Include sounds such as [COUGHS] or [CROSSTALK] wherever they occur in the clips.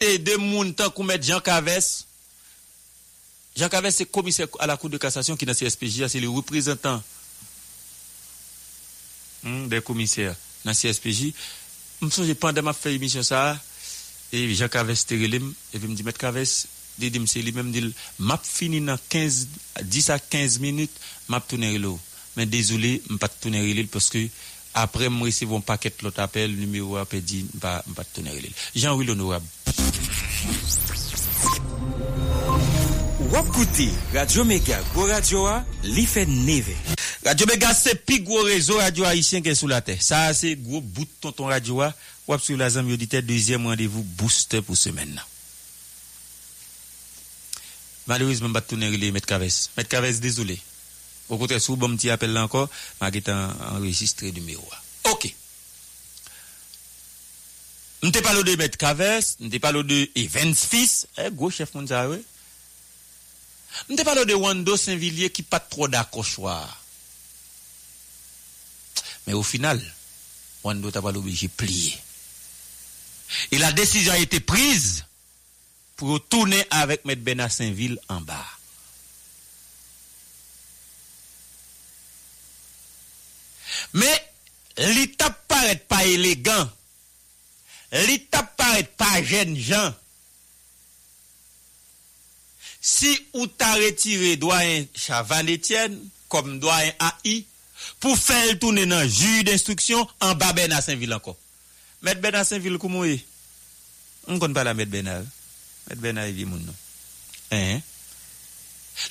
Et de moun tan kou met Jean Caves. Jean Caves c'est commissaire à la Cour de cassation qui dans CSPJ, c'est le représentant hmm, des commissaires dans CSPJ. Je songe pendant ma fait émission ça et Jean te relem et puis me dit mettre Caves dit c'est lui même dit m'a fini dans 15 10 à 15 minutes m'a tourner là. Mais désolé, m'a pas tourner là parce que après me recevoir un paquet l'autre appel numéro a dit pas tourner là. Jean-Louis Honorable Wap koute, Radio Mega, Go Radio a, li fe neve. Radio Mega se pi gwo rezo radio haïtien ki sou la terre. Ça c'est gros bout de tonton radio a. Wap sur la zami auditaire deuxième rendez-vous booster pour semaine. Malheureusement, pas tourner les Maître Caves. Maître Caves, désolé. Au contraire, si vous bon petit appel là encore, m'a enregistré numéro a. OK. M'te parlé de Maître Caves, m'te parlé de Evans Fils, eh, gros chef moun ça, ouais. M'te parlé de Wando Saint-Villiers qui pas trop d'accord. Mais au final, Wando t'a pas obligé de plier. Et la décision a été prise pour tourner avec M. Bena Saint-Ville en bas. Mais l'état paraît pas élégant. L'état paraît pas jeune gens. Si ou t'a retiré doyen Chavan Etienne comme doyen AI pour faire tourner dans le juge d'instruction en bas Bena Saint-Ville encore. M. Bena Saint-Ville comment est? On ne connaît pas la M. Bena. M. Bena est mon nom. Hein?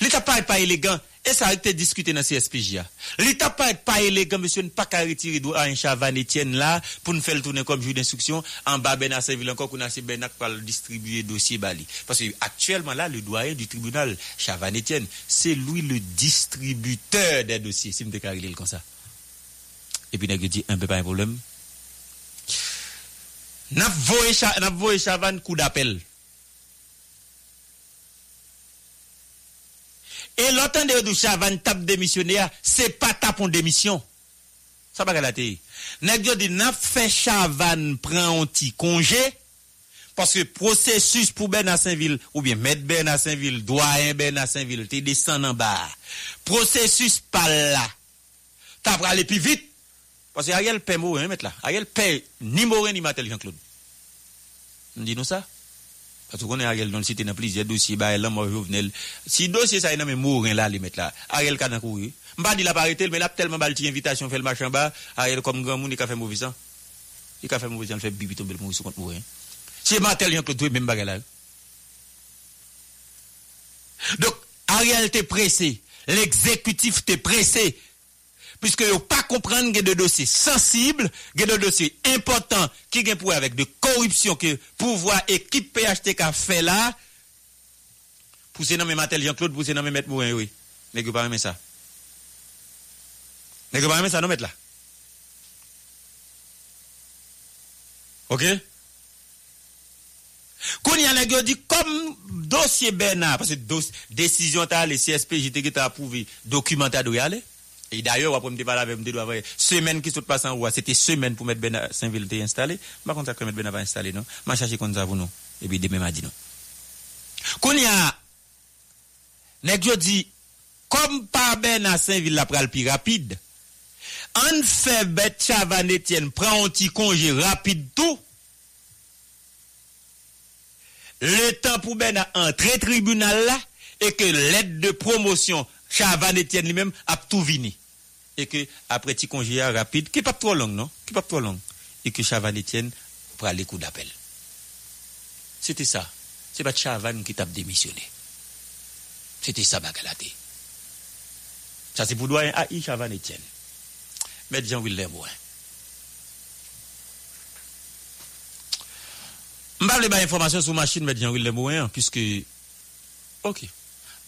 L'état paraît pas élégant. Et ça a été discuté dans CSPJ. L'état paraît pas élégant, monsieur, ne pas qu'à retirer à un chavan Etienne là, pour nous faire le tourner comme juge d'instruction, en bas Ben Serville encore, qu'on a Benak pour distribuer dossier Bali. Parce que actuellement là, le doyen du tribunal, Chavan Etienne, c'est lui le distributeur des dossiers, si me déclarer comme ça. Et puis, il dit, un peu pas un problème. N'a voyé Chavan coup d'appel. Et l'entendeur de Chavan tape démissionnaire, c'est pas tapon démission. Ça va la télé. Nèg yo dit n'a fait Chavan prend un petit congé parce que processus pour Ben Saint-Ville ou bien mettre Ben à Saint-Ville, doyen Ben à Saint-Ville, tu descend en bas. Processus pas là. T'as aller plus vite parce que Ariel paie mourir mettre là. Ariel paie ni mourir ni Matel Jean-Claude. On dit nous ça Parce qu'on est Ariel dans le cité dans plusieurs dossiers, bah, là, moi, Jovenel. Si dossier, ça, il y en a mourir, là, les mettre là. Ariel, quand on couru. M'pas dit, il a pas arrêté, mais là, tellement, bah, invitation, fait le machin bas. Ariel, comme grand monde, il a fait mauvais sang. Il a fait mauvais sang, il fait bibi tomber le mourir, contre mourir. C'est Martel, il a tout même bagarre là. Donc, Ariel t'est pressé. L'exécutif t'est pressé. Puisque vous pas comprendre que des dossiers sensibles, que des dossiers importants qui ont pour avec de corruption que pouvoir équipe PHTK fait là, pour se nommer Matel Jean-Claude, pour se nommer Maître Mourin, oui. N'est-ce pas aimer ça? N'est-ce pas aimer ça, non, mettre là? Ok? Quand il y a dit, comme dossier Bernard, parce que décision t'as les CSP, j'étais approuvé, documentaire doit y aller. Et d'ailleurs, après me parler avec me semaine qui se passe en roi, c'était semaine pour mettre Ben Saint-Ville installé. Par contre, ça que mettre Ben va installer non. M'a cherché ça vous non. Et puis demain m'a dit non. Qu'on y a yo dit comme pas Ben à Saint-Ville la pral plus rapide. En fait bête Chavan Etienne prend un petit congé rapide tout. Le temps pour Ben à entrer tribunal là et que l'aide de promotion Chavan Etienne lui-même a tout vini. Et que après petit congé rapide, qui pas trop long, non? Qui pas trop long. Et que Chavan Etienne prend les coups d'appel. C'était ça. C'est pas Chavan qui t'a démissionné. C'était ça, Bagalaté. Ça, c'est pour doyen AI Etienne. Maître Jean-Willem, ouais. parle pas d'informations sur machine, mais Jean-Will Lemouin, puisque. Ok.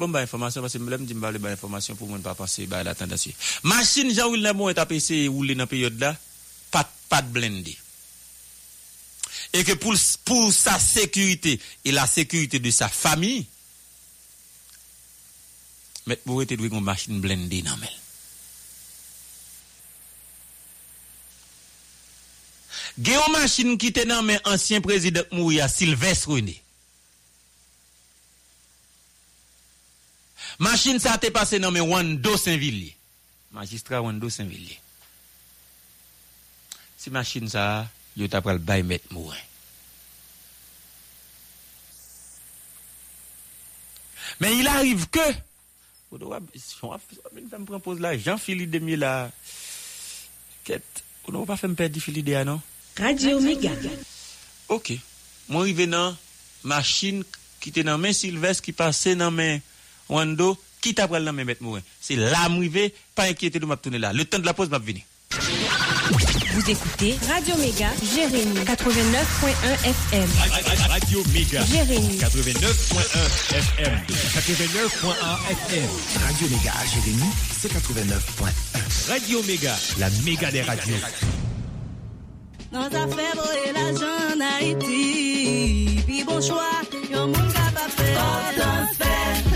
Bon, bah, information, parce que je me dis, pas d'informations pour ne pas penser, bah, la tendance. Machine, Jean-Will Lemouin, est essayé rouler dans la période là, pas, pas de blindé. Et que pour, pour sa sécurité et la sécurité de sa famille, mais vous êtes une machine blindée dans Gen yon machine qui était dans mes ancien président Mouya, Sylvestre René. Machine ça t'est passé dans mais Wando Saint-Villiers. Magistrat Wando Saint-Villiers. Si machine ça, yo t'a pral bay met Mourin. Mais il arrive que je me propose là, Jean-Philippe Demi là. Quête, on va pas faire me perdre Philippe Demi non Radio Omega. OK. Moi arrivé dans machine qui était dans main Sylvestre qui passait dans main Wando, qui t'a pris dans main Maître Mourin. C'est là, arrivé, pas inquiété de m'abtourner là. Le temps de la pause m'a venu. Vous écoutez Radio Méga, Jérémy, 89.1 FM. Radio Méga, Jérémy, 89.1 FM. 89.1 FM. Radio Méga, Jérémy, c'est 89.1. Radio Méga, la méga des radios. Dans affaires et l'argent en Haïti, puis bon choix, yon moun ka pa fait.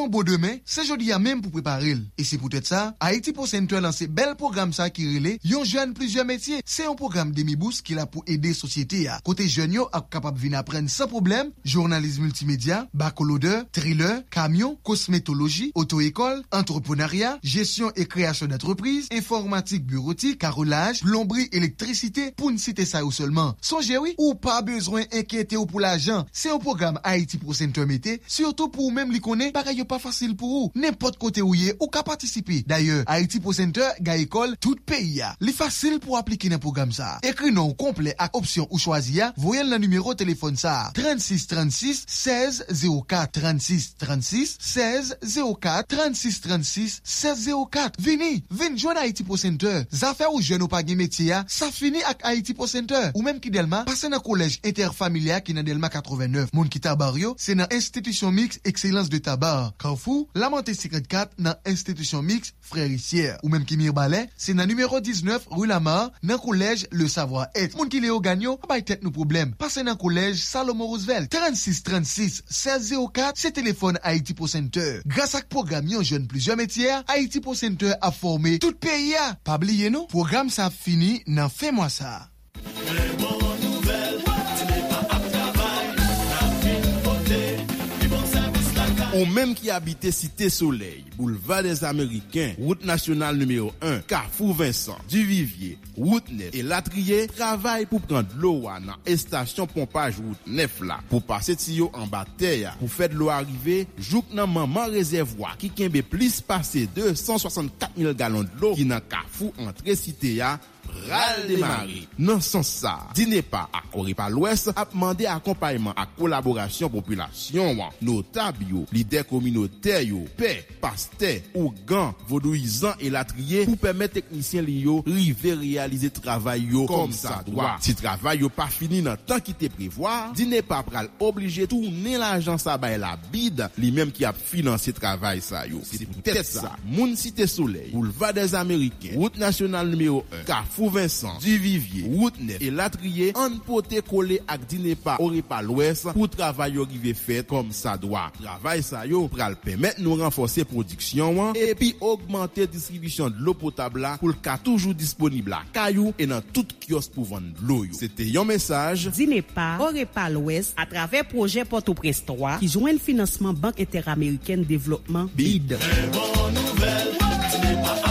Yon bo demen, se jodi ya menm pou prepare l. E se pou tèt sa, Haiti Po Center lanse bel program sa ki rele, yon jwen plizye metye. Se yon program demibous ki la pou ede sosyete ya. Kote jwen yo ak kapap vin apren sa problem, jurnalisme multimedia, bakolode, thriller, kamyon, kosmetologi, auto-ekol, entreprenarya, jesyon e kreasyon d'entreprise, informatik bureautik, karolaj, plombri, elektrisite, pou n'site sa ou seulement. Sonje oui, ou pa bezwen enkyete ou pou la jan. Se yon program Haiti Pro Center mette, surtout pou ou menm li konen, bagay yo pa fasil pou ou. Nèmpot kote ou ye, ou ka patisipi. Daye, Haiti Pro Center ga ekol tout peyi ya. Li fasil pou aplike nan program sa. Ekri nou komple ak opsyon ou chwazi ya, voyel nan numero telefon sa. 36 36 16 04 36 36 16 04 36 36 16 04. Vini, vini jwen Haiti Pro Center. Zafè ou jwen ou pa gen metye ya, sa fini ak Haiti Pro Center. Ou menm ki delma, pase nan kolej interfamilia ki nan delma 89. Moun ki tabar yo, se nan institusyon mix ekselans de tabar. Kanfou, Lamenté 54 nan Institution Mix Frérissière. Ou menm ki Mirbalè, se nan numero 19 Rue Lamar nan Kolej Le Savoir Être. Moun ki Léo Gagnon, bay tèt nou problem. Pase nan Kolej Salomo Roosevelt, 36 36 16 04, se telefon Haiti Pro Center. Grasa k program yon joun plizye metier, Haiti Pro Center a formé tout peyi ya. Pabliye nou, program sa fini nan Fè Mwa Sa. Fè Mwa Sa. Ou menm ki abite Site Soleil, Boulevard des Amerikens, Route Nationale numéro 1, Carrefour Vincent, Duvivier, Route 9 et Latrier, travay pou prend lowa nan estasyon pompaj Route 9 la. Pou pase tiyo an bateya, pou fed lo arrive, jouk nan maman rezervwa ki kenbe plis pase 264.000 galon de lo ki nan Carrefour entre Site ya, pral demari. Nan san sa, Dinepa ak Oripa l'Ouest ap mande akompayman ak kolaborasyon populasyon wan. Notab yo, lider kominote yo, pe, paste, ougan, vodouizan e latriye pou peme teknisyen li yo rive realize travay yo kom sa dwa. Si travay yo pa fini nan tan ki te prevoa, Dinepa pral oblige tourne l'ajan sa bay la bid li menm ki ap finanse travay sa yo. Se pou tete sa, moun site soley, bouleva des Ameriken, route nasyonal numero 1, kafou Fou Vincent, Duvivier, Routnef e Latrier an pote kole ak dinepa ori pa lwes pou travay yo rive fet kom sa dwa. Travay sa yo pral pemet nou renfose prodiksyon wan epi augmente distribisyon de lo potabla pou lka toujou disponibla kayou e nan tout kios pou vande lo yo. Sete yon mesaj Dinepa, ori pa lwes a travè proje Porto Prestroa ki jwen financeman Bank Interamerikèn Devlopman BID. Très bon nouvel, Dinepa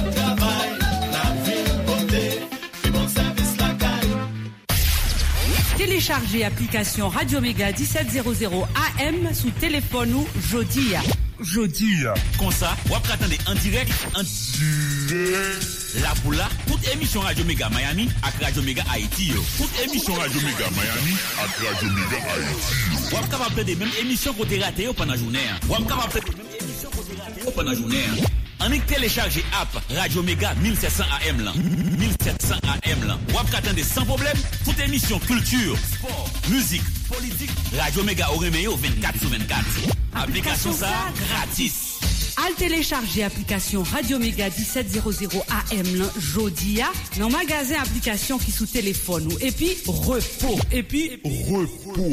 Téléchargez application Radio Méga 1700 AM sous téléphone ou jodi. Jodi. Comme ça, vous attendez en direct, en direct. La pour là, toute émission Radio Méga Miami avec Radio Méga Haïti. yo. Toute émission Radio Méga Miami avec Radio Méga Haïti. Vous êtes capable de même émission côté raté yo pendant la journée. hein. Vous êtes capable de yo pendant la Anik télécharger app Radio Mega 1700 AM lan. 1700 AM lan. Wap katande sans problème toute émission culture, sport, musique, politique. Radio Mega au reméo 24 sur 24. Application ça gratis. Al telecharje aplikasyon Radio Mega 1700 AM lan Jodia nan magazen aplikasyon ki sou telefon nou. Epi, repo. Epi, repo.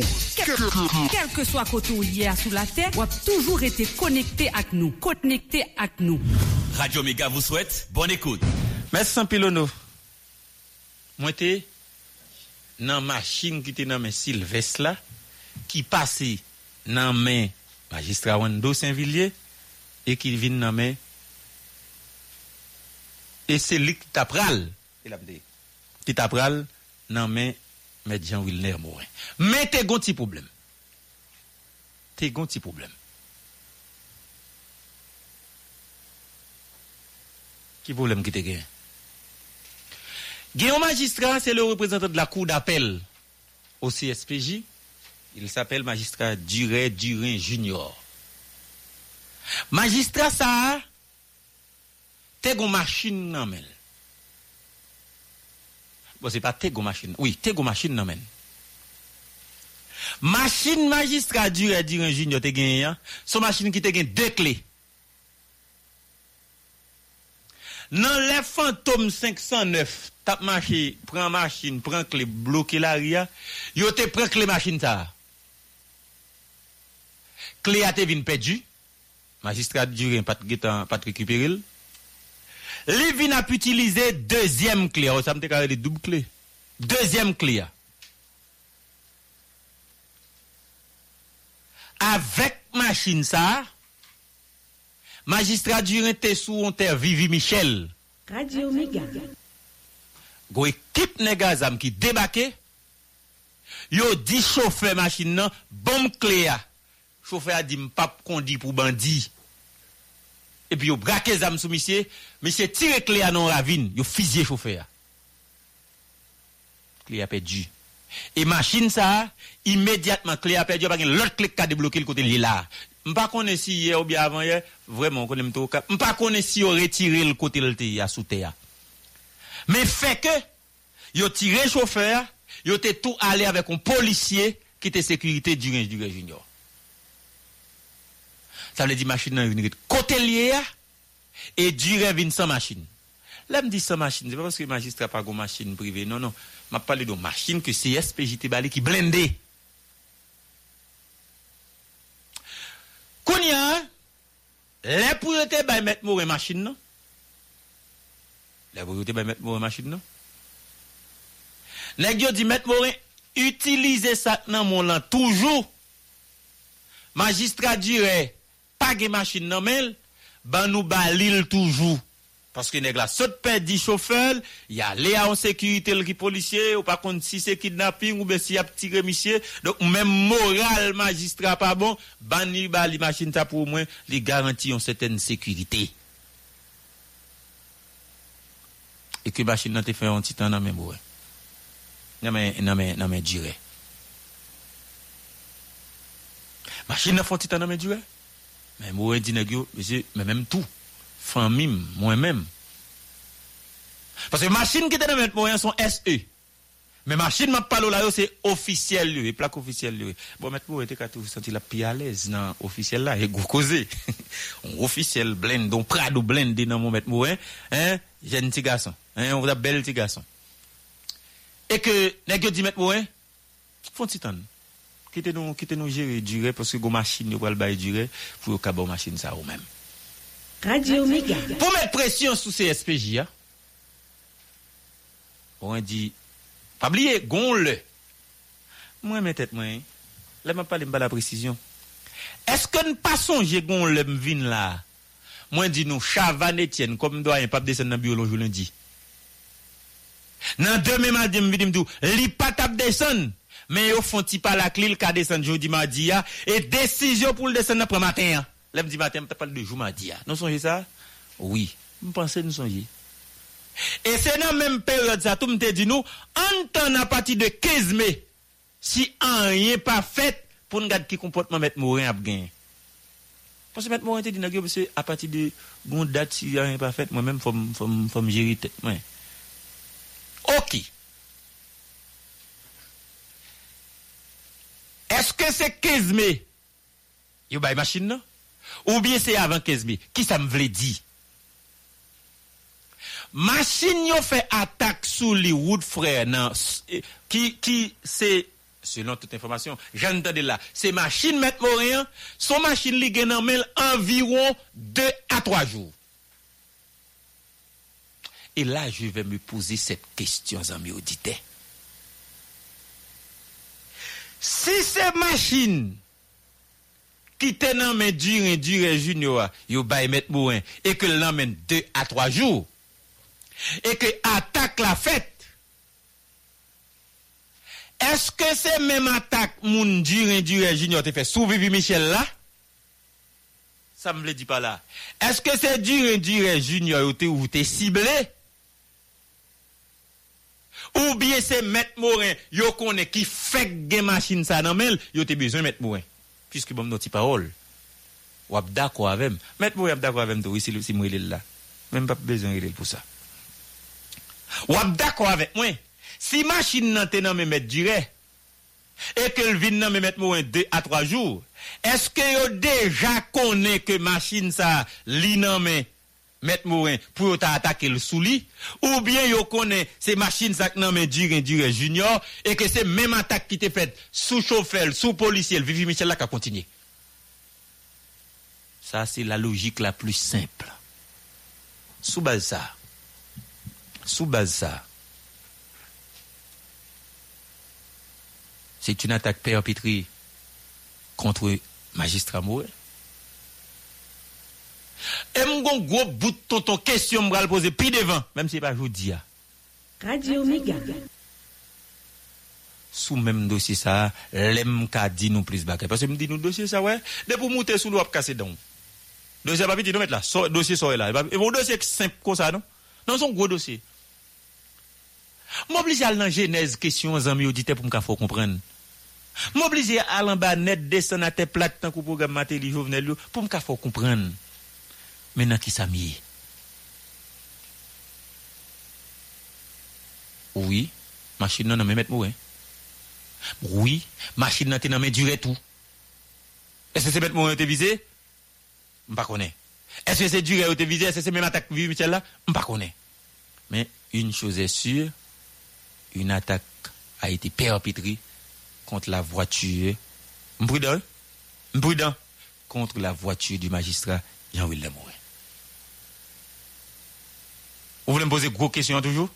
Kelke swa koto ye a sou la ter, wap toujou rete konekte ak nou. Konekte ak nou. Radio Mega vous souhaite, bon ekoute. Mèd Sampilono, mwen te nan machin ki te nan men Silves la, ki pase nan men Magistra Wando Saint-Villiers, et qui vient dans mes et c'est lui qui t'appral qui t'appral dans mes mais Jean Wilner Morin. Mais t'es gon petit problème. T'es gon petit problème. Qui problème qui te gagne? Guillaume magistrat, c'est le représentant de la cour d'appel au CSPJ. Il s'appelle magistrat Duret Durin Junior. Magistrat sa, te gon machin nan men. Bon, se pa te gon machin. Oui, te gon machin nan men. Machin magistrat dure dire junior te gen yon, son machin ki te gen de kle. Nan le fantôme 509, tap machi, pren machin, pren kle, bloke la ria, yo te pren kle machin ta. Kle a te vin pedu. magistrat Durin pat getan pat récupérer li vin ap utiliser deuxième clé. Oh, ça me carré les double clé deuxième clé avec machine ça magistrat Durin te sous on terre Vivi Michel. Radio Omega. Go équipe nèg qui débarqué yo dit chauffeur machine nan bombe clé chauffeur a dit m'pap conduit pour bandit Et puis yo braqué zam sous monsieur, monsieur tire clé a non ravine, yo fusillé chauffeur. Clé a perdu. Et machine ça, immédiatement clé a perdu, pas gen l'autre clé qui a débloqué le côté là. M'pa connais si hier ou bien avant hier, vraiment on m'to cap. M'pa connais si yo retiré le côté le te a sous terre. Mais fait que, yo tiré chauffeur, yo te tout allé avec un policier qui était sécurité du du junior. Ça veut dire machine nan vin côté lié a, et duré vin sans machine. Là me dit sans machine, c'est pas parce que magistrat pas gon machine privée. Non non, m'a parlé de machine que CSPJ te bali qui blindé. Kounya, les pour te bay mettre mourir machine non? Les te bay mettre mourir machine non? Nèg yo di mettre mourir utiliser ça nan mon lan toujours. Magistrat dirait pa ge machin nan men, ban nou balil toujou. Paske neg la sot pe di chofel, ya le a an sekurite l ki polisye, ou pa kont si se kidnapping, ou be si ap tire misye, donk mèm moral magistra pa bon, ban ni ba li machin ta pou mwen, li garanti yon seten sekurite. E ki machin nan te fè yon titan nan mèm ouè. Nan mèm, nan mèm, nan mèm jire. Machin nan fè yon titan nan mèm jire? Mais moi, yo, monsieur, mais même tout. Famille, moi-même. Parce que machine qui était dans moyen sont SE. Mais machine m'a parlé là, c'est officiel, lui, plaque officielle. Bon, maintenant, vous êtes toujours senti la plus à l'aise dans officiel là, et vous causez. [LAUGHS] Officiel blend, donc Prado blend dans mon maître moyen, hein, jeune petit garçon, hein, on vous a bel petit garçon. Et que, yo dit mettre moyen, font titan. Quittez nous, quittez nous gérer durée, parce que go machine, yo pral bail durée, pour yo kabo machine ça ou même. Radio Omega. Pour mettre pression sous CSPJ, hein, on dit, pas oublier, gon le. Moi, mes tête, moi, là, m'a parlé de la précision. Est-ce que nous pas songé gon le m'vin là? Moi, dis nous, Chavan Etienne, comme doyen, pas descendre dans le bureau le lundi. Nan demain mardi, m'vin m'dou, li pas descendre. Mais fond, ti pas la clé, le cas descendre jeudi mardi, et décision pour le descendre après matin. Là, me matin, m'ta parle de jour mardi. Nous songez ça? Oui. Nous pensons, nous songez. Et c'est dans même période, ça, tout me dit nous, en à partir de 15 mai, si rien pas fait, pour nous garder qui comportement mettre Morin a gagné. Parce que mettre Morin te dit, que à partir de gon date, si rien pas fait, moi-même, faut, faut, me gérer tête. Ok. Eske se 15 me Yo bay machin nan? Ou bien se avan 15 me Ki sa m vle di? Machin yo fe atak sou li wood frè nan eh, Ki, ki se Selon tout informasyon Jan tade la Se machin met morien Son machin li gen nan men Environ 2 a 3 jou Et là, je vais me poser cette question, amis auditeurs. Si se machin ki te nan men dure, dure junior, yo bay met mouren, e ke nan men 2 a 3 jou, e ke atak la fet, eske se men atak moun dure, dure junior te fe souvivi Michel la? Sa m vle di pa la. Eske se dure, dure junior yo te ou te sible? Ou bien c'est Maître Morin, yo connaît qui fait gen machine ça dans mel, yo te besoin Maître Morin. Puisque bon notre parole. Ou ap d'accord avec Maître Morin ap d'accord avec toi si si moi là. Même pas besoin il pour ça. Ou ap d'accord avec moi. Si machine nan te nan me mettre Duré et que le vin nan me mettre Morin 2 à 3 jours, est-ce que yo déjà connaît que machine ça li nan me mettre morin pour attaquer le sous li ou bien yo connaît ces machines ça nan me duré duré junior et que c'est même attaque qui t'est faite sous chauffeur, sous policier, Vivi Michel là qui a continué. Ça c'est la logique la plus simple. Sous base ça. Sous base ça. C'est une attaque perpétrée contre magistrat Morin. E mgon gwo bout tonton kesyon mwa l pose pi devan, menm se pa jodi ya. Radio Mega. Sou menm dosye sa, lem ka di nou plis bakay. Pase m di nou dosye sa we, de pou moutè sou l wap kase don. Dosye papi di nou met la, so, dosye soye la. E moun e dosye ek semp kon sa non? Non son gwo dosye. M'oblige al nan genèse question zanmi audite pou m'ka fò comprendre. M'oblige al an ba net desen a te plat tan kou programme maté li jovenel yo pou m'ka fò comprendre. Maintenant qui ça mieux? Oui, machine nan nan men met hein. Oui, machine nan te nan men tout. Est-ce que c'est met mou te visé? M'pa connais. Est-ce que c'est dure ou te? Est-ce que c'est même attaque Vivi Michel là? M'pa connais. Mais une chose est sûre, une attaque a été perpétrée contre la voiture. M'prudent? M'prudent? Contre la voiture du magistrat Jean-Willem Morin. Vous voulez me poser gros questions toujours?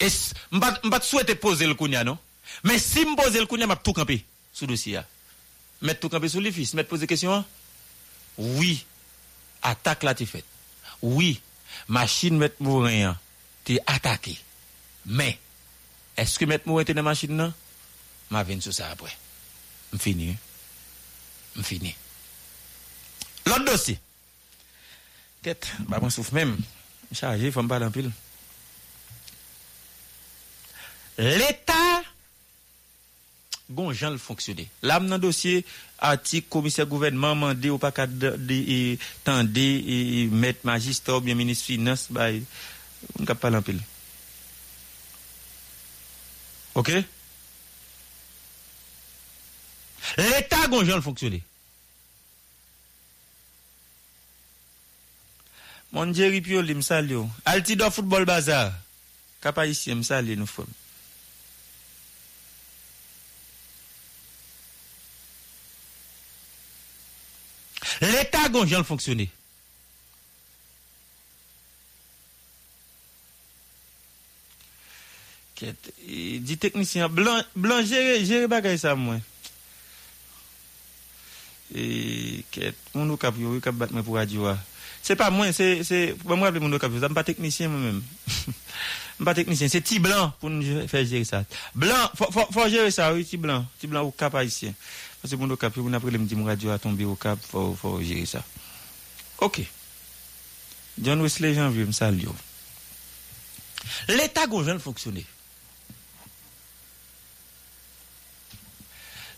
Et s- m'pa m'pa souhaiter poser le kounya, non? Mais si me poser le kounya, m'a tout camper sous dossier. a. Mettre tout camper sous les fils, mettre poser question? hein? Oui, attaque là t'es faite. Oui, machine mettre mourir t'es attaqué. Mais est-ce que mettre mourir t'es dans la machine non? M'a venir sur ça après. M'fini. hein? M'fini. L'autre dossier. Bah. L'État, bon, Jean le fonctionner. Là, dans dossier, article, commissaire gouvernement, mandé ou pas qu'à de- mettre magistrat ou bien ministre finance, bah, on ne parler en pile. OK? L'État, bon, Jean le Mon Jerry Pioli msali yo. Altido Football Bazaar. Kapa isi msali nou fòm. L'Etat gonjan l'fonksyonè. Ket, e, di teknisyen, blan, blan jere, jere bagay sa mwen. E, ket, moun nou kap yo, yo kap bat mwen pou adyowa. C'est pas moi, c'est, c'est, pour moi, mon kap yo, ça, pas technicien moi-même. pas technicien, c'est ti blanc pour nous faire gérer ça. Blanc, faut, faut, gérer ça, oui, ti blanc, ou cap haïtien. Parce que mon yo, on après le dit mon radio a tombé au cap, faut, faut gérer ça. Ok. John Wesley Janvier, me salue. L'État gonjan fonctionner.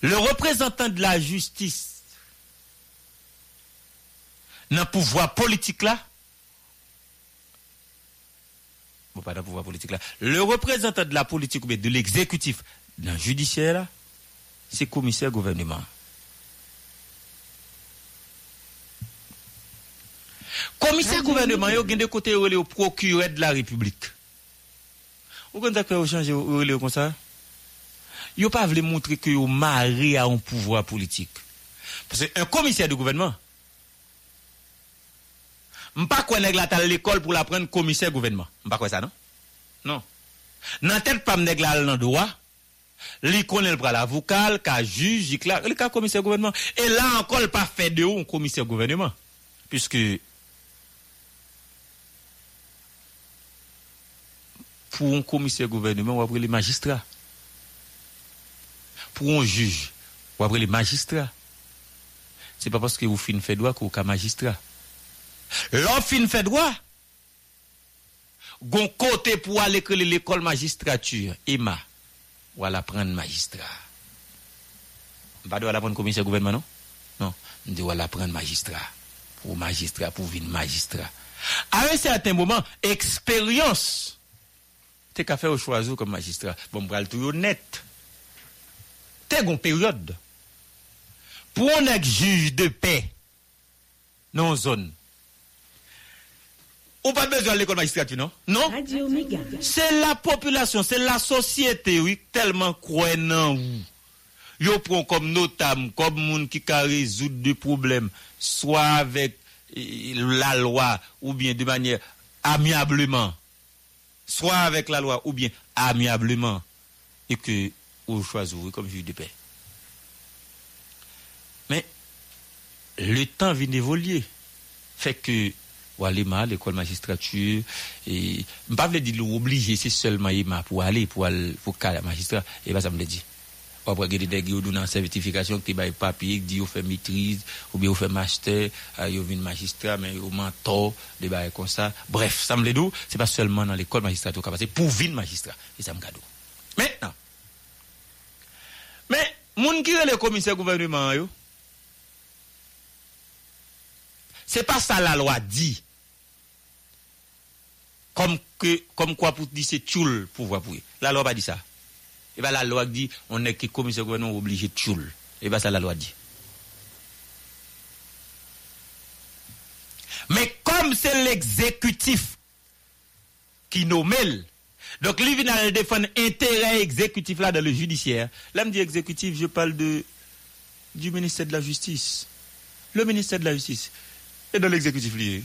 Le représentant de la justice dans le pouvoir politique là, bon, pas dans le pouvoir politique là, le représentant de la politique ou de l'exécutif dans le judiciaire là, c'est commissaire gouvernement. Commissaire gouvernement, il y a des côtés où il est au procureur de la République. Vous comprenez que vous changez où il est comme ça? Yo pas voulu montrer que yo maré à un pouvoir politique. Parce que un commissaire de gouvernement, m'pas quoi nèg la à l'école pour l'apprendre commissaire gouvernement. M'pas quoi ça non? Non. Nan tête pas nèg la dans droit, li connaît le l'avocat, ka juge, il le ka commissaire gouvernement. Et là encore pas fait de ou un commissaire gouvernement puisque pour un commissaire gouvernement, on va les magistrats pour un juge, ou après les magistrats. C'est pas parce que vous fin fait droit vous êtes magistrat. Lò fin fè dwa, gon kote pou alè kre lè l'ekol magistratur, ima, wala pren magistra. Mbade wala pren komisè gouvenman nou? Non, mdi wala pren magistra. Pou magistra, pou vin magistra. A un certain moment, eksperyans, te ka fè ou chwazou kom magistra. Bon, mbral tou yo net. Te gon peryode. Pou an ek juj de pe, nan zon, Ou pas besoin de l'école magistrature, non? Non? C'est la population, c'est la société, oui, tellement croyant vous. Yo prend comme notable, comme moun qui résoudre des problèmes, soit avec eh, la loi, ou bien de manière amiablement, soit avec la loi, ou bien amiablement, et que ou choisir comme juge de paix. Mais le temps vient d'évoluer. Fait que, ou aller mal, l'école magistrature, et, pas veut dire obligé, c'est seulement pour aller, pour aller, pour cas magistrat, et bien ça me dit. Ou après, il y a des gens qui ont certification, qui ont papier, qui disent qu'ils fait maîtrise, ou bien ils fait master, ils ont magistrat, mais ils ont mentor, des bails comme ça. Bref, ça me le dit, c'est pas seulement dans l'école magistrature, c'est pour venir magistrat. Et ça me cadeau. Maintenant, mais, moun qui est le commissaire gouvernement, yo, c'est pas ça la loi dit. Comme, que, comme quoi pour dire c'est tchoul pouvoir pour La loi pas dit ça. Et bien la loi dit, on est que commissaire gouvernement obligé tchoul. Et bien ça la loi dit. Mais comme c'est l'exécutif qui nomme, donc, lui vient défendre intérêt exécutif là dans le judiciaire. Là, me dit exécutif, je parle de, du ministère de la Justice. Le ministère de la Justice est dans l'exécutif lié.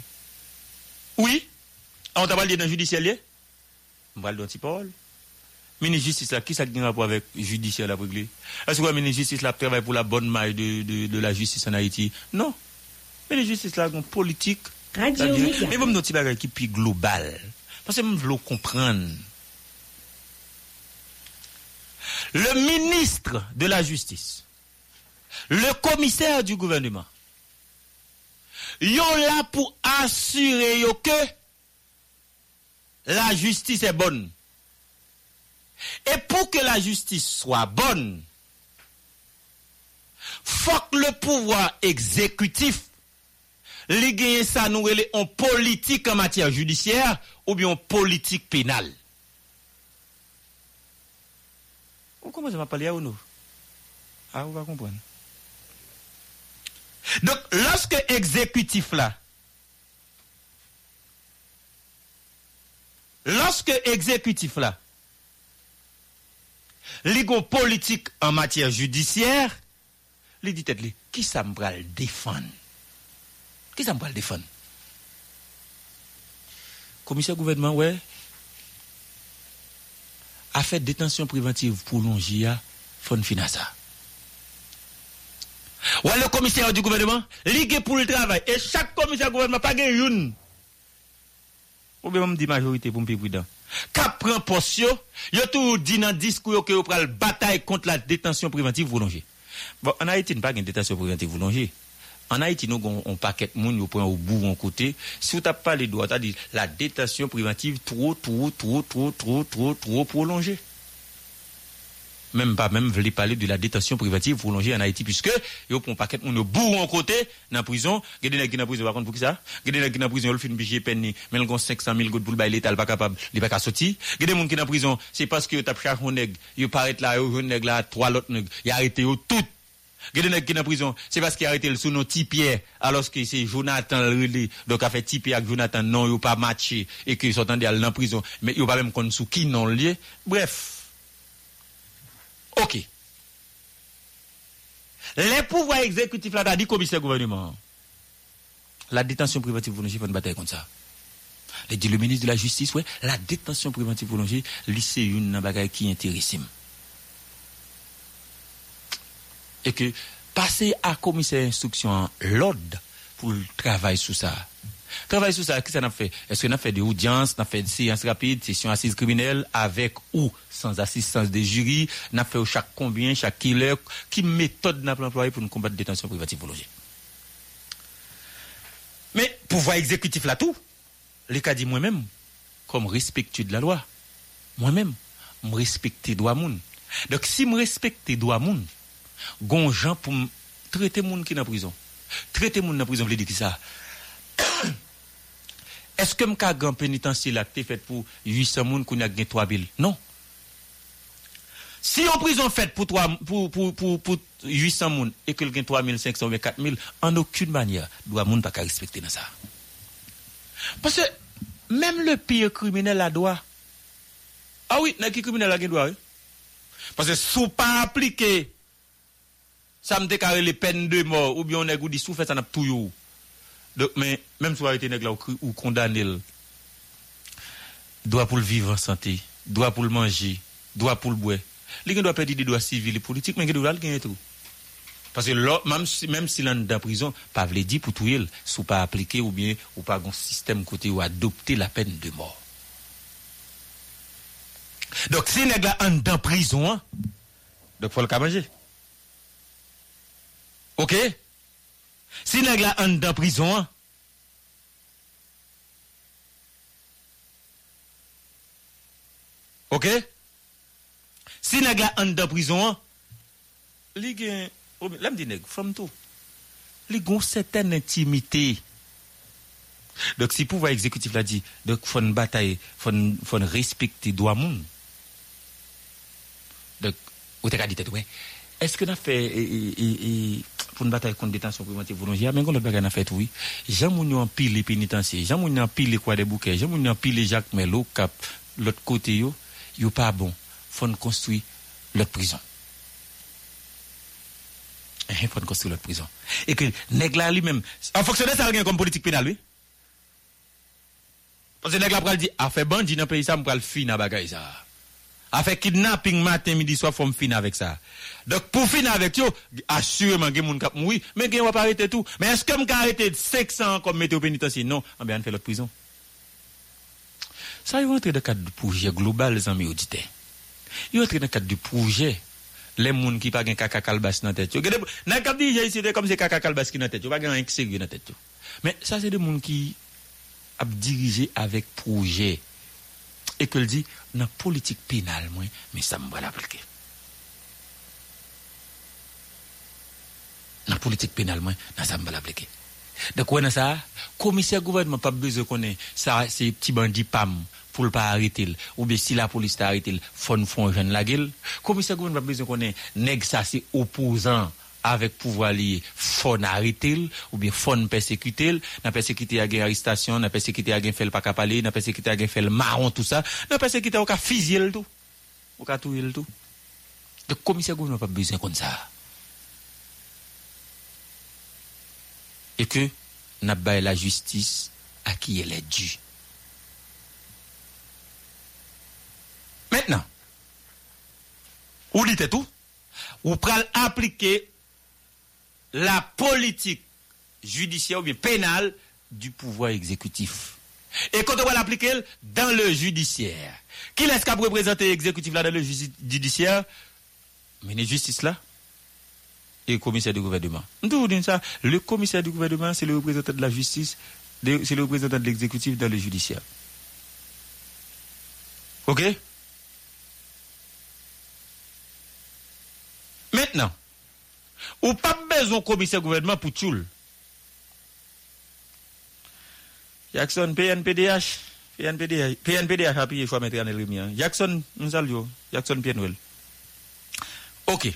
Oui. On t'a parlé dans le judiciaire lié? On parle d'antipole. Ministre justice là, qui ça qui a rapport avec le judiciaire là pour Est-ce que le ministre de justice là travaille pour la bonne maille de, de, de la justice en Haïti? Non. Le ministre de justice là, une politique. Radio. Mais bon, notre bagage qui plus global. Parce que je veux comprendre. le ministre de la Justice, le commissaire du gouvernement, sont là pour assurer que la justice est bonne. Et pour que la justice soit bonne, faut que le pouvoir exécutif les gagne ça nous en politique en matière judiciaire ou bien en politique pénale. Vous commencez à parler à nous? Ah, vous va comprendre. Donc, lorsque exécutif là, lorsque exécutif là, li gon politique en matière judiciaire, li dit qui ça me pral défendre? Qui ça me pral défendre? Commissaire gouvernement, ouais, a fait détention préventive prolongée, fond finasa. Ouais, le commissaire du gouvernement, ligue pour le travail. Et chaque commissaire du gouvernement, pas une. Ou bien, on dit majorité pour me prudent. Cap prend poste, yo yo tout dit dans discours que vous pral bataille contre la détention préventive prolongée. Bon, en Haïti, nous pas une détention préventive prolongée. En Haïti, nous avons un paquet de monde, nous prenons au bout, en côté. Si vous n'avez pas les droits, c'est-à-dire la détention préventive trop, trop, trop, trop, trop, trop, trop prolongée. Même pas, même, voulez parler de la détention préventive prolongée en Haïti, puisque, yo prend un paquet monde au bout, en côté, dans prison. Gade qui dans prison, par contre, pour qui ça? Gade qui dans prison, il fait une biche peine, mais il a 500 000 gouttes pour le bail, l'État, il pas capable, il pas capable sortir. Gade gens qui dans prison, c'est parce que yo tape chaque nègre, yo paraît là, yo, nègre là, trois autres nègres, il arrêté tout. Gade nèg qui dans prison, c'est parce qu'il a arrêté le sous petit Pierre, alors que c'est Jonathan le relais. Donc, a fait petit Pierre avec Jonathan, non, yo pas matché, et que sont allés dans prison, mais yo pas même connaître sous qui non lié. Bref. OK. Les pouvoirs exécutifs là, dit commissaire gouvernement. La détention préventive prolongée, faut une bataille contre ça. Les dit le ministre de la Justice, ouais, la détention préventive prolongée, c'est une bagaille qui est intéressante. Et que passer à commissaire d'instruction l'ordre pour le travail sur ça. Travail sur ça, qu'est-ce qu'on a fait? Est-ce qu'on a fait des audiences, on a des séances rapides, sessions assises criminelles, avec ou sans assistance des jurys, on a fait chaque combien, chaque killer, qui méthode n'a pas employé pour nous combattre la détention privative prolongée. Mais pouvoir exécutif là tout, les cas dit moi-même, comme respectueux de la loi, moi-même, me respecter droit moun. Donc si me respecter droit moun, gon gens pour traiter moun qui dans prison. Traiter moun dans prison veut dire qui ça [COUGHS] Est-ce que m'ka grand pénitencier là fait pour 800 moun qui a gagné 3000 Non. Si en prison faite pour, 3, pour, pour, pour, pour 800 moun et que gagne 3500 ou 4000, en aucune manière, doit moun pas respecter dans ça. Parce que même le pire criminel a droit. Ah oui, n'a qui criminel a droit, oui? Parce que sous pas appliqué, ça me déclare les peines de mort, ou bien on a dit sous fait ça n'a tout Donc, mais même si on a été là ou condamné, doit pour le vivre en santé, doit pour le manger, doit pour le boire. Les gens doivent perdre des droits civils et politiques, mais ils doivent gagner tout. Parce que même si, même si l'on est en prison, pas veut pour tout sous pas appliquer ou bien, ou pas un système côté ou adopter la peine de mort. Donc, si les sont en prison, hein, donc faut le manger. Ok? Si nèg la an dan prison, Ok? Si nèg la an dan prison, li gen, oh, lèm di nèg, fòm tou, li gon seten intimité. Dok si pouva ekzekutif la di, dok fòn batay, fòn respekti do amoun. Dok, ou te ka dit et wè, ouais. Eske na fe e, e, e, pou nou batay kont detansyon preventiv volonje, a men kon lop bagay na fet oui, jan moun yo an pile penitansye, jan moun yo an pile kwa de bouke, jan moun yo an pile Jacques Melo kap lot kote yo, yo pa bon, fon konstoui lot prizon. Eh, eh fon konstoui lot prizon. E ke neg la li men, an foksyonè sa gen kon politik penal oui? Pon se neg la pral di, a fe bandi nan peyi sa m pral fi nan bagay sa. A fait kidnapping matin, midi, soir, faut me finir avec ça. Donc, pour finir avec yo, assurément, il y a des gens oui, mais il va pas arrêter tout. Mais est-ce que je arrêter 500 comme météo pénitentiaire? Non, on va faire l'autre prison. Ça, il va entrer dans le cadre du projet global, les amis auditeurs. Yo entre dans le cadre du projet. Les gens qui pas gen caca calbas dans tête. Yo n'a cap dit ici comme c'est caca calbas qui dans tête. Pas gen un sérieux dans tête. Mais ça c'est des gens qui a dirigé avec projet e ke l di nan politik penal mwen, men sa mwen wala aplike. Nan politik penal mwen, nan sa mwen wala aplike. Dek wè nan sa, komisyen gouvernement pap beze konen, sa se pti bandi pam pou l pa aritil, ou be si la polis ta aritil, fon fon jen la gil. Komisyen gouvernement pap beze konen, neg sa se opozan avec pouvoir lié, faut arrêter ou bien faut persécuter, n'a persécuté à gain arrestation, n'a persécuté à gain fait pas parler, n'a persécuté à gain fait marron tout ça, n'a persécuté au cas le tout. Au cas tout le tout. Le commissaire gouvernement pas besoin comme ça. Et que n'a pas la justice à qui elle est due. Maintenant, ou dites tout, ou pral appliquer la politique judiciaire ou bien pénale du pouvoir exécutif. Et quand on va l'appliquer dans le judiciaire, qui est-ce qui a représenté l'exécutif là dans le judiciaire? Mais la justice là et le commissaire du gouvernement. Nous dit ça, le commissaire du gouvernement, c'est le représentant de la justice, c'est le représentant de l'exécutif dans le judiciaire. OK? Maintenant, ou pas besoin commissaire gouvernement pour tout. Jackson PNPDH, PNPDH, PNPDH a payé choix mettre en lumière. Jackson, nous allons, Jackson Pienwell. OK.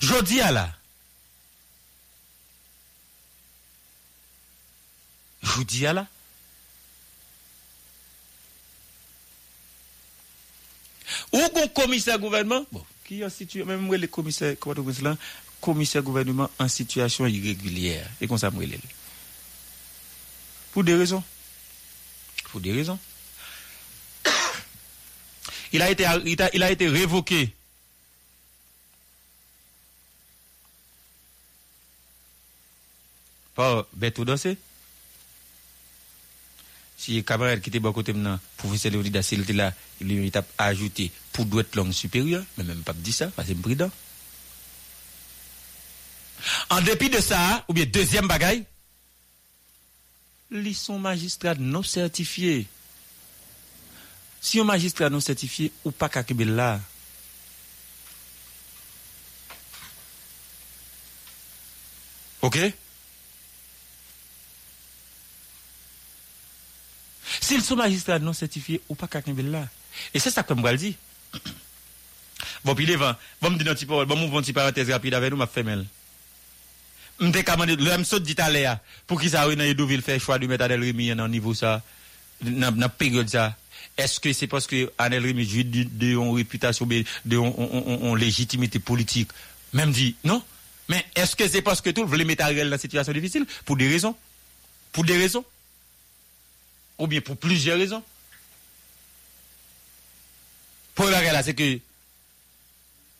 Jodi à la. Jodi la. Ou un commissaire gouvernement, bon, qui est en situation, même les commissaires, comment là, commissaire gouvernement en situation irrégulière. Et comme ça, Pour des raisons. Pour des raisons. Il a été, il a, il a été révoqué. Par Beto Dossé si camarade qui était bon côté maintenant, professeur Léonidas, s'il était là, il a ajouté pour doit être langue supérieure, mais même pas dit ça, parce que c'est prudent. En dépit de ça, ou bien deuxième bagaille, ils sont magistrats non certifiés. Si un magistrat non certifié, ou pas qu'à là. OK? Si le sou magistrat non certifié ou pas quelqu'un là. Et c'est ça que je dit. [COUGHS] Bon, puis les vents, bon, me dire un petit parole, bon, mon petit parenthèse rapide avec nous, ma femelle. M'te commandé, le m'saut dit à l'air, pour qu'ils aient dans Yedouville fait choix de mettre Adel Rémi dans niveau ça, dans la période ça. Est-ce que c'est parce que Adel Rémi jouit de une réputation, de une légitimité politique? Même dit, non. Mais est-ce que c'est parce que tout le monde mettre Ariel dans une situation difficile? Pour des raisons. Pour des raisons. Ou bien pour plusieurs raisons. Pour la c'est que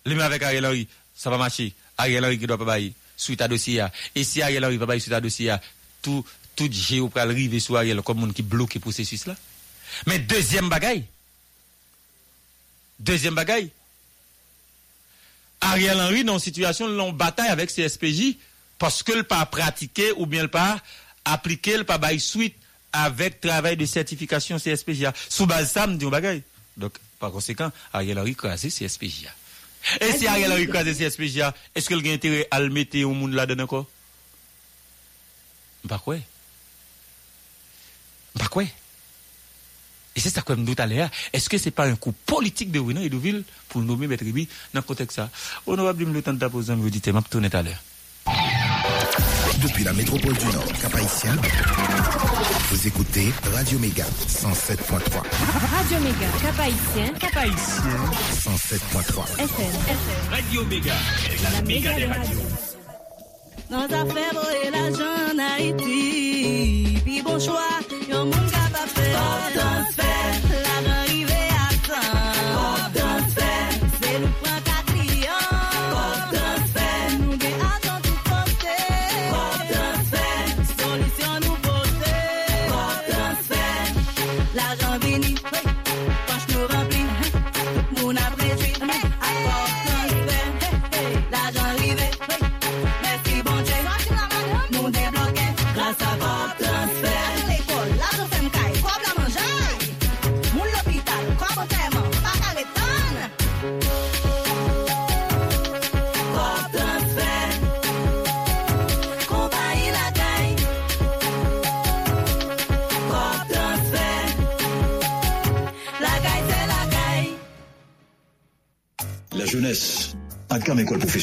les avec Ariel Henry, ça va marcher. Ariel Henry qui doit pas bailler suite à dossier. Et si Ariel Henry va bailler suite à dossier, tout, tout géo sur Ariel comme monde qui bloque le processus là. Mais deuxième bagaille, deuxième bagaille, Ariel Henry dans une situation de bataille avec CSPJ parce que le pas pratiqué ou bien le pas appliqué, le pas bailler suite avec travail de certification CSPJA. Sous base ça, me dit bagaille. Donc, par conséquent, Ariel Henry crasé CSPJA. Et si Ariel Henry crasé CSPJA, est-ce qu'il a intérêt à le mettre au monde là-dedans encore? Pas quoi? Pas quoi? Et c'est ça que je me tout à l'heure. Est-ce que ce n'est pas un coup politique de Renan et de Ville pour nommer Maître Ribi dans le contexte ça? Honorable, le temps de poser, vous dites, je vais tout à l'heure. Depuis la métropole du Nord, Cap-Haïtien, vous écoutez Radio Méga 107.3. Radio Méga, Cap-Haïtien, Cap-Haïtien, 107.3. FM, FM. Radio Méga, la méga des radios. Dans affaires et l'argent en Haïti, puis bon choix, moun capable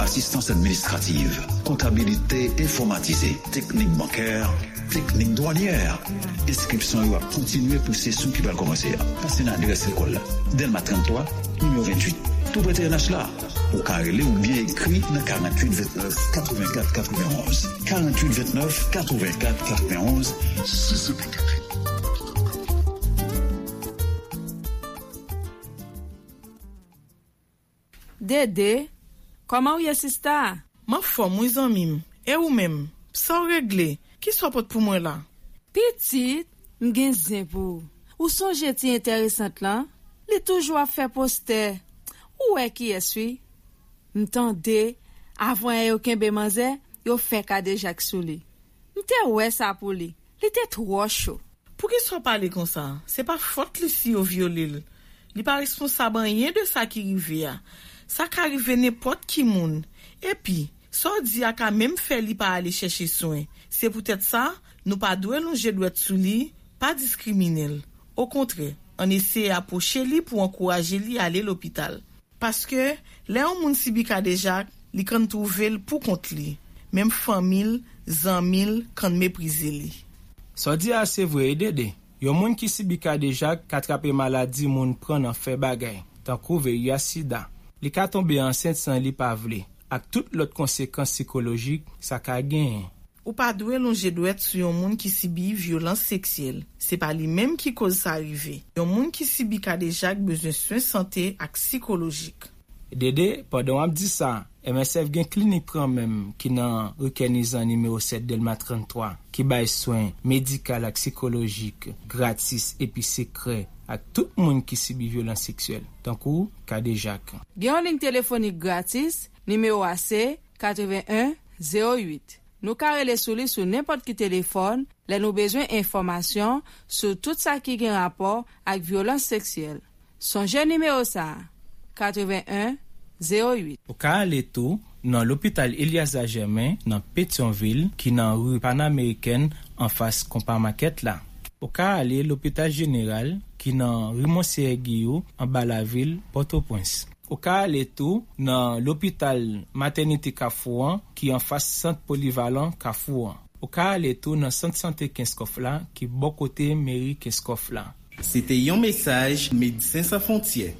assistance administrative, comptabilité informatisée, technique bancaire, technique douanière. Inscription yo a continuer pour session qui va commencer. Passez dans l'adresse école. Delma 33, numéro 28. Tout près TNH là. Ou carrelé ou bien écrit dans 48 29 84 91. 48 29 84 91. C'est ce Dede, Koman ou ye sista? Ma fò mou izan mim, e ou mem, sa ou regle, ki so pot pou mwen la? Petit, mgen zin pou. Ou son jeti interesant lan? Li toujwa fè poste, ou e ki eswi? M tan de, avwen e yo kenbe manze, yo fè kade jak sou li. Mte te ou e sa pou li, li te tro chou. Pou ki so pale kon sa, se pa fote li si yo violil. Li pa responsaban yen de sa ki rive ya. sa ka rive nepot ki moun. Epi, so di a ka mem fe li pa ale cheshe soen. Se pou tèt sa, nou pa dwe nou jedwet sou li, pa diskriminel. Au kontre, an ese aposhe li pou ankoraje li ale l'opital. Paske, le an moun si bi ka deja, li kan touvel pou kont li. Mem famil, zanmil, kan meprize li. So di a se vwe e dede. Yo moun ki si bika deja katrape maladi moun pran an fe bagay, tan kouve yasida. Li ka tombe ansen san li pa vle, ak tout lot konsekans psikologik sa ka gen. Ou pa dwe lonje dwet sou yon moun ki sibi violans seksyel. Se pa li menm ki koz sa arrive. Yon moun ki sibi ka dejak bezwen swen sante ak psikologik. Dede, padon ap di sa, MSF gen klinik pran menm ki nan rekenizan nimeyo 7 delma 33 ki bay swen medikal ak psikologik gratis epi sekre ak tout moun ki sibi violans seksuel, tankou kade jak. Gyan link telefonik gratis, nimeyo ase 8108. Nou karele sou li sou nepot ki telefon, le nou bezwen informasyon sou tout sa ki gen rapor ak violans seksuel. Sonje nimeyo sa, 8108. Ou ka ale tou nan l'opital Eliasa Germain nan Petionville ki nan rue Pan-Ameriken an fas kompa maket la. Ou ka ale l'Hopital General ki nan Rimonsier Giyou an ba la vil Port-au-Prince. Ou ka ale tou nan l'Hopital Maternity Kafouan ki an fas Sant Polivalent Kafouan. Ou ka ale tou nan Sant Santé Kinskofla ki bo kote Meri Kinskofla. Sete yon mesaj Medisyen San Fontien.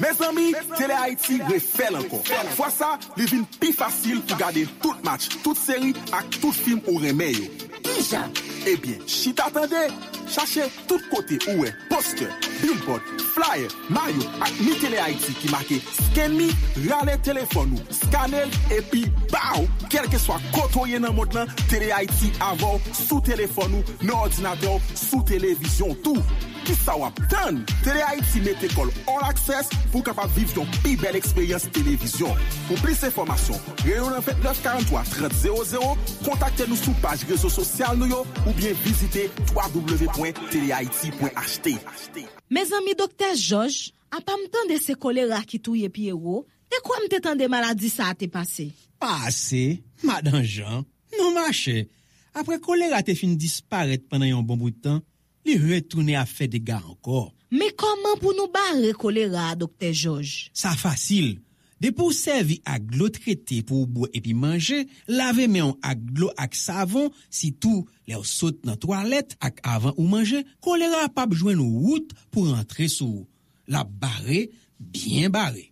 Me zami, Tele Haiti refel anko. Fwa sa, li vin pi fasil pou gade tout match, tout seri ak tout film ou reme yo. Pi jan! Ebyen, chit atende, chache tout kote ouwe, poster, billboard, flyer, mayo ak mi Tele Haiti ki make sken mi, rale telefon ou, skanel, epi, bao, kelke swa koto ye nan mod lan, Tele Haiti avon sou telefon ou, nan ordinateur, sou televizyon tou. Ki sa wap tan? Tele Haiti mette kol all access pou kapap viv yon pi bel eksperyans televizyon. Pou plis informasyon, reyon an fèt 943-3000, kontakte nou sou page rezo sosyal nou yo ou ou bien visite www.telehaiti.ht Me zami Dr. George, apam tan de se kolera ki touye piye wo, de kwa mte tan de maladi sa a te pase? Pase? Madan Jean, nou mache. Apre kolera te fin disparet panan yon bon boutan, li retoune a fe dega ankor. Me koman pou nou bare kolera, Dr. George? Sa fasil. De pou servi ak glo trete pou ou bou epi manje, lave men ak glo ak savon, si tou le ou sot nan toalet ak avan ou manje, kolera pap jwen ou wout pou rentre sou. La bare, bien bare.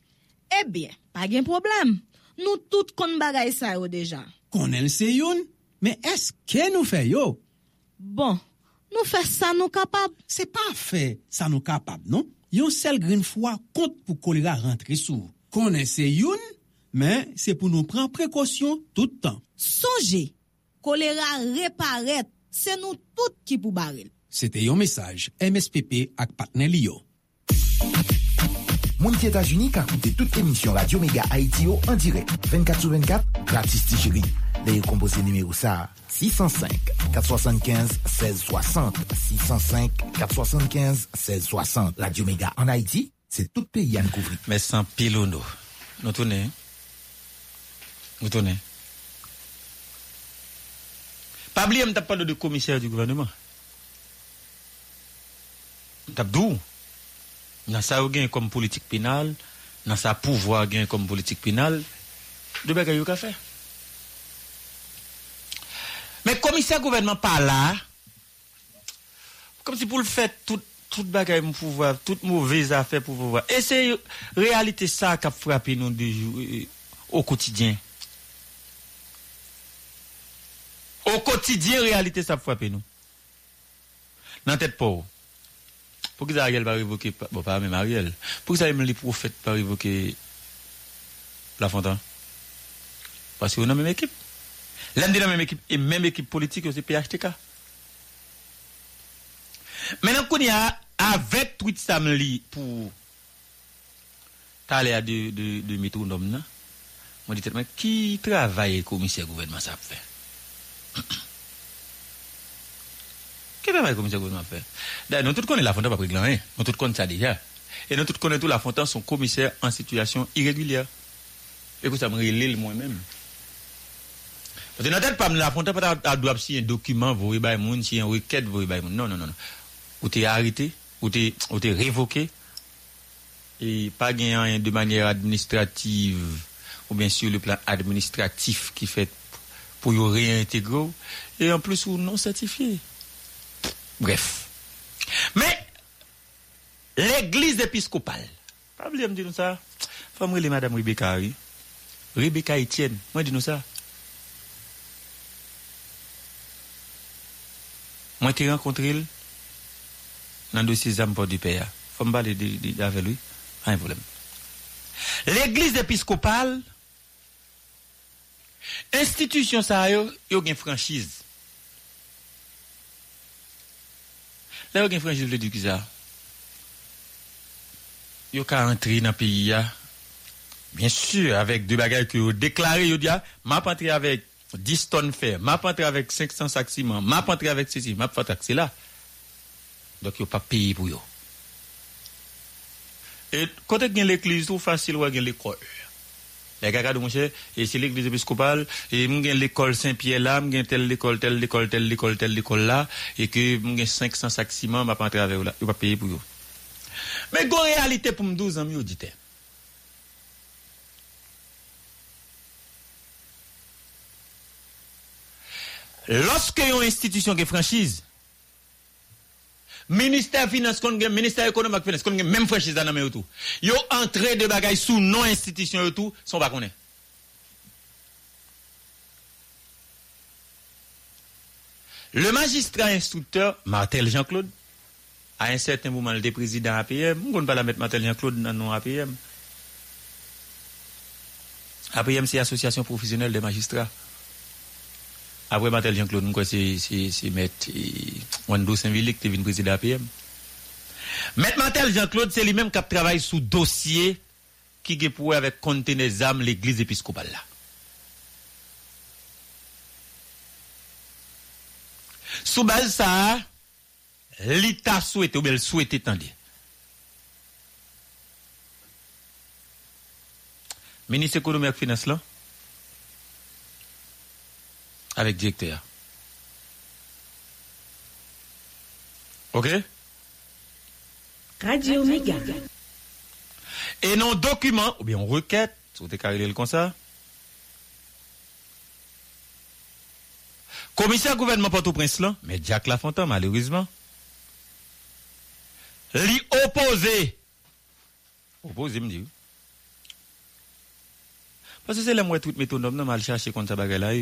Ebyen, eh pa gen problem. Nou tout kon bagay sa yo deja. Konen se yon, men eske nou fe yo? Bon, nou fe sa nou kapab. Se pa fe sa nou kapab, non? Yon sel gren fwa kont pou kolera rentre sou. konen se youn, men se pou nou pran prekosyon toutan. Sonje, kolera reparet, se nou tout ki pou baril. Sete yon mesaj, MSPP ak Patnelio. Mounke Etats-Unis ka koute tout emisyon Radio Mega Haiti yo an direk. 24 sou 24, gratis ti chéri. Le yo kompose nime ou sa 605-475-1660. 605-475-1660. Radio Mega an Haiti. C'est tout pays à couvrir. Mais sans pilono. Nous tournons. Nous tournons. Pas oublier, je parlé de commissaire du gouvernement. T'as d'où Dans ça, gain comme politique pénale, dans sa pouvoir comme politique pénale, de bagaille ka fait. Mais commissaire gouvernement pas là, comme si pour le faire tout tout bagaille pour pouvoir, toute mauvaise affaire pour pouvoir. Et c'est réalité ça qui a frappé nous jour, euh, au quotidien. Au quotidien, réalité ça a frappé nous. Dans tête pauvre. Pour que Ariel va révoquer, bon, pas même Ariel, pour que même les prophètes pas révoquer la Fontaine. Parce qu'on a même équipe. L'un de la même équipe, et même équipe politique, c'est PHTK. Maintenant, qu'on y a, avec tweet samedi pour parler de, de, de métronome? Moi, dis mais qui travaille commissaire gouvernement ça fait? [COUGHS] Qui travaille commissaire gouvernement fait? D'ailleurs, nous tous connaissons la Fontaine, pas pris hein? Nous tous connaissons ça déjà. Et nous tous connaissons tout la Fontaine, son commissaire en situation irrégulière. Écoute, ça me relève moi-même. Parce que dans tête, pas la Fontaine, pas doit signer un document, vous voyez, si un requête, vous voyez, non, non, non, non. Ou t'es arrêté, ou t'es, révoqué, et pas gagné de manière administrative, ou bien sur le plan administratif qui fait pour y réintégrer, et en plus ou non certifié. Bref. Mais, l'église épiscopale, pas oublier me dire ça, faut me madame Rebecca, oui. Rebecca Etienne, moi dis nous ça. Moi t'ai rencontré dans le dossier Zamport du Père. Faut me parler avec lui, pas problème. L'église épiscopale, institution ça yo, yo une franchise. Là yo une franchise le dit ça. Yo ka entrer dans le pays Bien sûr, avec deux bagages que vous déclarez, vous dites, m'a entré avec 10 tonnes fer, m'a entré avec 500 sacs ciment, m'a entré avec ceci, m'a fait c'est là. Dok yo pa peyi pou yo. E kote gen l'ekliz tou fasil wè gen l'ekol. E Lè kaka dou monshe, e se l'ekliz episkopal, e mwen gen l'ekol Saint-Pierre la, mwen gen tel l'ekol, tel l'ekol, tel l'ekol, tel l'ekol la, e ke mwen gen 500 saksiman mwen pa pantre avè yo la. Yo pa peyi pou yo. Men go realite pou mdou zanm yo ditè. Lorske yon institisyon gen franchise, ministère finance, ministère économique finance, qu'on même franchise dans le tout. Yo entré de bagaille sous non institution tout, sont pas. Le magistrat instructeur, Martel Jean-Claude, à un certain moment, le président APM, on ne pas la mettre Martel Jean-Claude dans non APM. APM, c'est Association professionnelle des magistrats. Après, Matel Jean-Claude, c'est, c'est, Maître Wando Saint-Villic qui est venu présider l'APM. Maître Matel Jean-Claude, c'est lui-même qui travaille sous dossier qui est pour avec âmes l'église épiscopale là. Sous base ça, l'État souhaite, ou bien souhaite étendre. Ministre économique et finance là, avec directeur. OK? Radio Méga. Et non document, ou bien on requête, vous déclarez le comme ça. Commissaire gouvernement Port-au-Prince là, mais Jacques Lafontaine malheureusement, lui opposé. Opposé me dit. Parce que c'est la moitié tout métonome, non mal chercher contre ça bagarre là.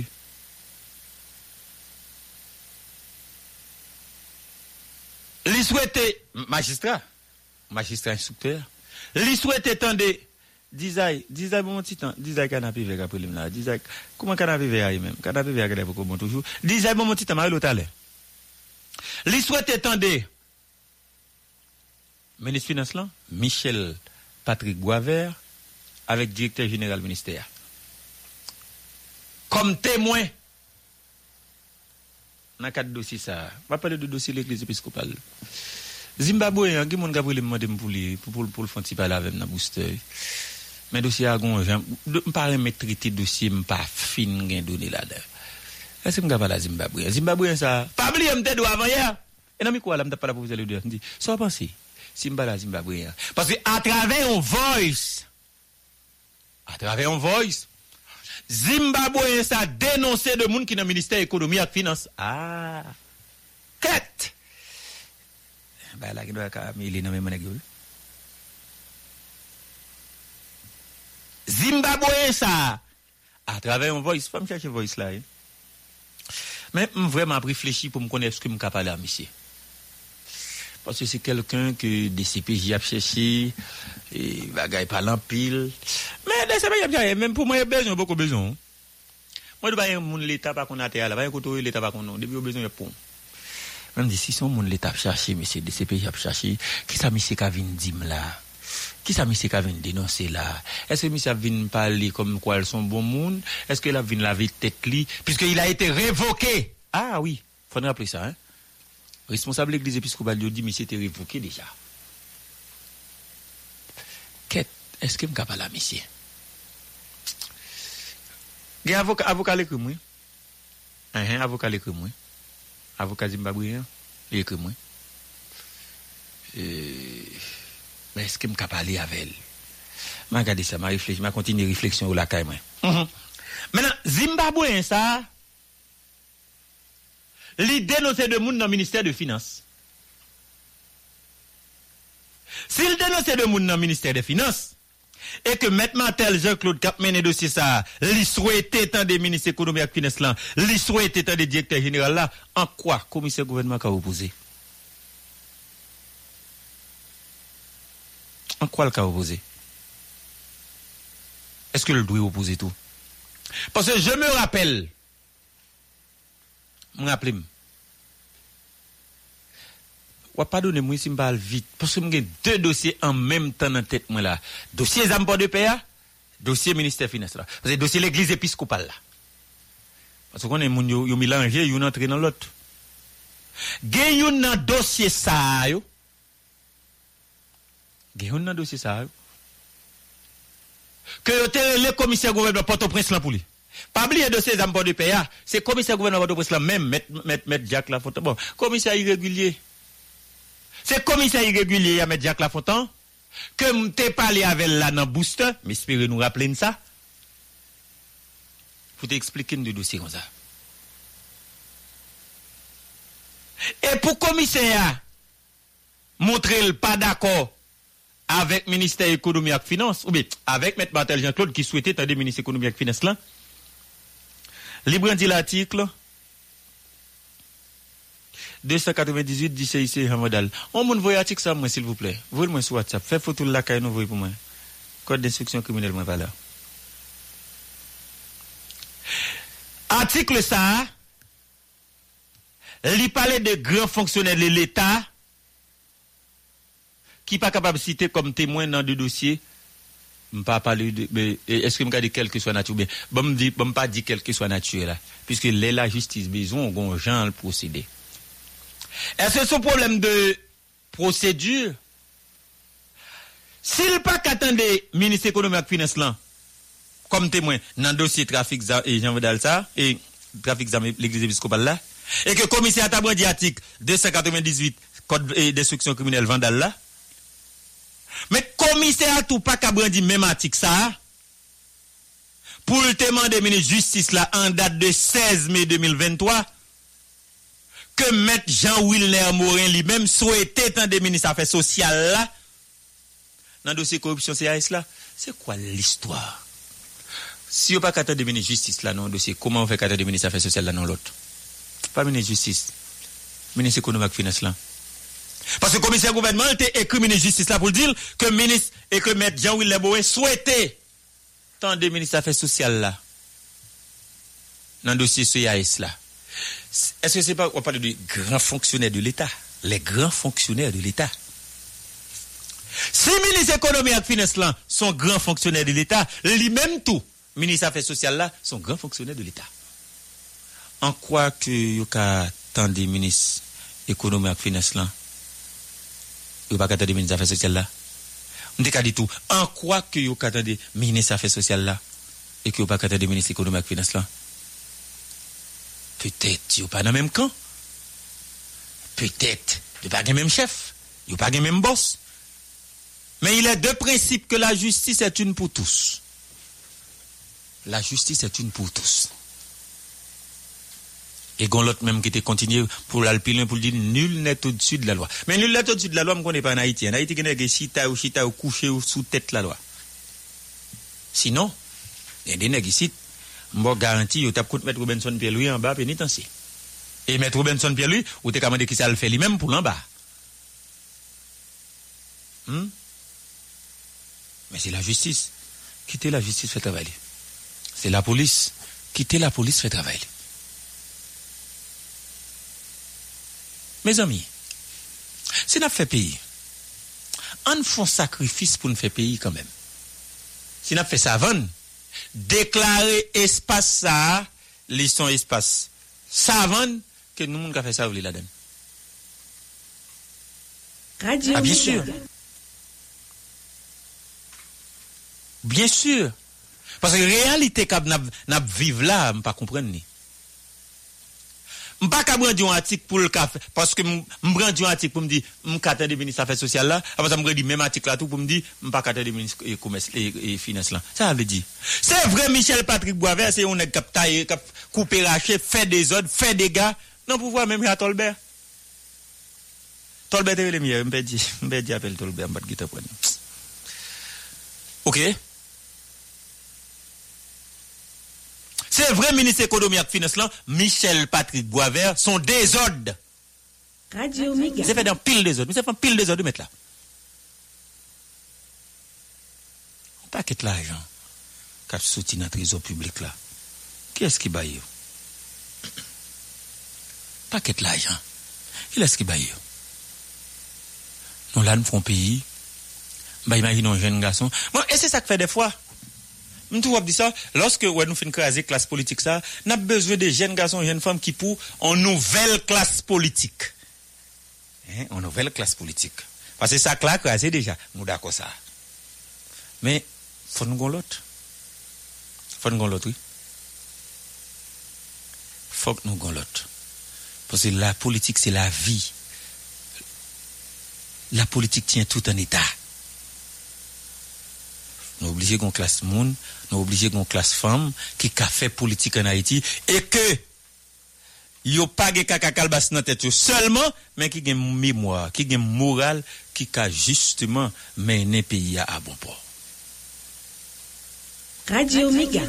Magistrat, magistrat instructeur, li souhaité tendre, disait, disait bon petit temps, disait canapé vert après là, disait, comment canapé même, canapé vert pour comment toujours, disait bon petit Li souhaité tendre, ministre finance Michel Patrick Boisvert avec directeur général ministère. Comme témoin nan kat dosi sa. Ma pale de dosi l'Eglise Episkopal. Zimbabwe, an gen moun Gabriel mwande m pou li, pou pou l fonti pala avèm nan booster. Men dosi a gon, m pare m trite dosi m pa fin gen doni la der. Ese m gava la Zimbabwe. Zimbabwe sa, pabli m te do avan ya. E nan mi kwa la m te pala pou vizale ou de. M di, so apansi, si m bala Zimbabwe ya. Paske a travè yon voice, a travè yon voice, Zimbabwe ça dénoncé de monde qui dans le ministère économie et finance. Ah. Quête. Ben là, il doit il dans même Zimbabwe ça. À travers un voice, pas me chercher voice là. hein. Mais vraiment réfléchi pour me connaître ce que me capable à monsieur. Parce que c'est quelqu'un que des CPJ a cherché, et bagaille pas l'empile. Mais des CPJ a même pour moi, il y a besoin, beaucoup besoin. Moi, je ne pas l'État pas qu'on a terre là, pas côté l'État pas qu'on a, depuis besoin, y a pour. Même dit, si son monde l'État cherché, monsieur, des CPJ a cherché, qui ça, monsieur, qui venu dire là? Qui ça, monsieur, qui venu dénoncer là? Est-ce que monsieur venu parler comme quoi elles sont bon monde? Est-ce qu'il a venu laver tête li? Puisqu'il a été révoqué. Ah oui, faut rappeler ça, hein? Responsable de l'église épiscopale, il dit, mais c'était révoqué déjà. Qu'est- Est-ce que je suis là, monsieur? Gen avoka, avoka l'ekri mwen. Ahen, avoka l'ekri mwen. Avoka Zimbabwe, l'ekri mwen. E, men eske m kap ale avel? Man gade sa, ma refleksyon, ma kontine refleksyon ou lakay mwen. Mm -hmm. Menan, Zimbabwe sa, li denose de moun nan Ministèr de Finance. Si li denose de moun nan Ministèr de Finance, et que maintenant tel Jean-Claude Cap mené dossier ça, li souhaité tant des ministres économiques et finances là, li souhaité tant des directeurs généraux là, en quoi commissaire gouvernement a opposé? En quoi le cas opposé? Est-ce que le doit opposer tout? Parce que je me rappelle, me rappelle, ou pas donner moi si vite parce que j'ai deux dossiers en même temps dans tête moi là dossier Zamport de PA dossier ministère finance là. Parce que dossier l'église épiscopale là. Parce qu'on est moun yo, yo mélangé yo entré dans l'autre. Gen yon nan dossier ça yo. Gen yon nan dossier ça yo. Que yo le commissaire gouvernement Port-au-Prince là pour lui. Pas oublier dossier Zamport de PA c'est commissaire gouvernement Port-au-Prince là même mettre mettre mettre Jacques Lafontaine. Bon commissaire irrégulier c'est commissaire irrégulier à mettre Jacques Lafontaine que m'te parlé avec là dans booster, mais nous rappeler ça. Pour t'expliquer le dossier comme ça. Et pour commissaire montrer le pas d'accord avec ministère économie et finance, ou bien avec M. Martel Jean-Claude qui souhaitait être ministre économie et finance là, dit l'article 298 du CIC Hamadal. On moun voye article ça, s'il vous plaît. Voyez moi sur WhatsApp. Faites photo de la caille, nous pour moi. Code d'instruction criminelle, moi, là. Article ça, il parlait de grands fonctionnaires de l'État qui pas capable de citer comme témoin dans deux dossiers. Je pas parler de, mais est-ce que je dis quel que soit nature, bien, bon, me dit, bon, pas dit quel que soit nature là, puisque là, la justice besoin, on gens le procédé. Est-ce que ce problème de procédure, s'il pas qu'attendre ministre économique et finance là, comme témoin dans le dossier trafic et Jean Vidal et trafic l'église épiscopale là, et que le commissaire a brandi article 298 code et d'instruction criminelle vandal là, mais commissaire tout pas qu'à brandi même article ça, pour le demander ministre de justice là en date de 16 mai 2023, que M. Jean-Wilner Morin lui-même souhaitait tant des ministres affaires sociales là, dans le dossier corruption CAS là, c'est quoi l'histoire? Si vous pas qu'à de ministre justice là dans le dossier, comment on fait qu'à de ministre affaires sociales là dans l'autre? Pas ministre justice, ministre économique finance là. Parce que le commissaire gouvernement était écrit ministre justice là pour dire que ministre et que M. Jean-Wilner Morin souhaitait tant des ministres affaires sociales là, dans le dossier CAS là. Est-ce que c'est pas, on parle de grands fonctionnaires de l'État, les grands fonctionnaires de l'État. Si ministre économie et finance sont grands fonctionnaires de l'État, lui-même tout, ministre affaires sociales là, sont grands fonctionnaires de l'État. En quoi que yo ka tant des ministres économie et finance là, yo pas attendre ministre affaires sociales là? On dit dit tout. En quoi que yo ka attendre ministre affaires sociales là? Et que yo pas attendre ministre économie et finance là? Peut-être yo pas dans le même camp. Peut-être yo pas le même chef, yo pas le même boss. Mais il est de principe que la justice est une pour tous. La justice est une pour tous. Et qu'on l'autre même qui était continué pour l'alpilin pour dire nul n'est au-dessus de la loi. Mais nul n'est au-dessus de la loi, on ne connaît pas en Haïti. En Haïti, il y a des chita ou chita ou couché ou sous tête la loi. Sinon, il y a des nègres je garantis, vous avez mettre Robinson Pierre-Louis en bas pénitencier. Et mettre Robinson Pierre-Louis, vous avez commandé qui ça le fait lui-même pour l'en bas. Hmm? Mais c'est la justice. Quittez la justice, fait travailler? C'est la police. Quittez la police, fait travailler? Mes amis, si nous fait pays, on fait sacrifice pour nous faire pays quand même. Si nous fait ça avant, deklare espas sa, li son espas savan, ke nou moun ka fe sa ou li la den. Radio ah, bien sûr. Bien sûr. Parce que réalité kab nap, nap vive la, m pa kompren ni. m pa ka brandi yon atik pou l kafe, paske m brandi yon atik pou m di, m kate de menis afet sosyal la, apat sa m brandi menm atik la tou pou m di, m pa kate de menis e, e, e finance la. Sa ave di. Se vre Michel Patrick Boisvert, se yon e kap taye, kap koupe rache, fe de zod, fe de ga, nan pou vwa menm ya Tolbert. Tolbert e ve le miye, m pe di, m pe di apel Tolbert, m pat gite pren. Ok? C'est vrai, ministre économie et finance là, Michel Patrick Boisvert, sont désordres. Radio Méga. C'est fait dans pile désordre. Mais fait pile désordre de mettre là. On paquet l'argent qui a soutenu notre trésor public là. Qui est-ce qui baille Paquet l'argent. Qui est-ce qui baille Nous là, nous faisons pays. Bah, imaginons un jeune garçon. Bon, et c'est ça que fait des fois. Je trouve dit ça, lorsque ouais, nous faisons craser classe politique ça, nous avons besoin de jeunes garçons, jeunes femmes qui pour en nouvelle classe politique. Hein, en nouvelle classe politique. Parce que ça là crasé déjà, nous d'accord ça. Mais faut nous l'autre. Faut nous l'autre, oui. Faut que nous l'autre. Parce que la politique c'est la vie. La politique tient tout un état. Nous obligés qu'on classe monde, nous obligés qu'on classe femme qui a fait politique en Haïti et que yo pas de caca calbas dans tête seulement mais qui a mémoire, qui a morale qui a justement mené pays à bon port. Radio Méga.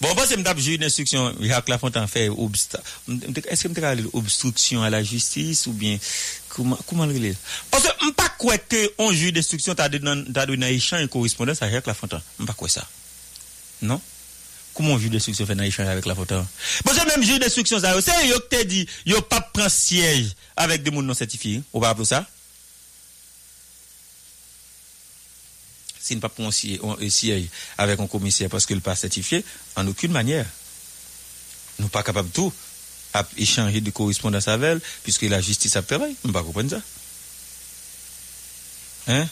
Bon, parce que je me une instruction, Jacques Lafontaine fait Est-ce que je obstruction à la justice ou bien comment comment le? Parce que je pas quoi que on juge d'instruction t'a donné un échange correspondance à Jacques Lafontaine. Je pas quoi ça? Non? Comment on juge d'instruction fait un échange avec Lafontaine? Parce que même juge d'instruction ça, c'est yo qui te dit, yo pas prend siège avec des gens non certifiés. On va appeler ça? s'il ne pas prendre siège- avec un commissaire parce qu'il n'est pas certifié, en aucune manière. Nous pas capables de tout échanger de correspondance avec elle, puisque la justice a travail. Nous ne pas comprendre ça? Hein?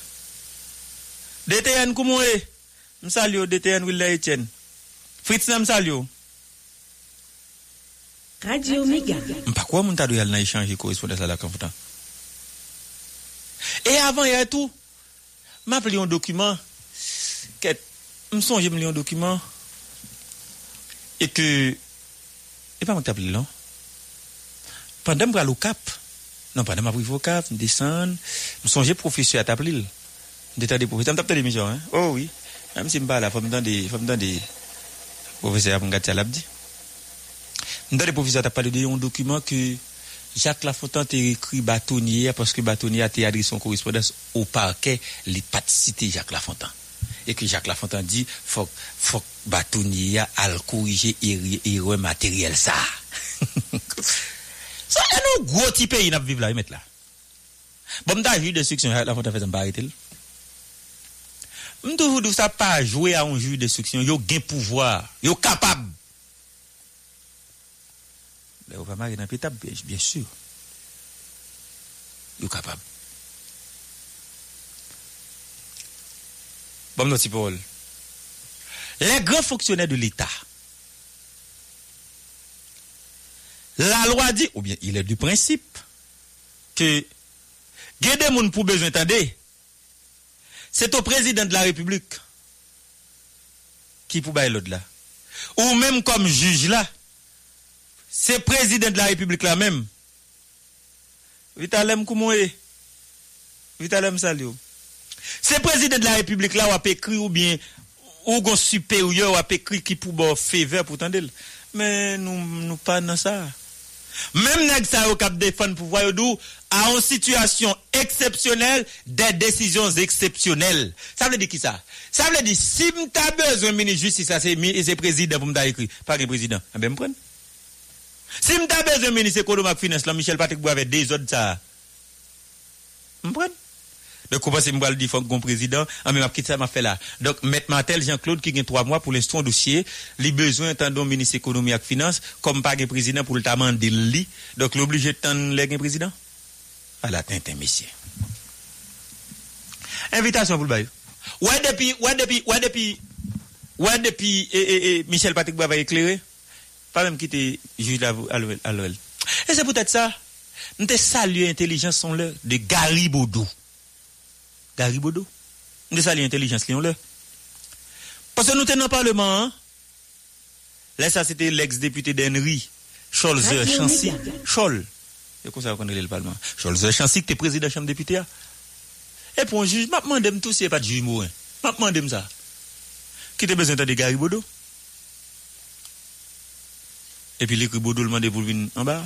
DTN koumou e? Msal yo DTN wile etyen. Fritz nan msal yo. Radio Mega. Mpakwa moun tadou yal nan ichanji korespondes la lakan foutan. E avan yè tou, map li yon dokumen, ket, mson jem li yon dokumen, e ke, e pa mwen tabli lan, pandem bral ou kap, Non, pendant que je au cap, je descends. Je songe professeur à t'appeler. Je des professeurs. Je m'appelle l'émission, hein? Oh oui. Même si je me parle, faut me donner des. faut me donner des. Professeur, pour me gâter à l'abdi. Dans les professeurs, tu as parlé d'un document que Jacques Lafontaine a écrit bâtonnier parce que bâtonnier a adressé son correspondance au parquet, les pas cité Jacques Lafontaine. Et que Jacques Lafontaine dit, faut, faut que bâtonnier à corriger erreur matériel ça. [LAUGHS] ça, nous gros petit pays, n'a vivre là, mettre là. Bon, m'ta vu destruction, Jacques Lafontaine fait un barré M toujours dit ça pas jouer à un juge d'instruction, yo gain pouvoir, yo capable. Là, on va marier dans pétable, bien, sûr. Yo capable. Bon, non, Paul. Les grands fonctionnaires de l'État, La loi dit, ou bien il est du principe, que Guédé moun pour besoin tendez, c'est au président de la République qui pour bailler l'au-delà. Ou même comme juge là, c'est président de la République là même. Vitalem Koumoué. Vitalem Salio. C'est président de la République là ou a écrit ou bien ou gon supérieur ou a écrit qui pour faveur pour tendez. Mais nous nous pas dans ça. Même nèg ça au cap défendre pouvoir yo dou à une situation exceptionnelle des décisions exceptionnelles. Ça veut dire qui ça? Ça veut dire si m'ta besoin ministre justice ça c'est c'est président pour m'ta écrit, pas un président. Ah ben m'prendre. Si m'ta besoin ministre économie et finance là Michel Patrick Bois avec des autres ça. M'prendre. Donc, comment c'est me dire faut qu'on président, en même temps, ça m'a fait là. Donc, mettre Martel Jean-Claude qui a trois mois pour l'instant dossier, les besoins tendant ministre économie et finance, comme pas un président pour le demander li. Donc, l'obligé de tendre le président? À la tintin, messieurs. Invitation pour le bail. Ouais, depuis, ouais, depuis, ouais, depuis, ouais, depuis, et, et, et Michel Patrick Bois va éclairer. Pas même quitter juge à l'OL. Et c'est peut-être ça. Nous te saluer intelligence son là de Gary Baudou. Garibodo. Nous saluons l'intelligence, lion là. Parce que nous sommes dans le Parlement, hein? là, ça c'était l'ex-député d'Henry, Scholzer Chancy. Scholl. C'est comme ça qu'on le Parlement? Scholzer Chancy, qui est président de la Chambre des députés. Et pour un juge, je me demande tout si pas de juge mourin. Je me demande ça. Qui a besoin de Garibodo? Et puis l'écrit Bodo le demande pour venir en bas.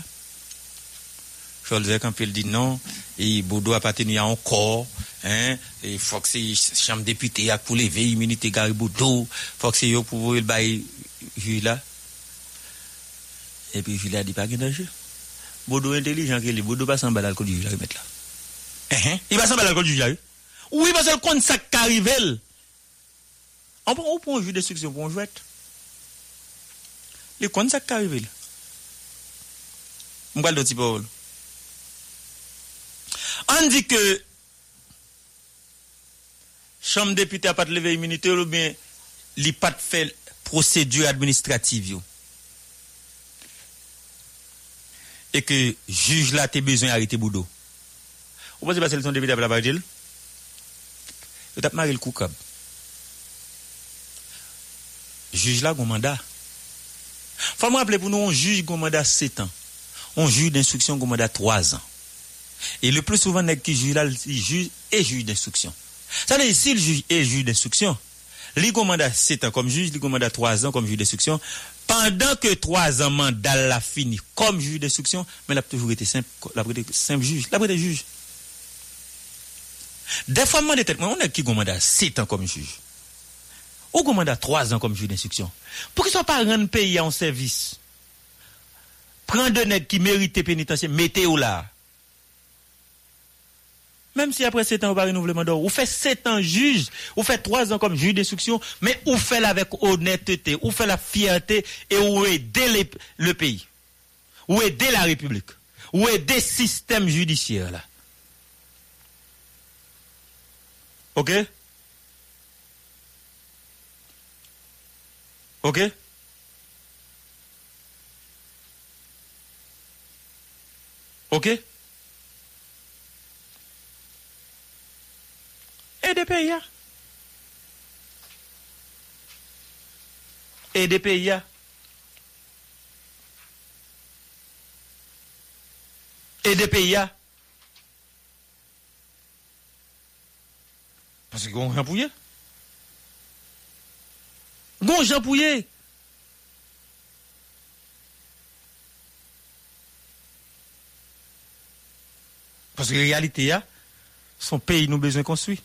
Quand il dit non, et Bodo appartient à un corps, hein, il faut que c'est chambre député à pour lever immunité Garibodo, faut que c'est pour le bail là. Et puis là dit pas qu'il danger. Bodo intelligent qu'il est, Bodo pas s'en balade le juge là remettre là. Hein, il va s'en balade le juge là. Oui, parce que quand ça arrive, on prend on prend un juge d'instruction pour un jouet. Le quand ça arrive. On parle de petit Paul. On dit que chambre député n'a pas de lever immunité ou bien il n'a pas de procédure administrative. Et que juge là, tu besoin d'arrêter Boudou. Vous pensez que c'est le député à la parole Il a marqué le. Juge là, un mandat. Faut me rappeler pour nous, on juge un mandat 7 ans. On juge d'instruction un mandat 3 ans. Et le plus souvent, nèg qui juge là, juge et juge d'instruction. Ça veut dire, si le juge est juge d'instruction, il mandat 7 ans comme juge, il mandat 3 ans comme juge d'instruction. Pendant que 3 ans mandat l'a fini comme juge d'instruction, mais il a toujours été simple, il a été simple juge, il a été juge. Des fois, on a qui mandat 7 ans comme juge? Ou mandat 3 ans comme juge d'instruction? Pour qu'ils ne soient pas rendre pays en service. Prendre de nègres qui méritent pénitentiaire, mettez-vous là. Même si après 7 ans, on va renouvellement d'or, ou fait 7 ans juge, ou fait 3 ans comme juge d'instruction, mais ou fait avec honnêteté, ou fait la fierté, et ou aider le pays, ou aider la République, ou aider le système judiciaire là. Ok? Ok? Ok? E de peyi ya. E de peyi ya. E de peyi ya. Pase goun jan pouye. Goun jan pouye. Pase realite ya, son peyi nou bezwen konstwi.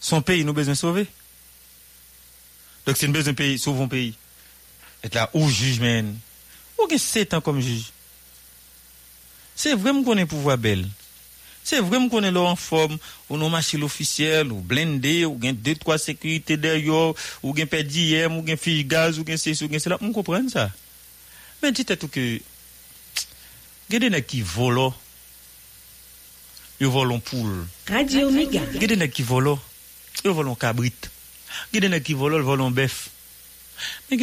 Son pays nous besoin sauver. Donc c'est une besoin pays, sauver un pays. Et là, où juge, men. Ou que 7 ans comme juge? C'est vraiment qu'on est pouvoir belle. C'est vrai, me connaît là en forme, ou non machine officielle, ou blindé, ou gen deux, trois sécurités derrière, ou gen père d'IM, ou gen fiche gaz, ou gen ceci, ou gen cela. Me comprendre ça. Mais dites tout que, gen des qui volent, ils volent poule. Radio Mega. Gen des nèg qui volent, ils volent cabrit. Volent, ils volent bœuf. Mais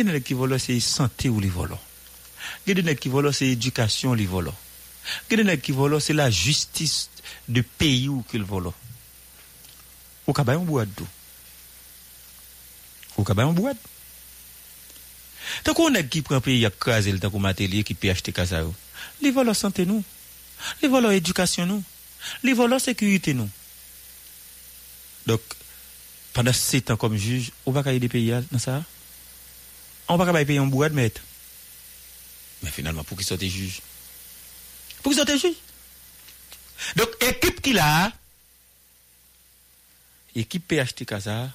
c'est santé ou volent. Éducation volent. La justice de pays volent. Ou un boîte d'eau. Ou un qu'on nèg qui prend pays le qu'on qui peut acheter casa yo. Santé nous. Éducation nous. Sécurité pendant sept ans comme juge, on va pas aider pays dans ça? On va pas payer un boîte maître. Mais finalement, pour qu'il soit juge. Pour qu'il soit juge. Donc, équipe qu'il a, équipe PHT Casa,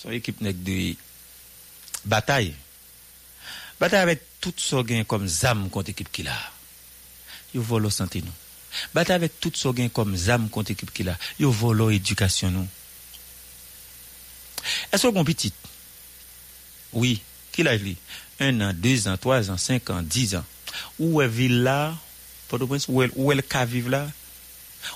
son équipe de bataille. Bataille avec tout ce gain comme zam contre équipe qu'il a. Yo volo santé nous. Bat avèk tout so gen kom zam kont ekip ki la, yo volo edukasyon nou. Eso kon pitit? Oui, ki la li? 1 an, 2 an, 3 an, 5 an, 10 an. Ou e vil la, ou el, el ka viv la,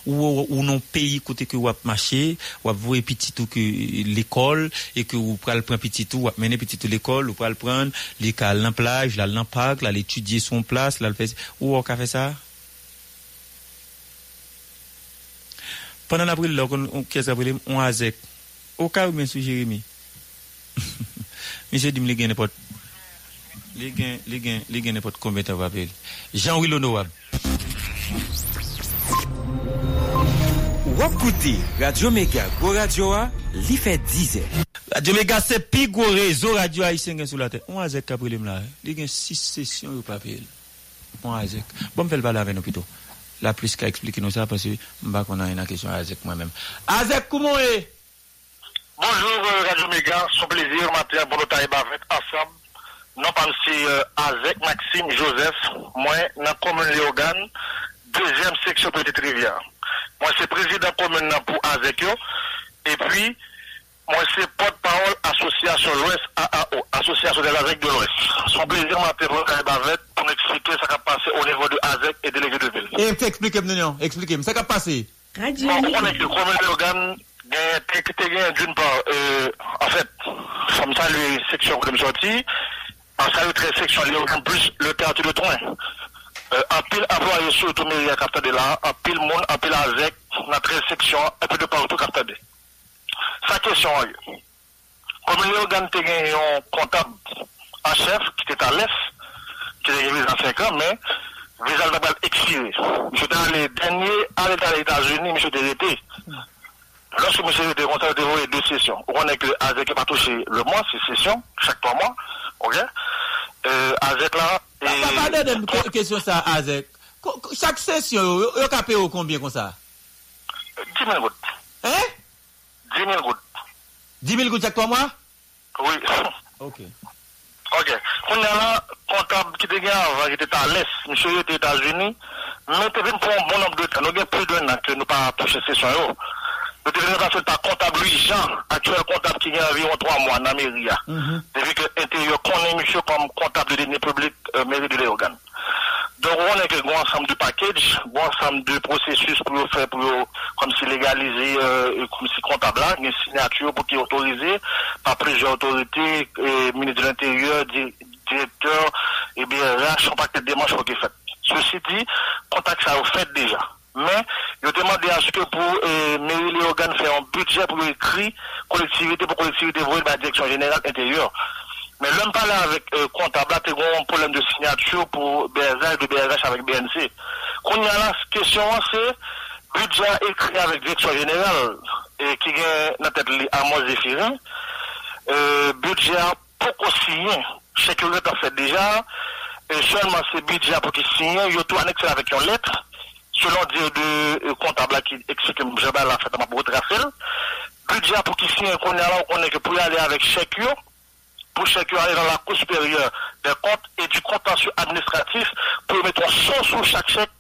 ou, ou non peyi kote ki wap mache, wap vwe pititou ki l'ekol, e ki ou pral pran pititou, wap mene pititou l'ekol, ou pral pran li ka lan plaj, la lan pak, la l'etudye son plas, la l'fes, ou wak ka fe sa? Ou wak ka fe sa? Pendan april lò kon kes april, on a zek. O ka ou men sou Jeremie? Mise dim li gen nepot. Li gen, li gen, li gen nepot konbet avapel. Jean-Willy Onowab. Wap koute, Radio Mega, go radio a, li fe dize. Radio Mega se pi go rezo radio a isen gen sou la te. On a zek april m la. Li gen 6 sesyon ou papel. On a zek. Bon fel bala ven opito. La plus qu'à expliquer nous ça parce que m'ba qu'on a une question Azek moi-même. Azek, comment est? Bonjour euh, Radio Méga, son plaisir matin pour tailler avec ensemble. Non monsieur euh, Azek Maxime Joseph, moi dans commune Léogane, deuxième section Petite Rivière. Moi c'est président commune pour Azek et puis moi c'est porte-parole association l'Ouest AAO, association des Azek de l'Ouest. Son plaisir nous tailler avec pour nous expliquer ce qui a passé au niveau de Azek et délégué de ville. Et expliquez-moi, non, expliquez-moi, ça qui a passé? Radio on est que te gen d'une part, euh, en fait, comme ça, les sections que nous sorti, en ça, le très section Léogane plus le théâtre de Troin. Euh, en pile employé surtout mairie à Capitade là, en pile monde, en pile AZEC, dans 13 sections, et puis de partout Capitade. Sa question, est, comme Léogane te gen un comptable en chef, qui était à l'Est, qui était arrivé dans 5 ans, mais, visa n'a pas expiré. Monsieur était allé dernier, à l'État des États-Unis, monsieur était été. Lorsque monsieur était content de dévorer deux sessions, on est que AZEC n'a pas touché le mois, c'est session, chaque trois mois, ok? Et... Papa, donne une question ça, Azek. Chaque session, yo yo ka paye au combien comme ça? 10 000 gouttes. Hein? 10 000 gouttes. 10 000 gouttes chaque 3 mois Oui. Ok. Ok. On a là, comptable qui était avant, qui était à l'Est, monsieur aux États-Unis, mais tu venu pour un bon nombre de temps. Nous avons plus d'un an que nous pas touché ces soins. Oh. Nous devons passer par comptable Louis Jean, actuel comptable qui a environ 3 mois dans la mairie. Depuis que l'intérieur connaît monsieur comme comptable de deniers publics, euh, mairie de Léogane. Donc, on que un ensemble de packages, un ensemble de processus pour faire, pour, comme si légaliser, euh, comme si comptable une signature pour qu'il est autorisé par plusieurs autorités, ministre de l'Intérieur, di- directeur, et bien, là, je pas que des démarches pour qu'il fait. Ceci dit, contact ça au fait déjà. Mais, je demandé à ce que pour euh, mairie Léogane faire un budget pour écrit collectivité pour collectivité pour la direction générale intérieure. Mais l'homme là avec euh, comptable, là, t'es un problème de signature pour BRH, de BRH avec BNC. Qu'on y a là, question, c'est budget écrit avec direction générale, et qui est dans tête li Amos Zéphirin, euh, budget pour qu'on signe, sécurité en fait déjà, et seulement c'est budget pour qu'il signe, il y a tout annexé avec une lettre, selon dire de euh, comptable qui explique que je vais la faire pour retracer. Budget pour qu'il signe, qu'on y a là, on est que pour y aller avec chèque, pour chacun aller dans la Cour supérieure des comptes et du contentieux administratif pour mettre un son sur chaque chèque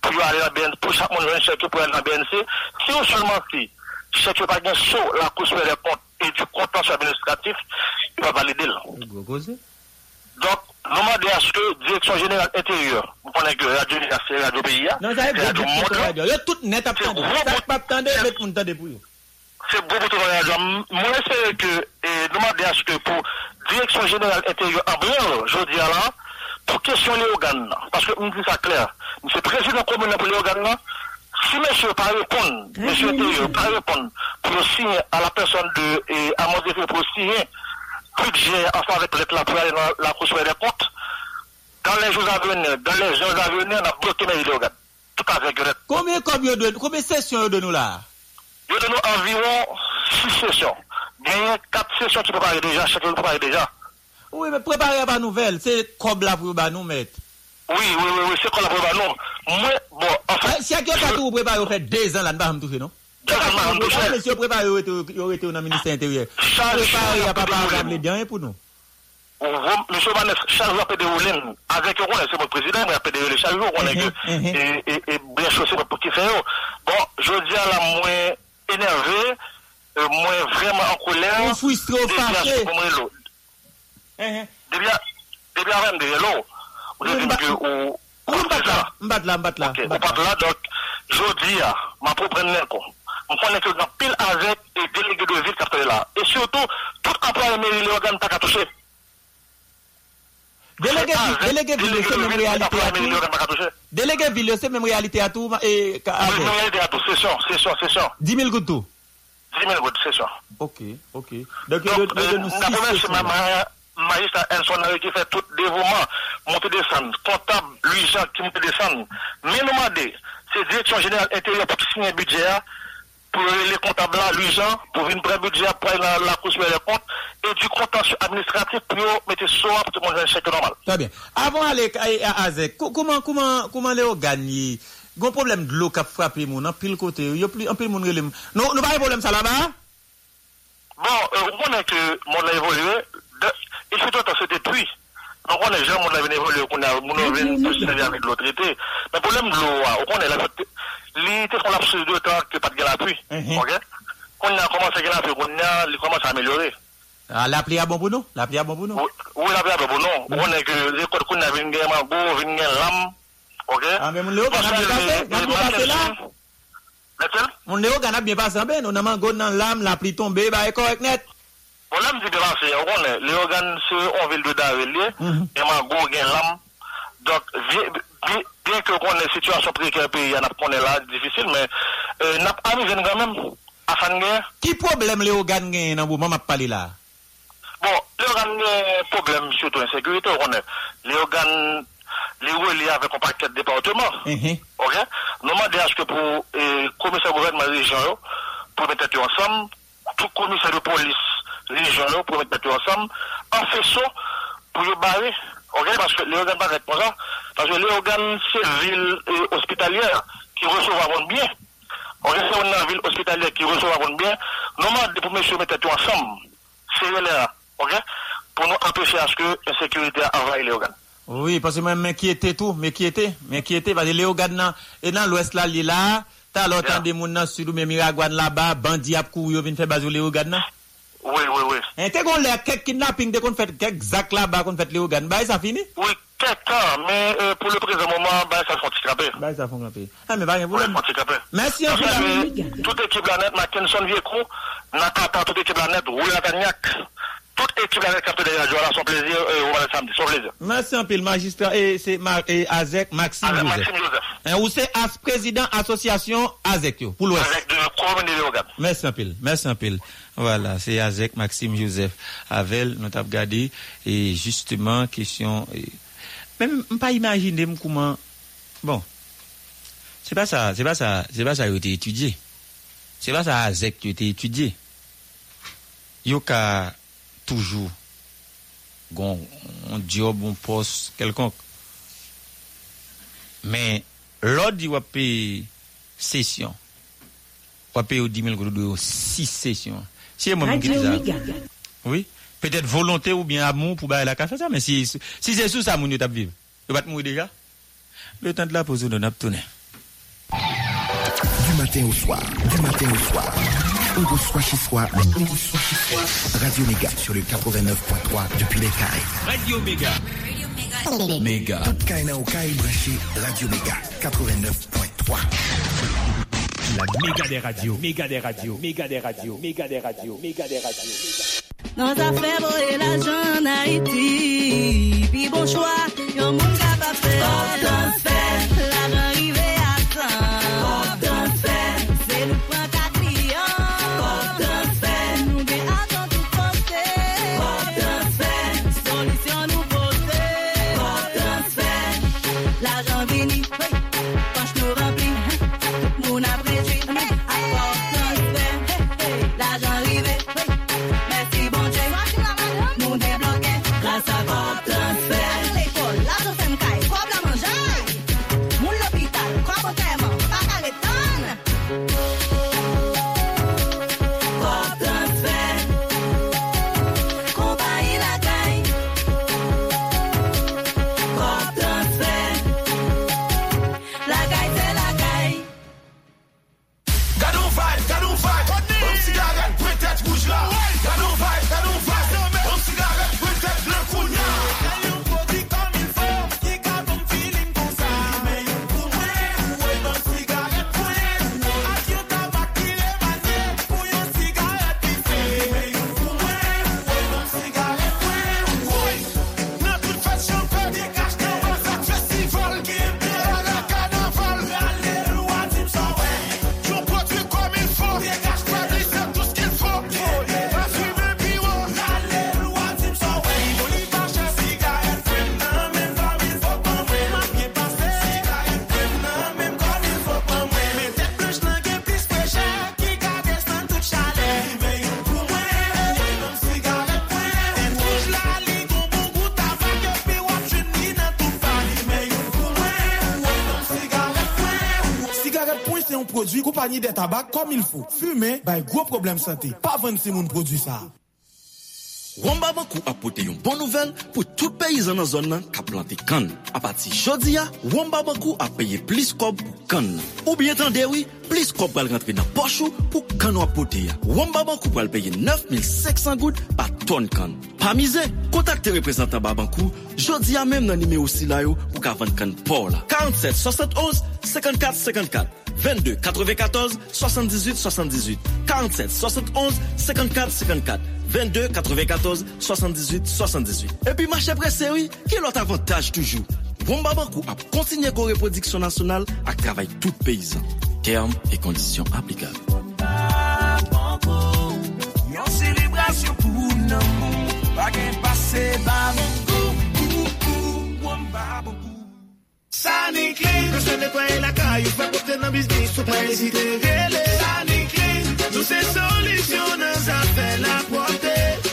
pour aller dans BNC, pour chaque monde chèque pour aller dans BNC. Si on seulement si, chèque pas sur la Cour supérieure des comptes et du contentieux administratif, il va valider là. Donc, nous demandons à ce que Direction Générale Intérieure, vous connaissez que Radio c'est Radio Non, c'est veut Radio Monde, tout net à tande. Ça pas pour c'est beaucoup trop radio. Moi, j'espère que, et demander à ce que pour Direction Générale Intérieure, en bien, je dis à là, pour questionner là, parce que, on dit ça clair, monsieur président communal pour là, si monsieur pas répondre, monsieur intérieur pas répondre pour signer à la personne de, et à mon défi pour signer, budget ensemble avec l'État pour aller dans la supérieure des comptes, dans les jours à venir, dans les jours à venir, on a bloqué les organes. Tout à fait correct. Combien combien de combien de sessions de nous là? Il y a environ 6 sessions. Il y a 4 sessions qui préparent déjà, chacun prépare déjà. Oui, mais préparez pas nouvelle, c'est comme là pour nous mettre. Oui, oui, oui, oui c'est qu'on la prépare. Non, moi, bon, enfin. Si à quelqu'un qui vous prépare, vous faites deux ans là, ne pas me toucher, non? Monsieur préparé, vous été dans le ministère intérieur. Préparé, il n'y a pas de bien pour nous. Monsieur Vanès, chaque jour, peut dérouler avec eux, c'est mon président, mais peut dérouler chaque jour, on est et, bien chaussé pour qui fait. Bon, je dis à la moins énervé, euh, moins vraiment en colère. On frustré, fâché. Depuis, avant de l'eau, on dit que, bat là, donc, je dis à, ma propre quoi. On connaît que dans pile avec et délégué de ville qui là. Et surtout, tout emploi de mairie, les organes pas qu'à toucher. Délégué, délégué ville, c'est même réalité à tout. Délégué ville, c'est même réalité à tout. Et, même réalité à tout, c'est sûr, c'est sûr, c'est sûr. 10 000 gouttes tout. 10 000 gouttes, c'est sûr. Ok, ok. Donc, Donc euh, six magistrat Enson qui fait tout dévouement, monter descendre, comptable, lui, Jean, qui monte descendre. Mais nous demandons, c'est direction générale intérieure pour signer un budget, pour les comptables là, lui, Jean, pour une vraie budget pour la cour supérieure des comptes, et du contentieux administratif pour mettre ça pour tout le monde un chèque normal. Très bien. Avant d'aller à comment, comment, comment les organes, il y a un problème de l'eau qui a frappé mon, en pile côté, il y a plus, en pile mon relève. Non, nous pas de problème ça là-bas? Bon, euh, on est que mon a évolué, il faut tout depuis. Donc on est jamais on a évolué, on a mon a venu avec l'autre été. Mais le problème de l'eau, on est là, l'été qu'on a plus de temps que pas de l'appui. OK? On a commencé à l'appui, on a commencé à améliorer. Ah, la pluie a bon pour nous? La pluie a bon pour nous? Oui, la pluie a bon pour nous. On est que l'école qu'on a gagner mango, venu gagner lame. Ok? Ame moun le ou ganap bien pase? Moun moun pase la? Metel? Moun le ou ganap bien pase an ben? Ou nan man god nan lam, la pli tombe, ba e korek net? Moun lam di devan se, ou konen, le ou gan se on vil de dawe li, mhm. eman go gen lam. Dok, bien ke konen situasyon preker pe, yan ap konen la, difisil, men euh, nap avizen gamen, asan gen. Ki problem le ou gan gen nan wou mam ap pale la? Bon, le ou gan gen problem, sou tou insekurite, ou konen, le ou gan... Les reliés avec un paquet de départements. Ok? Nous demandons à ce que pour le commissaire gouvernement régional, pour mettre ensemble, tout commissaire de police régional, pour mettre ensemble, en faisceau, pour le barrer. Ok? Parce que les organes pas pour ça. Parce que les organes civils et hospitalières qui reçoivent avant bien. Ok? C'est une ville hospitalière qui reçoit avant bien. Nous demandons pour monsieur mettre ensemble. C'est là. Ok? Pour nous empêcher à ce que la sécurité envahisse les organes. Oui, parce que moi, m'inquiéter tout, m'inquiéter, m'inquiéter, parce que Léo Gadnan, et dans l'ouest là, il est là, t'as l'autant ah. des mouns dans le sud, mais Miragouane là-bas, bandit a couru, vient faire basou Léo Gadnan. Oui, oui, oui. Et t'es qu'on l'a, quelques kidnapping, t'es qu'on fait quelques zac là-bas, qu'on fait Léo Gadnan, bah, ça finit? Oui, quelques mais euh, pour le présent moment, bah, ça font scraper. Bah, ça font scraper. Ah, mais bah, rien, vous Merci, en fait. Euh, toute équipe la net, Mackinson, Vieux Nakata, toute équipe la net, Rouy Lavagnac. Toute équipe capte des radios, là, son plaisir, euh, on va le samedi, son plaisir. Merci un peu, le magistrat, et c'est Azek Maxime Azek Joseph. Maxime Joseph. Et où c'est as président association Azek, pour l'Ouest. Avec de commune de. Merci un peu, merci un peu. Voilà, c'est Azek Maxime Joseph. Avec, nous avons regardé, et justement, question, même, pas imaginer comment, bon, c'est pas ça, c'est pas ça, c'est pas ça qui a été étudié. C'est pas ça Azek qui a été étudié. Yo ka toujours gon un job, un poste quelconque. Mais l'autre dit ou paye session. Ou paye 10 000 gouttes de 6 sessions. Si moi qui dis ça. Oui. Peut-être volonté ou bien amour pour bailler la café ça, mais si, si c'est sous ça, mon t'a vivre. Yo va te mourir déjà. Le temps de la pause, on a tourné. matin au soir, du matin au soir. Reçoit chez soi, chez. Radio Méga sur le 89.3 depuis les Caraïbes. Radio Méga. Méga. Toute Kaina au branché, Radio Méga 89.3. La méga des radios, méga des radios, méga des radios, méga des radios, méga des radios. Nos affaires et l'argent en Haïti. Puis bon choix, yon moun capable faire. Pop prodwi kompanyi de tabak kom il fò. Fume, bay gwo problem sante. Pa ven si moun prodwi sa. Wamba Bankou apote yon bon nouvel pou tout peyizan nan zon nan ka plante kan. A pati chodi ya, Wamba Bankou apeye plis kob pou kan. Ou bien tan dewi, oui? Plis kob pral rentre nan pochou pou kan wapote ya. Wamba Bakou pral peye 9500 goud pa ton kan. Pa mize, kontakte reprezentant Babankou, jodi ya menm nan nime osi la yo pou ka vant kan por la. 47 71 54 54 22 94 78 78 47 71 54 54 22 94 78 78 Epi mache prese oui, ki lot avantage toujou. Wamba Bankou ap kontinye ko reprodiksyon nasyonal ak travay tout peyizan. Term e kondisyon aplikable. Yon célébration pour l'amour. Pas qu'un passé, bah, Sani Clean, nous sommes nettoyer la caille, ou faire porter dans business, faut pas hésiter, rêler. Sani Clean, nous c'est solution, nous affaires la portée.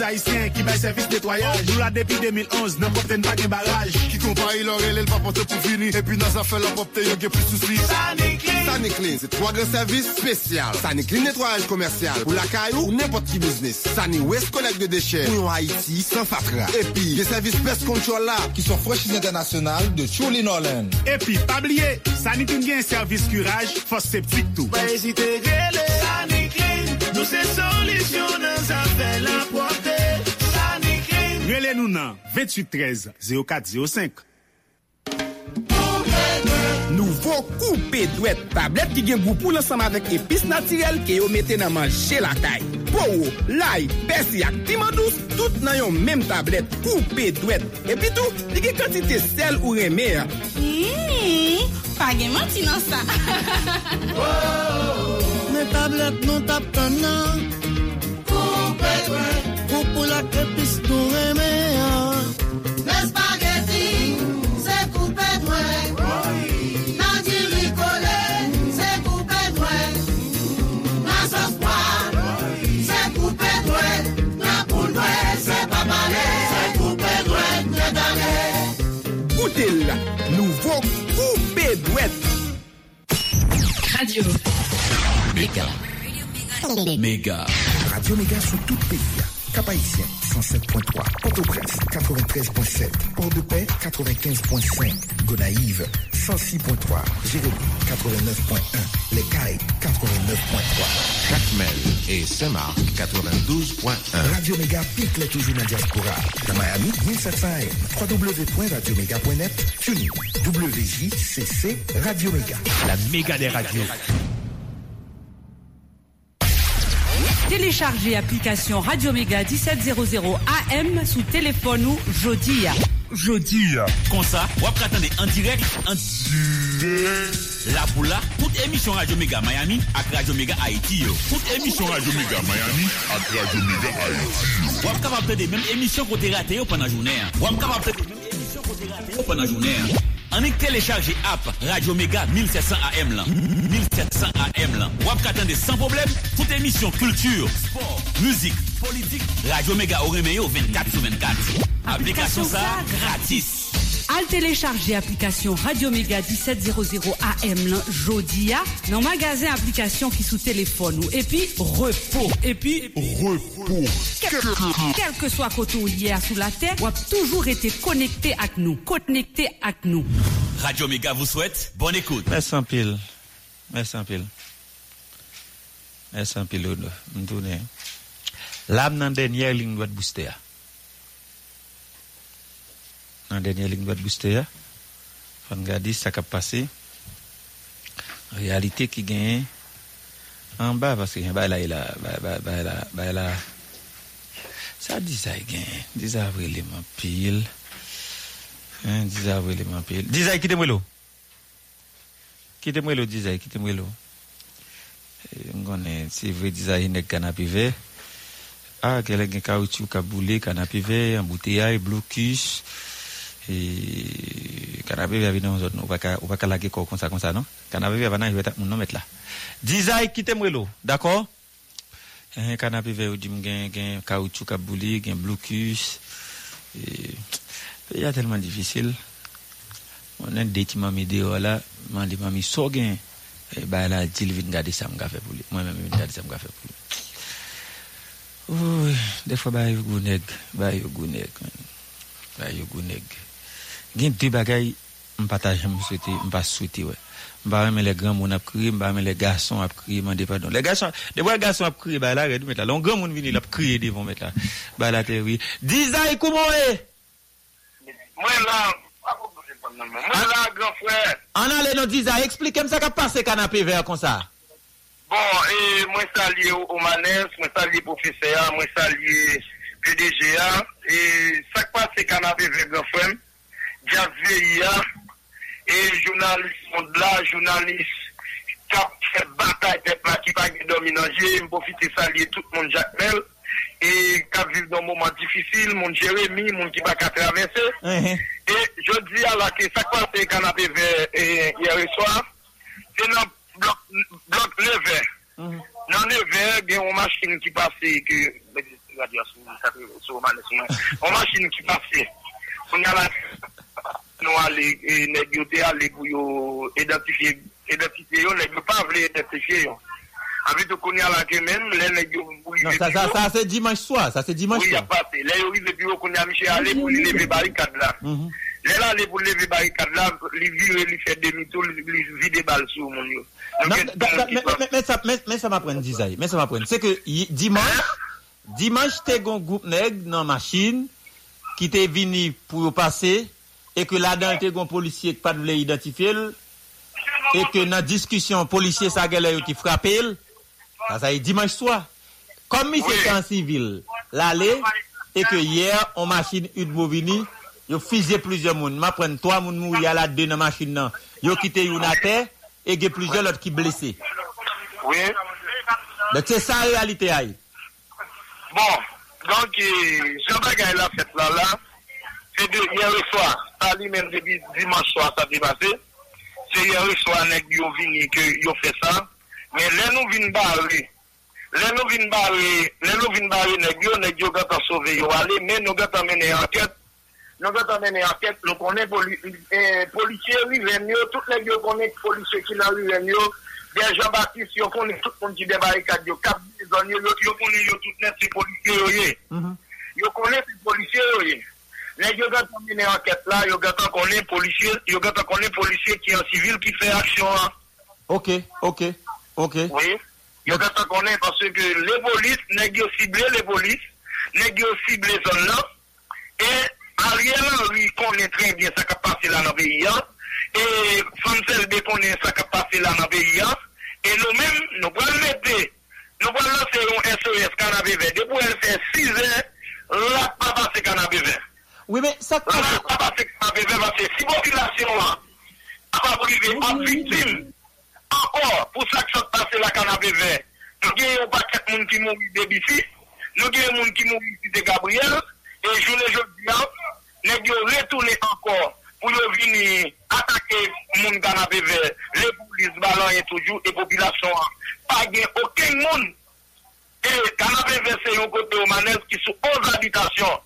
Qui bail service nettoyage. Nous là depuis 2011, n'a pas pas de barrage. Qui compare l'orel, elle pas porter pour finir. Et puis dans affaires la portée, y'a plus de soucis. Sani Clean. Sani Clean, c'est trois grands services spéciaux. Sani Clean nettoyage commercial. Pour la caillou ou n'importe qui business. Sani West collecte de déchets. Pour un Haïti sans fatra. Et puis, les services pest control là, qui sont franchise internationale de Chuli Nolan. Et puis, pas oublier, Sani Clean gen service curage, fosse septique tout. Pas hésiter, rêler. Sani Clean, nous c'est solution, nous affaires la portée. Rele nou nan 2813 0405 Nouvo koupe dwet tablet ki gen goupou lansam avek epis natirel ke yo mette nan manje lakay. Pou, lay, besi ak timandous, tout nan yon menm tablet koupe dwet. Epi tou, li gen kantite sel ou remer. Mmm, pa gen manti nan sa. Men tablet nou tap tanan. Koupe dwet. Koupe lak epis dwet. Radio Mega. Mega. Radio Mega sou tout pays. Cap Haïtien, 107.3. Port-au-Prince, 93.7. Port-de-Paix, 95.5. Gonaïve, 106.3. Jérémy, 89.1. Les Cailles, 89.3. Jacmel et Saint-Marc, 92.1. Radio Méga pique les toujours dans la diaspora. Dans Miami, 1700 AM. www.radioméga.net. TuneIn. WJCC Radio Méga. La méga des radios. Téléchargez application Radio Méga 1700 AM sous téléphone ou Jodi. Jodi. Comme ça, vous attendez en direct, en direct. La boula, toute émission Radio Méga Miami avec Radio Méga Haïti. yo. Toute émission Radio Méga Miami avec Radio Méga Haïti. Vous êtes capable de même émission côté raté yo pendant la journée. Vous êtes capable de même émission côté raté yo pendant la An ek télécharger app Radio Mega 1700 AM lan. 1700 AM lan. Wap katande sans problème toute émission culture, sport, musique, politique. Radio Mega au reméo 24 sur 24. Application ça gratis. Al télécharger application Radio Méga 1700 AM lan Jodia dans magasin application qui sous téléphone ou et puis repos et puis repos quel, quel que soit côté hier sous la terre ou a toujours été connecté avec nous connecté avec nous Radio Méga vous souhaite bonne écoute. Merci en pile. Merci en pile. Merci en pile. M'tourne. L'âme dans dernière ligne doit booster. nan denye ling doat booster ya. Fon gadi sa kap pase. Realite ki genye an ba paske gen bay la ila, bay, bay, bay la, bay la. Sa dizay e genye, dizay avrileman pil. Hein, dizay avrileman pil. Dizay e kite mwelo. Kite mwelo dizay, e kite mwelo. Mgone, si vwe dizay inek kanapive. A, ah, gelen gen kaoutchou kaboule, kanapive, ambuteyay, blokish. E, Kanabebe avine yon zot nou, ou baka lage kou konsa konsa nou. Kanabebe avanan yon moun nou met la. Dizay kite mwelo, dako? E, Kanabebe ou dim gen, gen kaoutchou kabouli, gen blokus. E, Pe ya telman difisil. Mwen deti mami de yo la, mandi mami so gen. Bay la dil vin gade sam gafe pou li. Mwen mwen vin gade sam gafe pou li. Ou, defwa bay yo gouneg, bay yo gouneg, bay yo gouneg. gen de bagay mpataje mswete, mpa swete wè. Mpa reme le gran moun ap kriye, mpa reme le gason ap kriye, mande pardon. Le gason, debo le gason ap kriye, ba la redou met la. Lon gran moun vini, l ap kriye devon met la. Ba la te wè. Dizay kou moun e? Mwen la, mwen la gran fwè. An ale nou dizay, eksplikem sa ka pase kanapè ver kon sa. Bon, e, mwen salye Omanes, mwen salye Profesea, mwen salye PDGA, e, sak pase kanapè ver gran fwèm. Jazz VIA, et journaliste monde là, journaliste qui a fait bataille là, qui pas dominant, j'ai profité saluer tout le monde Jacques Mel, et qui a vécu dans un moment difficile, mon Jérémy, mon qui va traverser. Et je dis à la que ça quoi c'est canapé vert hier soir, c'est dans bloc bloc levé. Dans le il y a une machine qui passe que une machine qui passe. On a la nous aller et négocier aller pour yo identifier identifier yo nèg pas vle identifier yo. Avec tout a là que même les nèg yo Non, ça, ça, ça c'est dimanche soir, ça c'est dimanche oui, il y a soir. passé. Là, il arrive puis qu'on a mis aller pour lever barricade là. Là, là, aller pour lever barricade là, il vire, il fait demi-tour, il vide des balles sur mon yo. Mais, ça, mais, ça m'apprend, Dizaï, mais ça m'apprend. C'est que dimanche, dimanche, t'es un groupe nègre dans machine qui t'est venu pour passer et que là-dedans, t'es un policier qui pas de identifier et que dans la discussion, policier, ça qui frappe le, ça, ça y est dimanche soir. Comme il c'était en civil, l'aller, et que hier, en machine, une bovini, yo fusé plusieurs moun. Ma prenne trois moun mourir à la deux dans machine nan. Yo quitté une à terre, et il y a plusieurs autres qui blessés. Oui. Donc c'est ça la réalité. Bon, donc, Bagay l'a fait là, là, c'est de hier soir, ça lui-même depuis dimanche soir, ça s'est passé. C'est hier soir, nèg yo vini que yo fait ça. Mais là, nous vin barrer. Là, nous vin barrer, là, nous vin barrer nèg yo, nèg yo gata sauver yo gata eh, yo, tout nèg yo connaît policier qui dans riven yo. Bien Jean-Baptiste, yo connaît tout yo, yo, yo connaît yo tout yo yo konen polisye yo. Nèg yo gata mene enquête là, yo gata konen polisye, yo gata konen polisye ki en civil ki fait action là. Ok, ok, ok. Oui. Yo gata konen parce que les polices, yo ciblé les polices, nèg yo ciblé zone là. Et Ariel Henry connaît très bien ce qui a passé là dans le pays. hein. Et Francel B connaît ce qui a passé là dans le pays. hein. Et nous-mêmes, nous allons mettre, nous allons lancer un SOS cannabis vert. Depuis elle fait 6 ans, là, pas passé cannabis vert. Oui, mais ça... Pas passé cannabis vert parce que si la population là, a privé en victime, encore, pour ça que ça passe la cannabis vert, nous avons un paquet de monde qui mourit de ici, nous avons un monde qui mourit ici de Gabriel, et je ne dis pas, nous avons retourné encore pour venir attaquer le monde cannabis vert, les polices, ballons et toujours, et population, pas gain aucun monde. Et vert, c'est un côté au manège qui sont 11 habitations.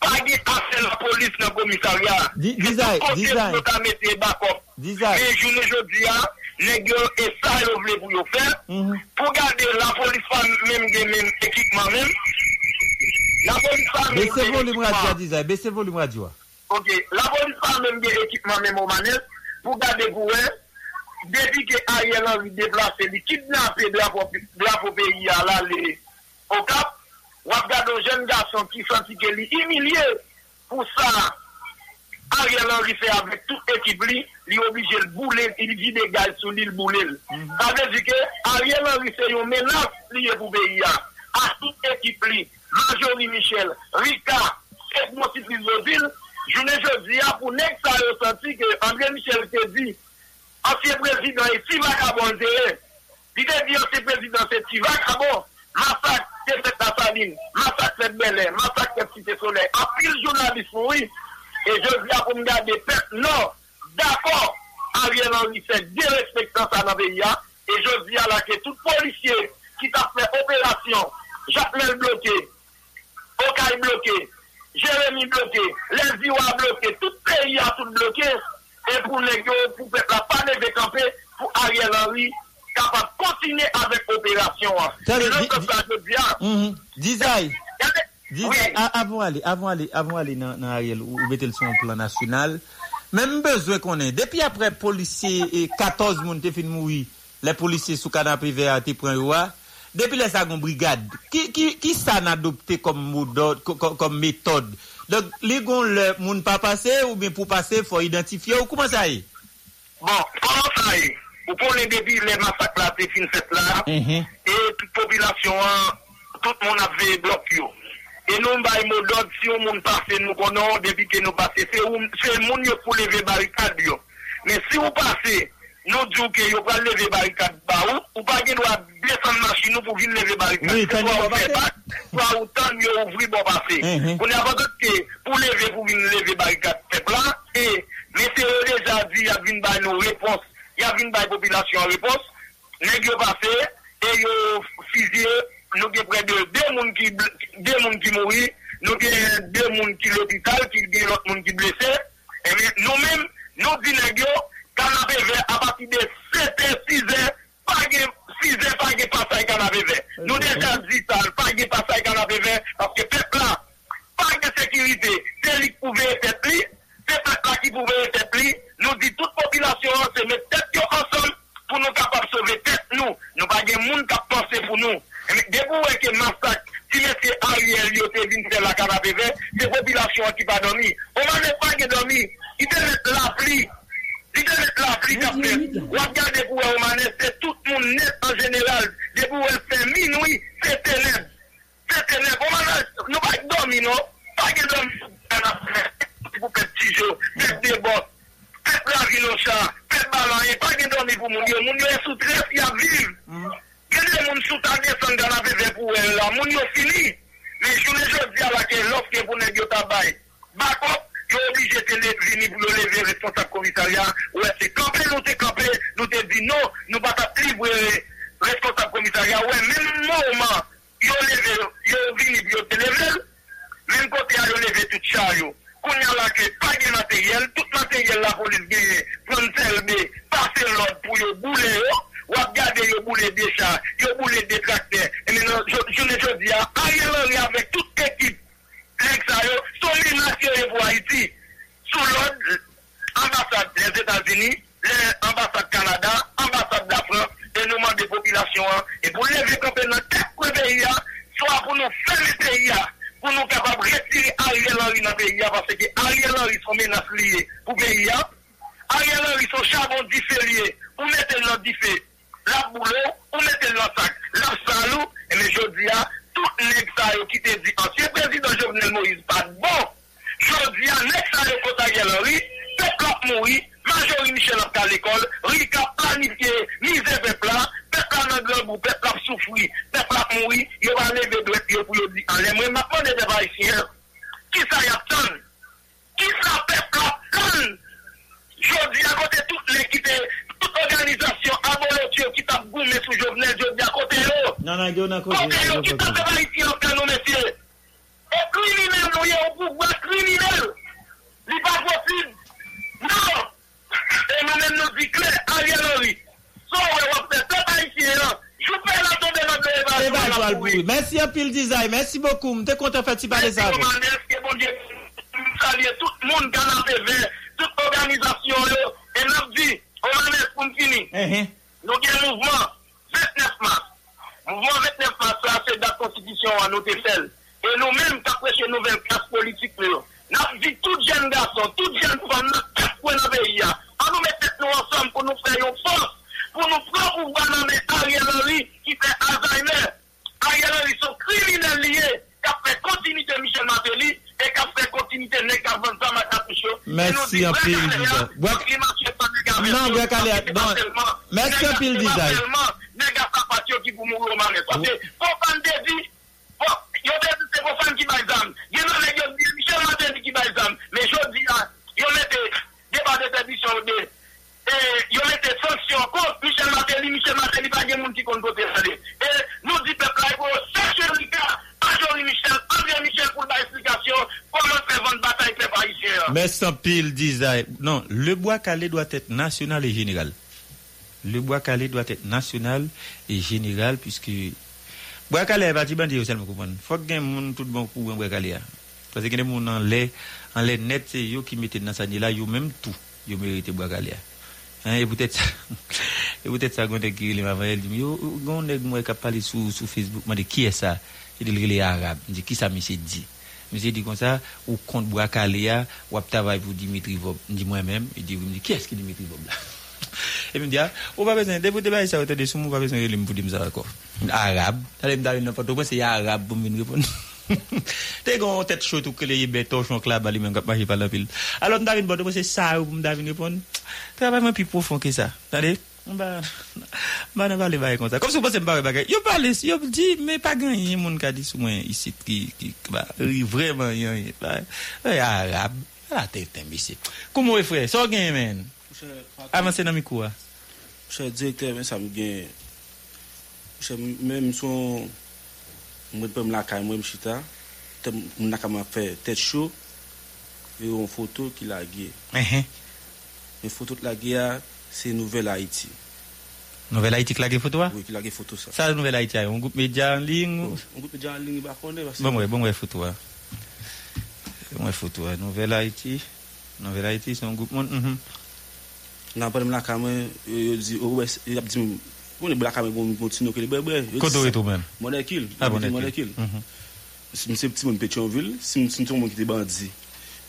Pas gain assez la police dans le commissariat. Di- Dizaï, Dizaï. Nous avons mis backup. Dizaï. Mais je ne dis pas, nèg yo et ça yo vle pour yo faire. Mhm. Pour garder la police même même équipement même. La police pas même Baissez volume radio. Dizaï. Baissez volume radio. Ok, la police pas même équipement même au manège pour garder pour eux. Depuis que Ariel Henry déplacé, il kidnappé de la de la pays à l'aller au Cap, ou regarde un jeune garçon qui sentit que lui humilié pour ça. Ariel Henry fait avec toute équipe, lui, il est obligé de bouler, il dit des gars sur l'île bouler. Ça veut dire que Ariel Henry c'est une menace liée pour le pays. À toute équipe, lui, Marjorie Michel, Rika, Edmond Ciprizoville, je ne je dis pour ça yo senti que André Michel te dit, ancien président et si vagabond c'est, il te dit ancien président c'est si massacre c'est fait à Saline, massacre fait Bel Air, massacre fait Cité Soleil, en pile journaliste oui, et je dis pour me garder non, d'accord, Ariel Henry fait dérespectant ça dans le pays, et je dis à la que tout policier qui t'a fait opération, Jacques bloqué, Okaï bloqué, Jérémy bloqué, les Iwa bloqué, tout pays a tout bloqué, et pour les gars, pour peuple pas levé camper, pour Ariel Henry, kapab kontine avèk operasyon an. Se nou se sa je diyan. Dizay, avon ale, avon ale, avon ale nan Ariel, ou bete l son plan nasyonal, men mbezwe konen, depi apre polisye 14 moun te fin moui, le polisye sou kanapri ve a te pren yowa, depi le sagon brigade, ki, ki, ki sa nan adopte kom, kom, kom metode? Dok, li gon le moun pa pase, ou ben pou pase, fò identifiye, ou kouman sa e? Bon, kouman sa e? Vous prenez depuis les massacres là, c'est fin fait là, et toute population, hein, tout le monde avait bloqué. yo. Et nous, il mot d'ordre, si on monde passe, nous connaissons, depuis que nous passons, c'est c'est le monde yo pour lever barricade. Mais si vous passez, nous disons que vous pouvez lever barricade, bah, ou, pas qu'il doit descendre machine nous pour venir lever barricade. Oui, C'est quand soit il on va fait passer. bac, soit autant mieux ouvrir bon passer. Mhm. On a pas que pour lever, pour venir lever barricade, peuple là, et, mais c'est déjà dit, il y a une il y a une population en réponse, nèg yo passé, et yo fusillé, nous avons près de deux personnes qui, deux nous avons deux personnes qui l'hôpital, qui ont l'autre monde qui blessé, et bien, nous-mêmes, nous disons nèg yo, canapé vert à partir de 7 h 6 h pas de 6 h pas de passage canapé vert. Nous déjà dit ça, pas de passage canapé vert, parce que peuple là, pas de sécurité, c'est lui qui pouvait être lui, c'est peuple qui pouvait être lui, nous dit toute population, c'est mettre tête ensemble pour nous capables de sauver tête nous. Nous pas de monde qui pense pour nous. Mais dès que que massacre, si monsieur Ariel te venu faire la canapé vert, c'est population qui pas dormi. On n'a pas de dormi. Il te met la pluie. Il te met la pluie. Ou regardez pour c'est tout le monde net en général. Dès pour elle fait minuit, c'est ténèbres. C'est ténèbres. On nous pas dormi, non? Pas de dormi. Pour petit jeu, faire des bottes. pet mm. la vilon sa, pet balan, e pa gen domi pou moun yo, moun yo e sou tres ya viv. Gen de moun sou ta desan gana veve pou el la, moun yo fini. Men jounen jodi ala ke lof ke pou neg yo tabay. Bakop, yo oblige te le vini pou le leve responsable komisaryan, ou e se kampe nou te kampe, nou te di nou, nou bata tribu responsable komisaryan, ou e men mouman, yo leve, yo vini pou yo te leve, men kote a yo leve tout chay yo. Koun ya la ke page materyel, tout materyel la polis genye, pren selbe, pase lòd pou yo boule yo, wap gade yo boule de chan, yo boule de trakte, e menon, jounen jodi ya, a ye lòd ya vek tout ekip, lèk sa yo, son li nasye yo vwa iti, sou lòd, ambasade les Etats-Unis, ambasade Kanada, ambasade la France, denouman de popilasyon an, e pou leve kompen nan tek kwe veya, swa pou nou fèl veya, pou nou kapab retire Ariel Henry nan peyi ya, parce ki Ariel Henry son menas liye pou peyi ya, Ariel Henry son chabon dife liye, pou mette nan dife la boulou, pou mette nan sak la salou, eh e me jodi ya, tout nek sa yo ki te di, ansye prezident Jovenel Moïse, pat bon, jodi ya, nek sa yo kota Ariel Henry, pep lak moui, Majorie Michel a à l'école, Rika planifié, mise peuple là, peuple a dans grand bout, peuple a souffri, peuple a mouri, il va lever droit yo pour dire, en les moi, maintenant des ici, hein. Qui ça y a tant? Qui ça peuple a tant? Je dis à côté toutes les qui te, toute organisation abolotio qui t'a goumé sous Jovenel, je dis à côté. Non, non, yo, non, côté. Yo qui t'a fait ici en canon, messieurs. Et criminel, nous y a un pouvoir criminel. Il pas possible. Non. Et nous-mêmes nous disons clair, Ariel Henry. So, on faire tout haïtien. Je fais la tombe dans le Eh débat. Merci un pile design. Merci beaucoup. M'te content de faire parler ça. Saluer tout le monde qui a vers toute organisation. Et nous dit, on va mettre pour finir. Nous avons un mouvement 29 mars. Mouvement 29 mars, c'est la constitution à notre échelle. Et nous-mêmes, qui après ces nouvelles classes politiques, nous avons dit tout jeunes garçons, tout jeunes femmes, nous quatre points dans le pays. Hein. On nous met tête nous ensemble pour nous faire une force, pour nous prendre au pouvoir dans les Ariel Henry qui fait Alzheimer. Ariel Henry sont criminels liés, qui a fait continuité Michel Martelly et qui a fait continuité Nek Avanza Matapicho. Merci un pile design. Bois- Non, Calais, non. Merci un pile design. Nèg a sapatio qui pour mourir au marais. Parce que, pour fan de bon, yo de c'est pour fan qui va exam. Yo non, nèg yo dit, Michel qui va exam. Mais je dis, là, yo mette débat d'interdiction de, et yo mette sanction contre Michel Martelly, Michel Martelly, pas de monde qui compte ça. Et nous dit peuple, il faut chercher Rika, Majori Michel, André Michel pour la explication, comment faire vendre bataille peuple haïtien? Merci un pile design. Non, le bois calé doit être national et général. Le bois calé doit être national et général puisque bois calé va dire bandit seulement comprendre. Faut que moun tout bon pour bois calé. a. Parce que les moun en lait en lait net c'est yo qui mettent dans ça là yo même tout yo merite Boakalya. Hein, et peut-être [LAUGHS] et peut-être ça gonte qui les avant elle dit yo gonne moi qui parler sur sur Facebook, m'a dit qui est ça Il dit les arabe. Il dit qui ça monsieur dit Monsieur dit comme ça ou compte Boakalya ou travail pour Dimitri Vob. Il dit moi-même, il dit qui est-ce qui Dimitri Vob là E mi di a, ou pa bezan, depo te ba yi sa wote de sou, mou pa bezan yi li mpou di msa wakor. Arab, talen mda yon nan pato, mwen se yon Arab pou mwen repon. [LAUGHS] [LAUGHS] Te gon tet chotou kele ye beto chon klab ali men kap maji pala pil. Alon davin bote mwen se sa ou mwen davin repon. Trabay mwen pi profon ke sa. Tade? Mba nan pale baye kon sa. Kom sou pose mba we bagay. Yo pale, yo di, me pa gen yon moun ka di sou mwen isit ki, ba, vreman yon yon. Ba, ya Arab, la te tem bisi. Kou mwen fwe, so gen men? Avanse nan mi kouwa? Mwen se direkte, mwen sa mwen gen, mwen se mwen mwen son... mwen pe m lakay mwen fè tèt chou, yon foto ki foto ki a, se Nouvel Haïti. Nouvelle Haïti qui la ge photo a? Oui, ki la ge foto sa. Ça Nouvelle Haïti a un groupe média en ligne. ou- On goupe jan lingi ba konde, basi. Bon bon ouais photo a. Bon ouais photo a. Nouvelle Haïti. Nouvelle Haïti c'est un groupe monde. mhm. Nan pa m lakay mwen, yo yo di, yo wè, yo ap di m, pou ne blakay mwen bon ke li bebe. Koto e tou men? Monekil. Ah, Monekil. Monekil. Mhm. Si m se pti moun Pétionville, si m si m ton moun ki te bandi,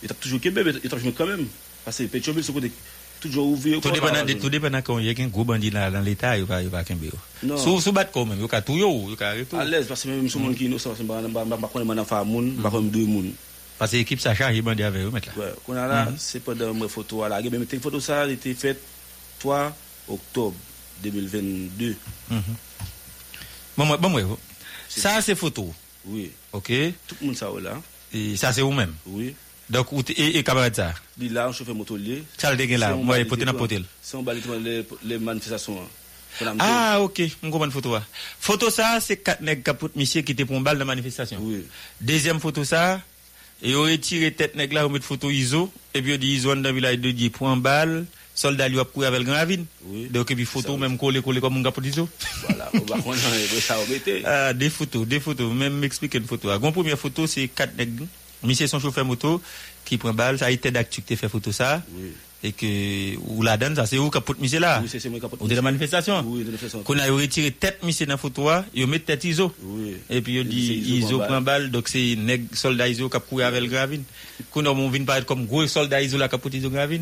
yo tap toujou kebe, yo tap jme kamem. Pase Pétionville se kote toujou ouve. Tout dépend de tout dépend quand il y a un gros bandit là dans l'état, il va il va kembe yo. Sous bat quand même, yo ka tout yo, yo ka. À l'aise, parce que même si moun ki konen man fa moun, deux moun. Parce que l'équipe ça charge bandit avec eux mettre là. Ouais, qu'on a là, Mhm. c'est pas dans mes photos à la guerre, mais tes photos ça a été fait 3 octobre 2022. Mhm. Bon moi bon moi. Ça c'est photo. Oui. OK. Tout le monde ça là. Et ça c'est vous même. Oui. Donc et, et camarade ça? Li là, on chauffeur motorier. Ça le dégain là, moi poté dans potel. C'est on balit les manifestations. hein. Ah OK, on comprend photo là. Photo ça c'est quatre nèg capot monsieur qui était pour une balle dans manifestation. Oui. Deuxième photo ça et on retiré tête nèg là on met photo ISO et puis on dit ISO dans village de Dieu pour une balle, soldat lui a couru avec le grand ravine. Oui. Donc puis photo même collé collé comme un capot ISO. Voilà, on va prendre ça. [LAUGHS] Ah, des photos, des photos, même m'expliquer une photo. La première photo, c'est quatre nègres. Monsieur son chauffeur moto qui prend balle, ça a été d'actu qui fait photo ça. Oui. et que ou la donne ça c'est où capote monsieur là Oui, c'est- moi qui capote ou de la monsieur. manifestation Oui, de la manifestation. qu'on a retiré tête monsieur dans photo là ils mettent tête ISO Oui. et puis C'est dit ISO ISO prend balle donc c'est nèg soldat ISO qui a couru avec le gravine qu'on a on vient pas être comme gros soldat ISO là capote ISO gravine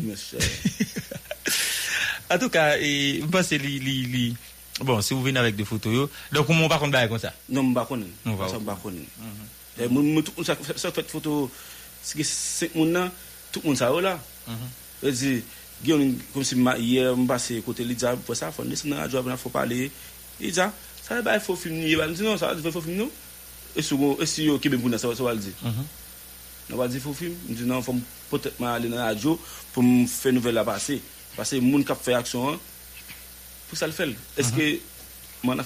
en tout cas et je pense que li, li, li- bon si vous venez avec des photos yo, donc on va bail comme ça Non, je pas. On va- Ça, je ne sais pas. Et moi, tout le monde, ça fait photo, c'est que cinq là, tout le monde ça là. Je dis, comme si hier, je passé côté Lidza, pour ça, il faut descendre la radio, il faut parler. Il dit, ça, va, il faut filmer. Il va dire, non, ça va, il faut filmer, non. Et si vous- vous Québec, vous, ça va va le dire. On va dire, il faut filmer. Il dit, non, il faut peut-être aller dans la radio pour me faire nouvelle là passer. Parce que les gens qui fait action, hein, pour ça le fait. Est-ce que, moi, on a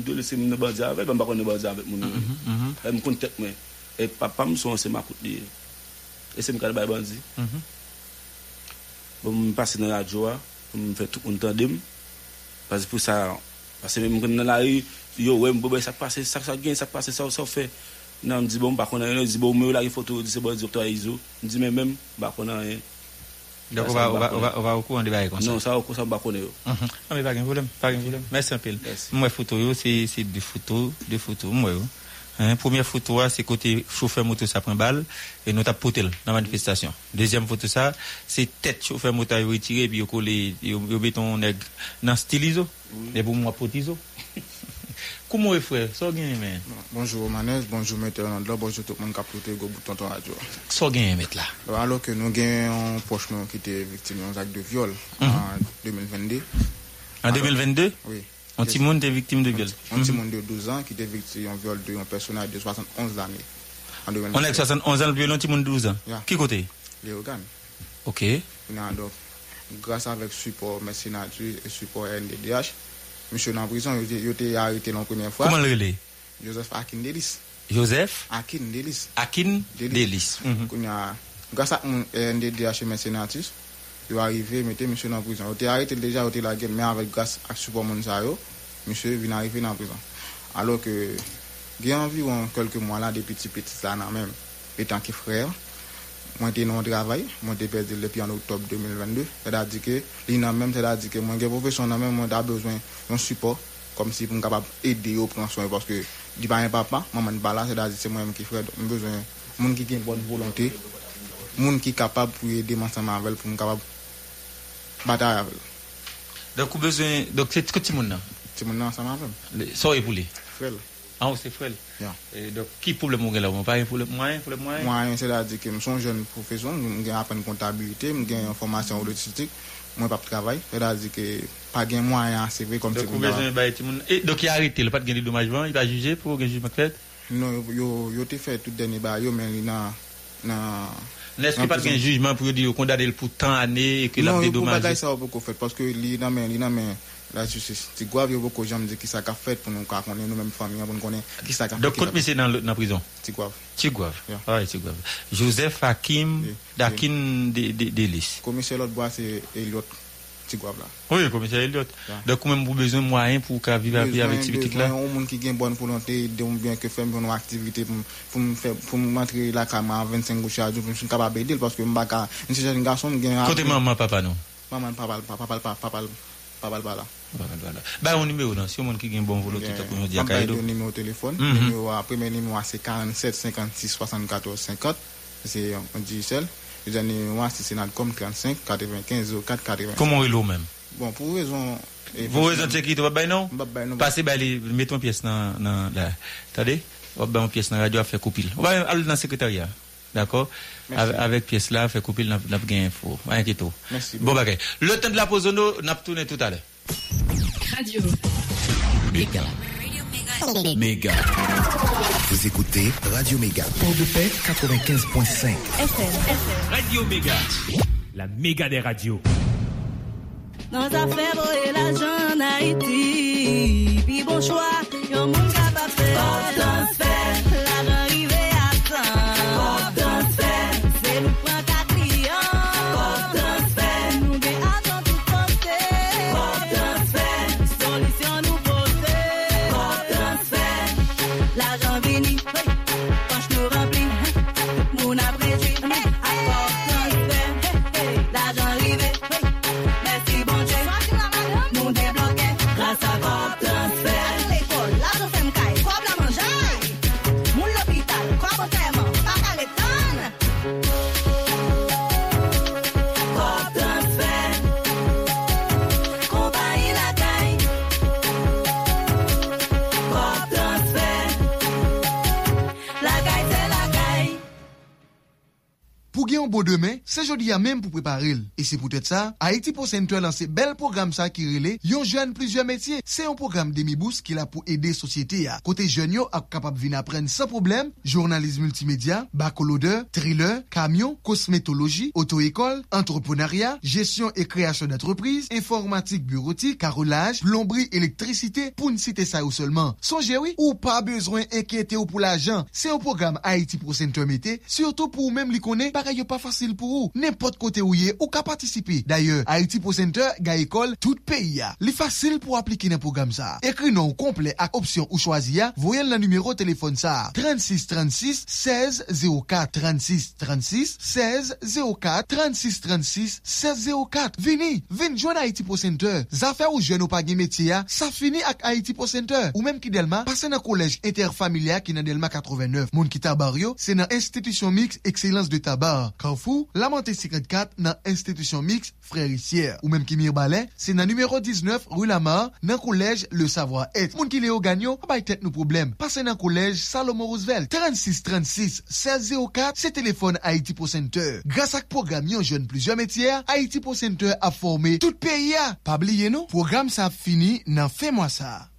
dois laisser mon bandit avec? Je ne vais pas bandit avec mon. Je me compte tête, mais. Et papa me sont c'est ma coûte. Et c'est mon cas bandit. Bon, la je me fais tout monde entendre. Parce que pour ça, parce que même quand dans la yo, ouais, bon, ça passe, ça, ça gagne, ça passe, ça, ça fait. Non, je me dis, bon, par contre, je dis, bon, tout, c'est bon, dis, mais même, par contre, rien. Donc on va on va on va on va au courant de bail comme ça Non, ça, au cours, ça, contre, yo. Mhm. Ah, mais pas de problème, pas de problème. Merci un peu. Moi, photo, yo, c'est c'est des photos, des photos, moi. yo. Hein, première photo, là, c'est côté chauffeur moto, ça prend balle, et nous tapons dans la manifestation. Deuxième photo, ça, c'est tête chauffeur moto, il retiré, puis il collé, il met ton nègre dans style ISO, et pour moi, pot ISO. Comment est frère? Ça gagne, mais. Bonjour Manès, bonjour Metteur Nandla, bonjour tout le monde qui a écouté go bouton ton radio. Ça gagne, mettre là. Alors, que nous avons un proche qui était victime d'un acte de viol Mhm. en 2022. En 2022? Oui. Un petit monde est victime de viol. Un petit Mhm. monde de 12 ans qui était victime d'un viol d'un personnage de 71 années. En 2022. On a 71 ans, le violon, petit monde de 12 ans. Yeah. Qui côté? Les organes. Ok. Donc, grâce avec support mercenature et support NDDH, monsieur dans la prison, il était- il était arrêté la première fois. Comment le relais? Joseph Akin Delis. Joseph? Akin Delis. Akin Delis. Mhm. A- Grâce à un NDDH et mercenatus, il est arrivé, mettre monsieur dans la prison. Il était arrêté déjà, il était la guerre, mais avec grâce à support Monsayo, monsieur vient arriver dans la prison. Alors que, il y a environ quelques mois là, des petits petits là, même, étant que frère, mwen te non travay, mwen te perdi lepi an oktob 2022. Se da di ke, li nan menm se da di ke mwen gen profesyon nan menm mwen ta bezwen yon support kom si pou m kapap ede yo pran soy paske di pa yon papa, maman pa la se da di se mwen m ki fred, m bezwen moun ki gen bon volante, moun ki kapap pou ede man sa mavel pou m kapap batay avel. Dok ou bezwen, dok se tiko ti moun nan? Ti moun non, nan sa mavel. So e pou li? Frel. Ça. Ah, c'est frère. Yeah. Et donc, qui problème mon gars là? Pas un problème moyen, problème moyen? Moi, c'est-à-dire que je suis un jeune professeur, je apprends la comptabilité, je une formation en logistique, moi, pas de travail, c'est-à-dire que pas de moyen assez vrai comme a de. Et donc, il a arrêté, il n'a pas de de dédommagement, il va juger pour un jugement fait. Non, yo, yo te fait tout dernier bail, mais il n'a, n'a, N'est-ce qu'il n'y a pas de de jugement pour dire qu'on condamné pour tant d'années et que l'a non, dédommagé? bagaille ça, on peut qu'on fait, parce que li nan men, la justice. Ti gwa vyo boko jan mdi ki sa ka fet pou nou ka konen nou menm familyan pou nou konen ki sa ka fet. Dok kote mese nan, nan prison? Ti gwa. Ti gwa. Yeah. Oye, ti gwa. Joseph Hakim yeah. Dakin yeah. Delis. De, de komise lot bo a se Eliot. Ti gwa la. Oye, komise Eliot. Dok ou menm pou bezon mwayen pou ka vive api avi aktivite la? Bezon ou moun ki gen bon pou lante de ou mbyen ke fem pou nou aktivite pou mwantri la kama 25 goucha pou mwen kaba bedil paske mbaka mwen se jen gason mwen gen... Kote maman papa nou? Maman papa, papa, papa, papa, papa. Papa là. Voilà. Bah, un numéro, non? Si on a qui a une bonne volonté, tu peux nous dire à Papa Kaido. le numéro de téléphone, Mhm. numéro premier numéro c'est 47 56 74 50. C'est un digital. Le dernier numéro c'est comme 35 95 04 80. Comment est même? Bon, pour raison Vous raison de sécurité, vous avez non? Bah, bah, non. Passez, bah, les- mettons une pièce dans, dans, là. Attendez? On va une pièce dans la radio, à faire couper. On va aller dans le secrétariat. D'accord? Merci. Avec, pièce là, faire couper, n'a gain info. Merci Bon, bagay. Le temps de la pause, nous, n'a pas tourné tout à l'heure. Radio. Méga. Méga. Vous écoutez Radio Méga. Port de paix 95.5. Radio Méga. La méga des radios. Dans Haïti, puis bon choix, yon moun capable faire. A même prepare l. E se pou tèt sa, Haiti Post Center lanse bel program sa ki rele yon jwen plizye metye. Se yon program demibous ki la pou ede sosyete ya. Kote jwen yo ak kapap vin apren san problem, journalize multimedia, bakolode, thriller, kamyon, kosmetologi, oto-ekol, entreprenaria, jesyon e kreasyon d'entreprise, informatik bureautik, karolaj, plombri, elektrisite, pou n'site sa ou seulement. Sonje oui, ou pa bezwen enkyete ou pou la jan. Se yon program Haiti Post Center mette, surtout pou ou mèm li konen, para yo pa fasil pou ou. Nèmpot kote ou ou ye ou ka patisipe. Daye, Haiti Pro Center ga ekol tout peyi ya. Li fasil pou aplike nan program sa. Ekri nou komple ak opsyon ou chwazi ya, voyel nan numero telefon sa. 36 36 16 04 36 36 16 04 36 36 16 04. Vini, vini jwen Haiti Pro Center. Zafè ou jwen ou pa gen metye ya, sa fini ak Haiti Pro Center. Ou menm ki delma, pase nan kolej interfamiliar ki nan delma 89. Moun ki tabar yo, se nan institusyon mix Excellence de Tabar. Kanfou, Lamente 54 nan institusyon mix frericière. Ou menm ki mir balè, se nan numero 19 rue Lamar nan kolej le savoi et. Moun ki le yo ganyo, abay tet nou problem. Pase nan kolej Salomo Roosevelt, 3636 1604, se telefon Haiti Pro Center. Gras ak program yon joun plizye metier, Haiti Pro Center a formé tout peyi ya. Pabliye nou, program sa ap fini nan fe mwa sa.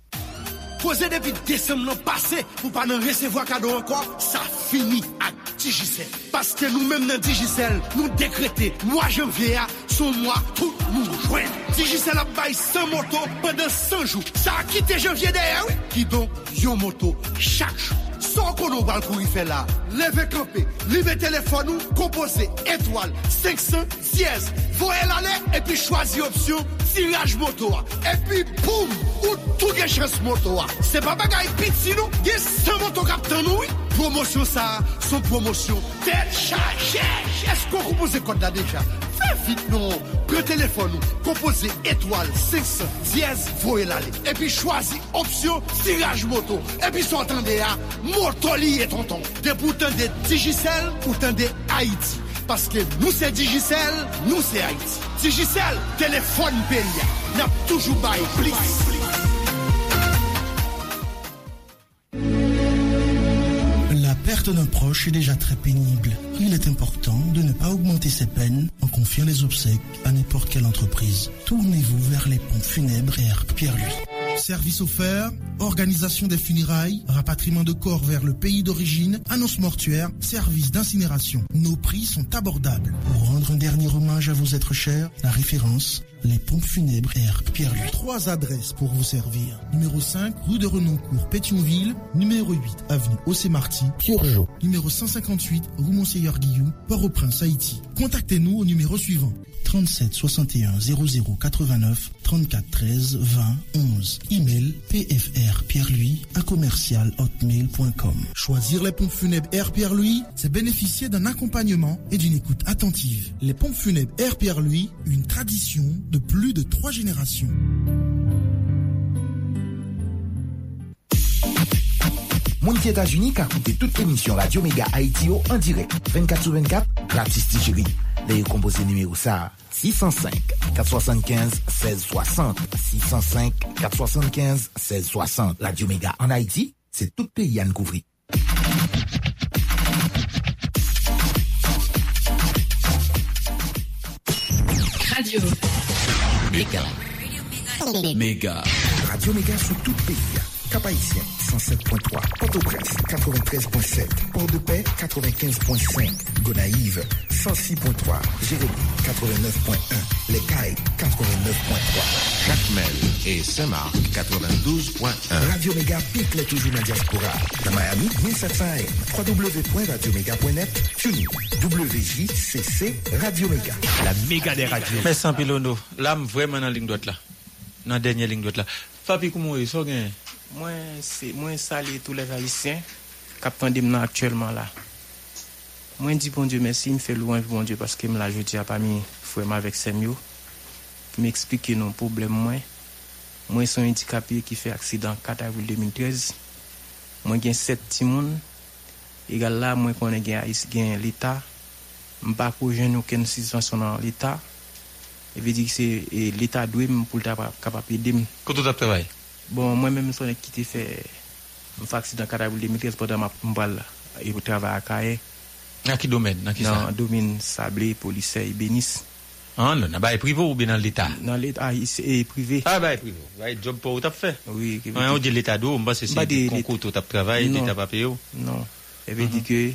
Posé depuis décembre passé, pour pas nous recevoir cadeau encore, ça finit à Digicel. Parce que nous-mêmes dans Digicel, nous décréter, mois janvier, son mois, tout nous joint. Digicel a bail 100 motos pendant 100 jours. Ça a quitté janvier derrière, oui. Qui donc, yon moto, chaque jour. Sans qu'on nous parle pour y faire là. Levez campé, levez téléphone ou, composez étoile 500 dièse. Voyez l'aller et puis choisir option tirage moto. Et puis boum, ou tout gagne chance moto. C'est pas bagaille piti nous, y a 100 moto captain nous. Promotion ça, son promotion. Tête chargée. Est-ce qu'on compose code là déjà? Fais vite non. Prends téléphone nous, composez étoile 500 dièse, voyez l'aller. Et puis choisis option tirage moto. Et puis soit attendez à Motoli et tonton. Des boutons de Digicel ou de Haïti. Parce que nous c'est Digicel, nous c'est Haïti. Digicel, téléphone payé. N'a toujours bail plus. Perte d'un proche est déjà très pénible. Il est important de ne pas augmenter ses peines en confiant les obsèques à n'importe quelle entreprise. Tournez-vous vers les pompes funèbres et Pierre-Louis. Service offert, organisation des funérailles, rapatriement de corps vers le pays d'origine, annonce mortuaire, service d'incinération. Nos prix sont abordables. Pour rendre un dernier hommage à vos êtres chers, la référence, les pompes funèbres R. Pierre-Louis. Trois adresses pour vous servir. Numéro 5, rue de Renoncourt, Pétionville. Numéro 8, avenue Océ-Marty, Turgeot. Numéro 158, rue Monseigneur Guillou, Port-au-Prince, Haïti. Contactez-nous au numéro suivant. 37 61 00 89 34 13 20 11. Email pfr pierre-louis à commercial hotmail.com. Choisir les pompes funèbres Air Pierre-Louis, c'est bénéficier d'un accompagnement et d'une écoute attentive. Les pompes funèbres Air Pierre-Louis, une tradition de plus de trois générations. Moun ki Etats-Unis ka koute tout emisyon Radio Mega Haiti yo en direk. 24 sur 24, gratis ti chéri. Le yo kompose numéro ça 605 475 1660 605 475 1660 Radio Mega en Haïti, c'est tout pays à couvrir. Radio. Mega. Mega. Radio Mega sou tout peyi. Cap Haïtien 107.3, Port-au-Prince 93.7, Port-de-Paix 95.5, Gonaïve 106.3, Jérémy 89.1, Les Cailles 89.3, Jacmel et Saint-Marc 92.1. Radio Méga pique les toujours dans la diaspora. Dans Miami 1700 AM, www.radioméga.net, TuneIn, WJCC, Radio Méga. La méga des radios. Mais sans pilono, là, vraiment dans la ligne droite là. Dans la dernière ligne droite là. Fabi, comment est-ce que moi, c'est moi saluer tous les Haïtiens qui attendent actuellement là. Moi, dis bon Dieu merci, me fait louange bon Dieu parce que me l'a jeudi à pas mis frère avec Semio. M'expliquer nos problèmes moi. Moi, suis handicapé qui fait accident 4 avril 2013. Moi, j'ai 7 petits moun. Égal là, moi, qu'on a l'État. Je pas pour jeune aucune situation dans l'État. Et veut dire que c'est l'État doit pour le capable d'aider. Quand tu travailles Bon, moi-même, je suis quitté fait un accident carabou 2013 pendant ma balle et je travaille à Kaye. Dans quel domaine? Dans qui ça? Le domaine sablé, policier, bénis. Ah, non, dans bail privé ou bien dans l'État? Dans l'État, ah, c'est privé. Ah, bail privé. Bail job pour t'as fait? Oui. qui Ouais, on dit l'État d'eau, on c'est Bah, des des- concours tout t'as travaillé, l'État pas payé. Non. Elle veut dire que,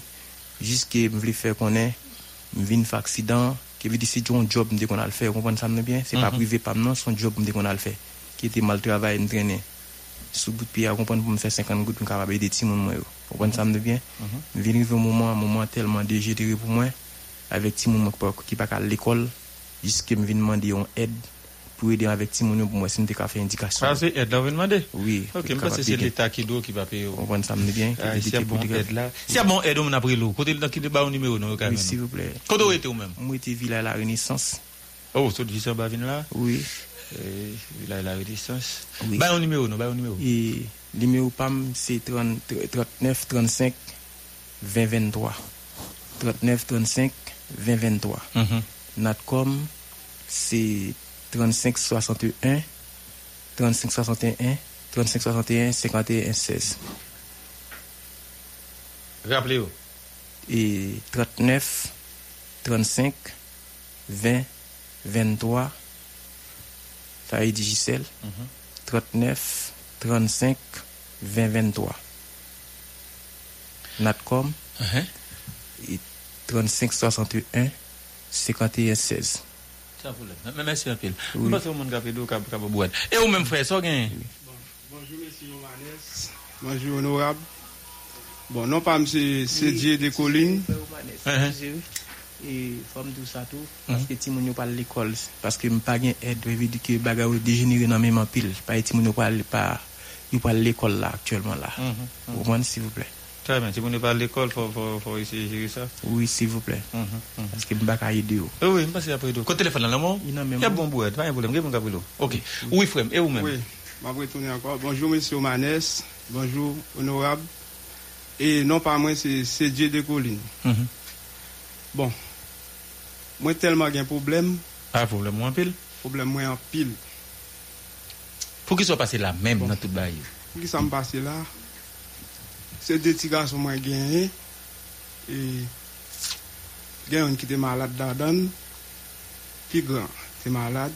jusque je voulais faire qu'on est, je viens faire accident, qui veut dire si tu as un job, je qu'on a le faire, vous comprenez ça bien? C'est pas Mhm. privé, pas non, son job, je qu'on a le faire. Qui était mal travaillé, entraîné. Sous bout de pied, vous comprenez, pour me faire 50 gouttes, je suis capable d'aider le monde, vous comprenez ça me bien? Je viens arriver un moment, un moment tellement dégénéré pour moi, avec le monde qui n'est pas à l'école, jusqu'à me viens demander une aide pour aider avec le monde, pour moi, si je faire indication. Ah, c'est aide là, vous demandez Oui. Ok, mais que c'est l'État qui doit va payer. Vous comprenez ça me bien? Ah, Si y a bon aide. Si a bon on a pris l'eau. Côté là, qui est bas au numéro, non, Oui, s'il vous plaît. Côté où était ou même Moi, j'étais Villa La Renaissance. Oh, c'est du Bavine là? Oui. Euh, Il a la résistance. Oui. Bah, au numéro, non, bah, au numéro. Et le numéro PAM, c'est 30 39 35 20 23. 39 35 20 23. Mhm. Natcom, c'est 35 61 35 61 35 61 51 16. Rappelez-vous. Et 39 35 20 23. Ça est Digicel. 39 35 20 23. Natcom. Et 35 61 51 16. Sans problème. Mais Merci un peu. Oui. Et ou même frère, ça gagne. Bonjour, monsieur Romanes. Bonjour, honorable. Bon, non pas monsieur Cédier des collines. E fòm dou sa tou, hmm. paske ti moun yo pal l'ekol, paske m pa gen ed, wevi di ki baga ou dejenire nan menman pil, pa e ti moun yo pal l'ekol la aktuelman la. Hmm, hmm, ou mwen, s'il vous plè. Très bien, ti moun yo pal l'ekol, fò isi jiri sa? Oui, s'il vous plè. Paske m baka yede yo. Eh oui, m basi apre yede yo. Kote telefon nan laman? Yon nan menman. Yon bon bou ed, pa yon boulem, gen bon moun kapilou. Ok, ou ifrem, e ou men? Oui, m apre tourne ankon. Bonjour, monsieur Manès. Bonjour, honorable. E non pa mwen, se Dje de Colline. Bon. Moi tellement j'ai un problème, Ah, problème, moi, en pile. problème moi en pile. Pour qu'il soit passé là même dans toute bail. Pour qui ça me passe là C'est deux petits garçons moi gagné. Et il y a un qui était malade là-dedans. Puis grand, était malade.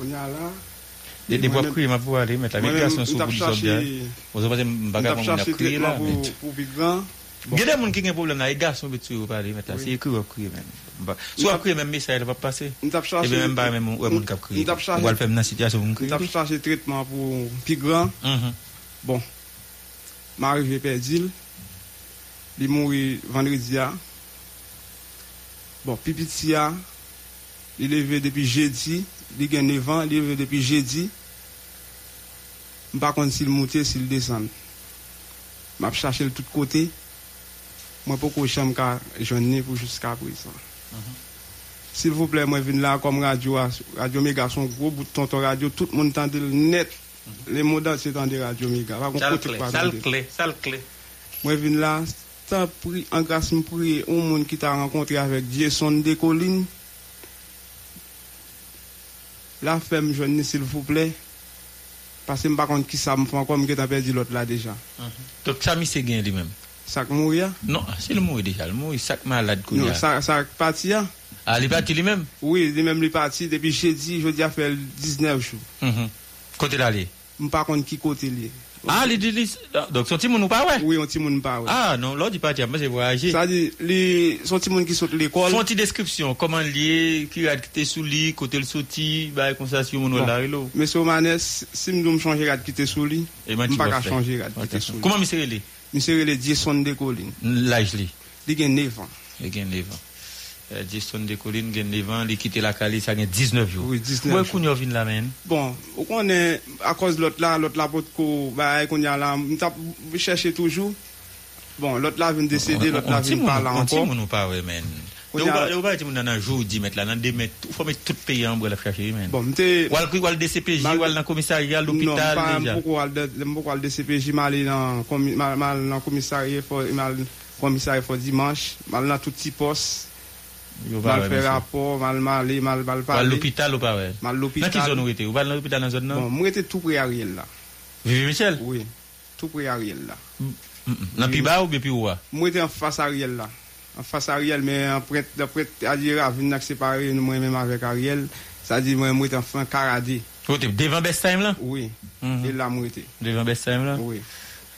On y a là. Des des voix crier, ma pour aller mettre la Moi-même, médication sur m'tap le bout du cherché- bien. Vous avez pas de m'tap bagarre, on a cherché crié là. traitement mais- pour, pour plus grand. Il y a des gens qui ont un problème là, ou. Bah, Soit après même message, elle va passer. M'tap Et cherché- bien même pas même ouais, mon cap crier. m'tap cherché- On va le faire dans la situation où on crie. M'tap cherché traitement pour plus grand. Mhm. Bon, m'arrivé perdu. Il est mort vendredi. ah. Bon, Pipiti, ah, il est levé depuis jeudi. Il a 9 ans, il est levé depuis jeudi. Je ne sais pas s'il monte, s'il descend. Je vais chercher de tous côtés. Moi, pourquoi je suis jeune pour jusqu'à présent? S'il vous plaît, moi, je viens là comme radio, radio méga, son gros bout de tonton radio, tout le monde tendait net. Les mots c'est dans des radio méga. Sale clé, sale clé, sale clé. Moi, je viens là, en grâce, je prie au monde qui t'a rencontré avec Jason Descolines. La femme jeune, s'il vous plaît. Parce que je ne sais pas qui ça me fait encore, je t'ai perdu l'autre là déjà. Donc, ça, c'est gain lui-même. Ça qui mourir Non, c'est le mourir déjà. Le mourir, sac malade. Non, a. ça, ça parti? Ah, il est parti lui-même Oui, lui-même, il est parti depuis jeudi, je dis à faire 19 jours. Côté d'aller. Je ne sais pas qui côté lui. Ah, les les- donc son petit ou pas, ouais Oui, petit monde pas, ouais. Ah, non, l'autre, il parti, moi, j'ai voyagé. Ça dit, les, son petit qui saute l'école. Font une description, comment lié, qui a quitté sous lit, côté le sorti, bah, comme ça, si on Bon. là, là. Monsieur Manès, si je me changer quitter sous lui, Et je ne pas changer quitter sous lui. Comment monsieur Monsye rele Jason de Colin. Laj li? Li gen 9 an. Li gen 9 an. Uh, Jason de Colin gen 9 an, li kite la kali sa gen 19 yo. Oui, 19 yo. Mwen koun yo vin la men? Bon, ou konen akos lot la, lot la pot ko, ba e kon ya la, mwen tap chèche toujou. Bon, lot la vin desede, lot la vin pala anko. On ti moun ou pa we men? On On y a- va pas dire, on a un jour, 10 mètres là, dans des mètres, il faut mettre tout pays en bras, la chercher, man. Bon, m'te. Ou al- ou al DCPJ, ou al dans le commissariat, Non, l'hôpital, pas déjà. beaucoup al de, mal mal, dimanche, mal dans tout petit poste. Yo, pas, Mal monsieur. rapport, mal mal mal mal Ou à parler. l'hôpital ou pas, ouais. Mal Ou la Bon, moi j'étais tout près Ariel là. Vivi Michel? Oui, tout près Ariel là. Dans plus bas ou bien plus haut? Moi j'étais en face Ariel là. An fas Ariel, men apre, dapre Adira separe nou mwen menm avek Ariel, sa di mwen mwete an fan karade. Kote, devan best time la? Oui, e la mwete. Devan best time la? Oui.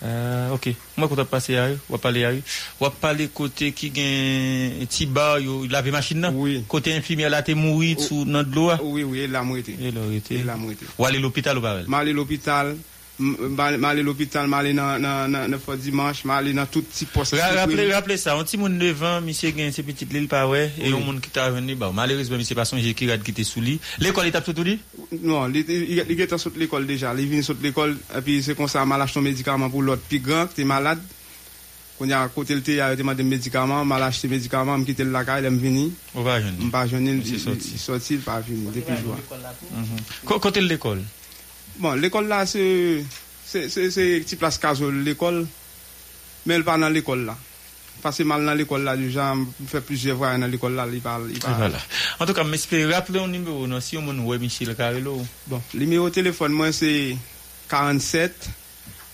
Euh, ok, mwen kote ap pase a yo, wap pale a yo. Wap pale kote ki gen ti ba yo lave machin nan? Oui. Kote infimi la te mouri sou nan dlo a? Oui, oui, la mwete. La mwete. E la mwete. Ou ale l'hopital ou parel? Ma ale l'hopital, m- ma ma ale l'hopital, ma nan, nan, nan fò dimanche, ma ale nan tout ti post. Ra- Rappele, rappele sa, an ti moun devan, misye gen se petit lil pa we, e Oui. yon moun ki ta veni, ba, malerizman misye pason jè ki rad ki te sou li. L'ekol etap tout ou di? Non, li, li, li getan sot l'ekol deja. Li vin sot l'ekol, epi se kon sa mal achton medikaman pou lot pi gran, ki te malade. Kon ya kote lte ya te mande medikaman, mal achete medikaman, m kite l lakay, lem vini. Ou va jeni? M pa jeni, Si li sorti. sorti, l pa vini, depi jwa. Ko- Kote l'ekol? Bon, l'ekol la se... Se ti plas kazo l'ekol, men l pa nan l'ekol la. Pase mal nan l'ekol la, jan fè plizye vwa nan l'ekol la, li pa... Voilà. En tout ka, m espè rappele ou nimeyo nou, si ou moun wè Michel Karelo. Bon, nimeyo telefon mwen se 47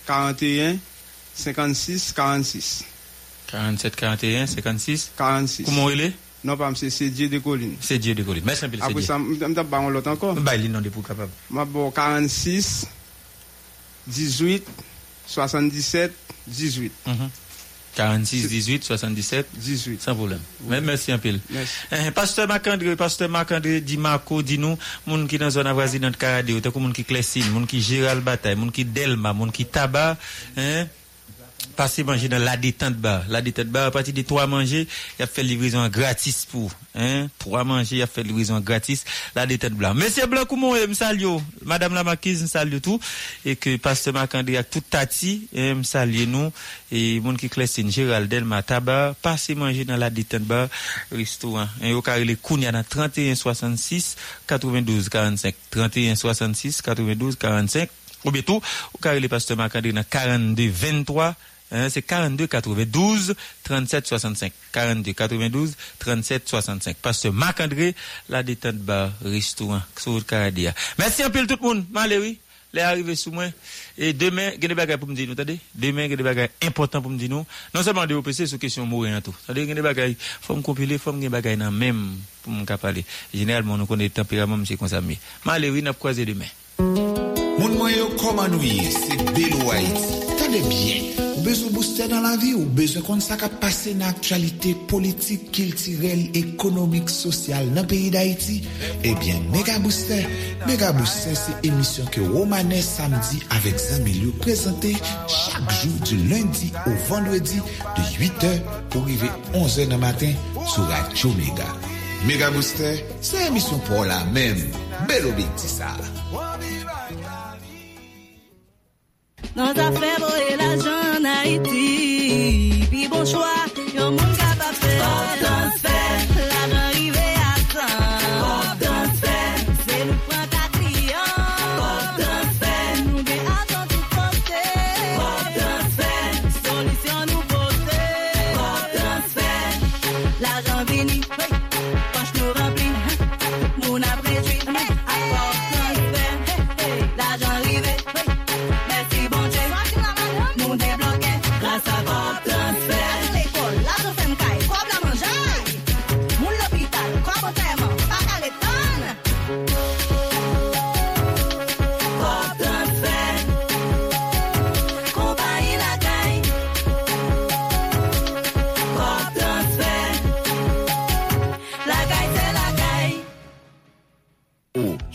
41 56 46. 47 41 56? 46. Koumon ilè? Non, pas c'est Dieu de Colline. C'est Dieu de Colline. Merci un peu. Après ça, je vais vous l'autre encore. Bah, il est pour capable. Je vais 46, 18, 77, 18. 46, 18, 77, 18. Sans problème. Oui. Merci un peu. Merci. Eh, pasteur Marc-André, pasteur Marc-André, dit Marco, dit nous, moun qui dans zone voisine de Caradeo, moun qui Clessine, moun qui Gérald Bataille, moun qui Delma, moun qui Tabac, hein? Eh? Passez manger dans la détente bar. La détente bar, à partir de trois manger, il a fait livraison gratis pour, hein, trois manger, il a fait livraison gratis, la détente blanc. Monsieur Blanc, comment est, salue, madame la marquise, salue tout, et que pasteur Marc-André tout tati, eh, salue nous, et moun qui Clessine, Gérald Delma, Tabac, passez manger dans la détente bar, restaurant, et au carré les Kounia dans 31 66 92 45, 31 66 92 45, ou bien tout, au carré les pasteurs Marc-André dans 42 23, Hein, c'est 42 92 37 65. 42 92 37 65. Pasteur Marc-André, la détente bar, restaurant, sur Caradia. Merci un peu tout le monde. Maléry, les arrivés sous moi. Et demain, il y a des bagages pour me dire dit? Demain, il y a des bagages importants pour me dire. Non seulement de OPC sur question mourir en tout. Il y a des bagages, faut me compiler, faut me des bagages dans même pour me parler. Généralement, nous connaissons le tempérament, monsieur mais Maléry, n'a croisé demain. mwen yo koman ou ye, se Belo Haiti. Tande bien, ou bezou booster nan la vi, ou bezou kon sa ka pase nan aktualite politik, kiltirel, ekonomik, sosyal nan peyi d'Haiti. Ebyen, Mega Booster, Mega Booster se emisyon ke Romane samdi avek Zanmilio prezante chak jou du lundi ou vendredi de 8 an pou rive 11 an nan matin sou Radio Mega. Mega Booster, se emisyon pou la men, belo biti sa. Nan zafè bo e la jan Haiti Pi bon chwa, yon moun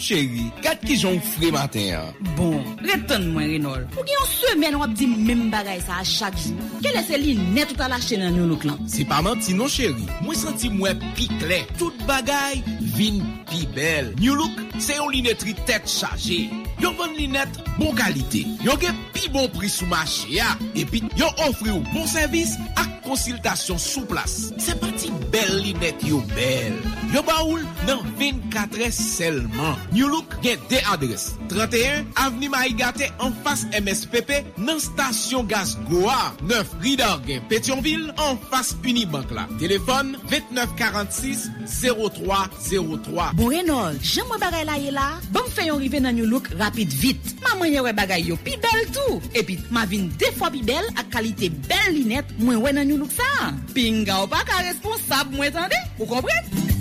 chegue. ki jon fre maten. Bon, retan mwen Renol. Ou gen yon semen wap di mem bagay sa a chak jou. Ke lese li net ou ta lache nan yon lok lan. Se pa manti non chéri, mwen santi mwen pikle. Tout bagay vin pi bel. New Look se yon linetri tet chaje. Yon van linet bon kalite. Yon gen pi bon pri sou mache ya. Epi yon ofri ou bon servis ak konsiltasyon sou plas. Se pati bel linet yo bel. Yo ba oul nan 24 es selman. New Look gen de adres. 31, Aveni Maigate an fas MSPP nan stasyon gaz Goa. 9, Ridorgen, Petionville an fas Unibank la. Telefon 2946 0303. Bourenol, jen mwen bagay la ye la, bom feyon rive nan yon look rapid vit. Maman yon we bagay yo pi bel tou. Epi, ma vin defwa pi bel ak kalite bel linet mwen we nan yon look sa. Pinga ou pa ka responsab mwen tande, ou kompren?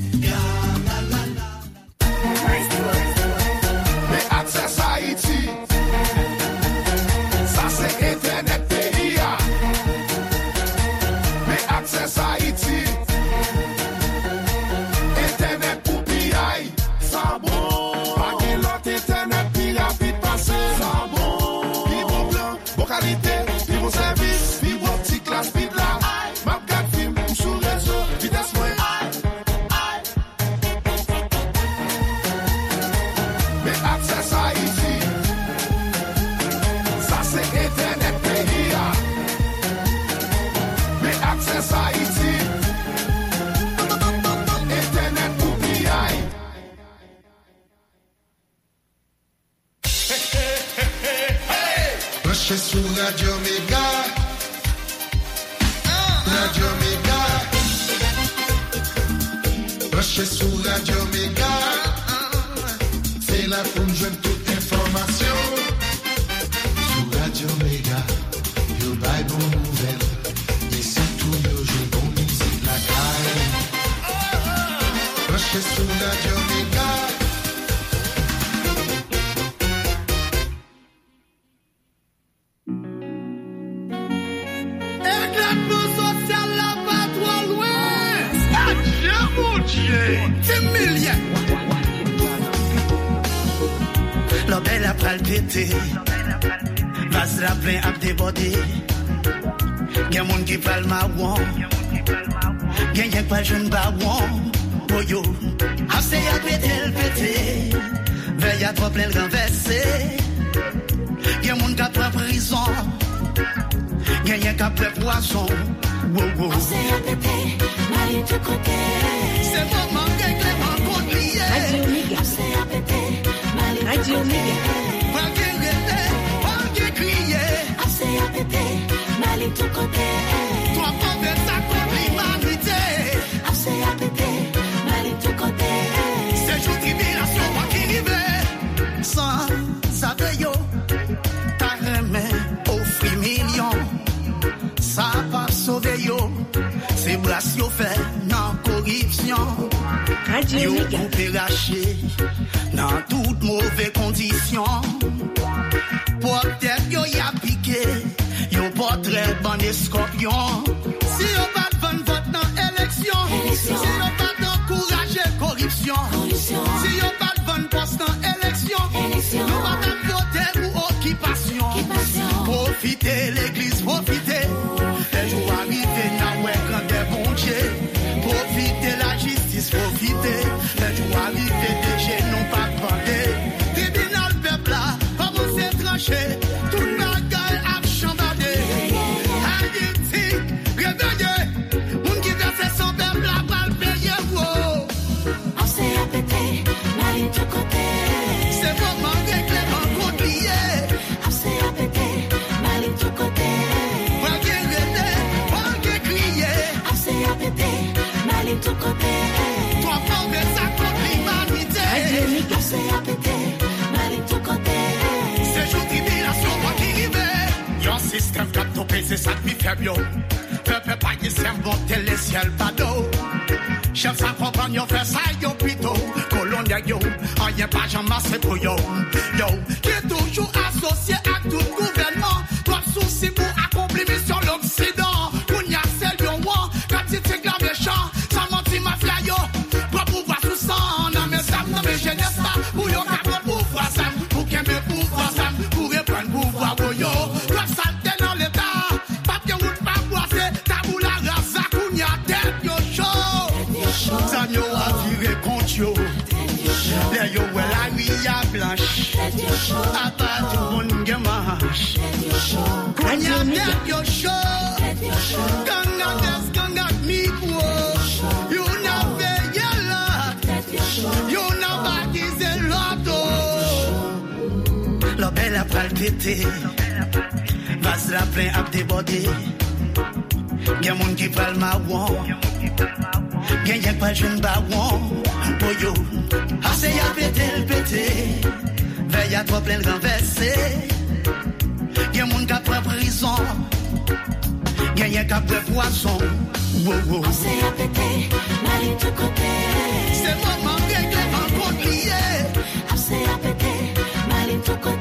feb yo. Pepe pa yi sem bote le siel bado. Chef sa kompan yo fe sa yo pito Kolon ya yo, a ye pa jan mase pou yo. Yo pété. Vas la plein à déborder. Gen moun ki pral ma won Gen yek pral jen ba won Boyo Ase ya pete l pete Vey a trop plen renverse Gen moun ka pre prison. Gen yek ka pre poison Ase ya pete Mali tout kote Se fokman gen glevan kont liye Ase ya pete Mali tout kote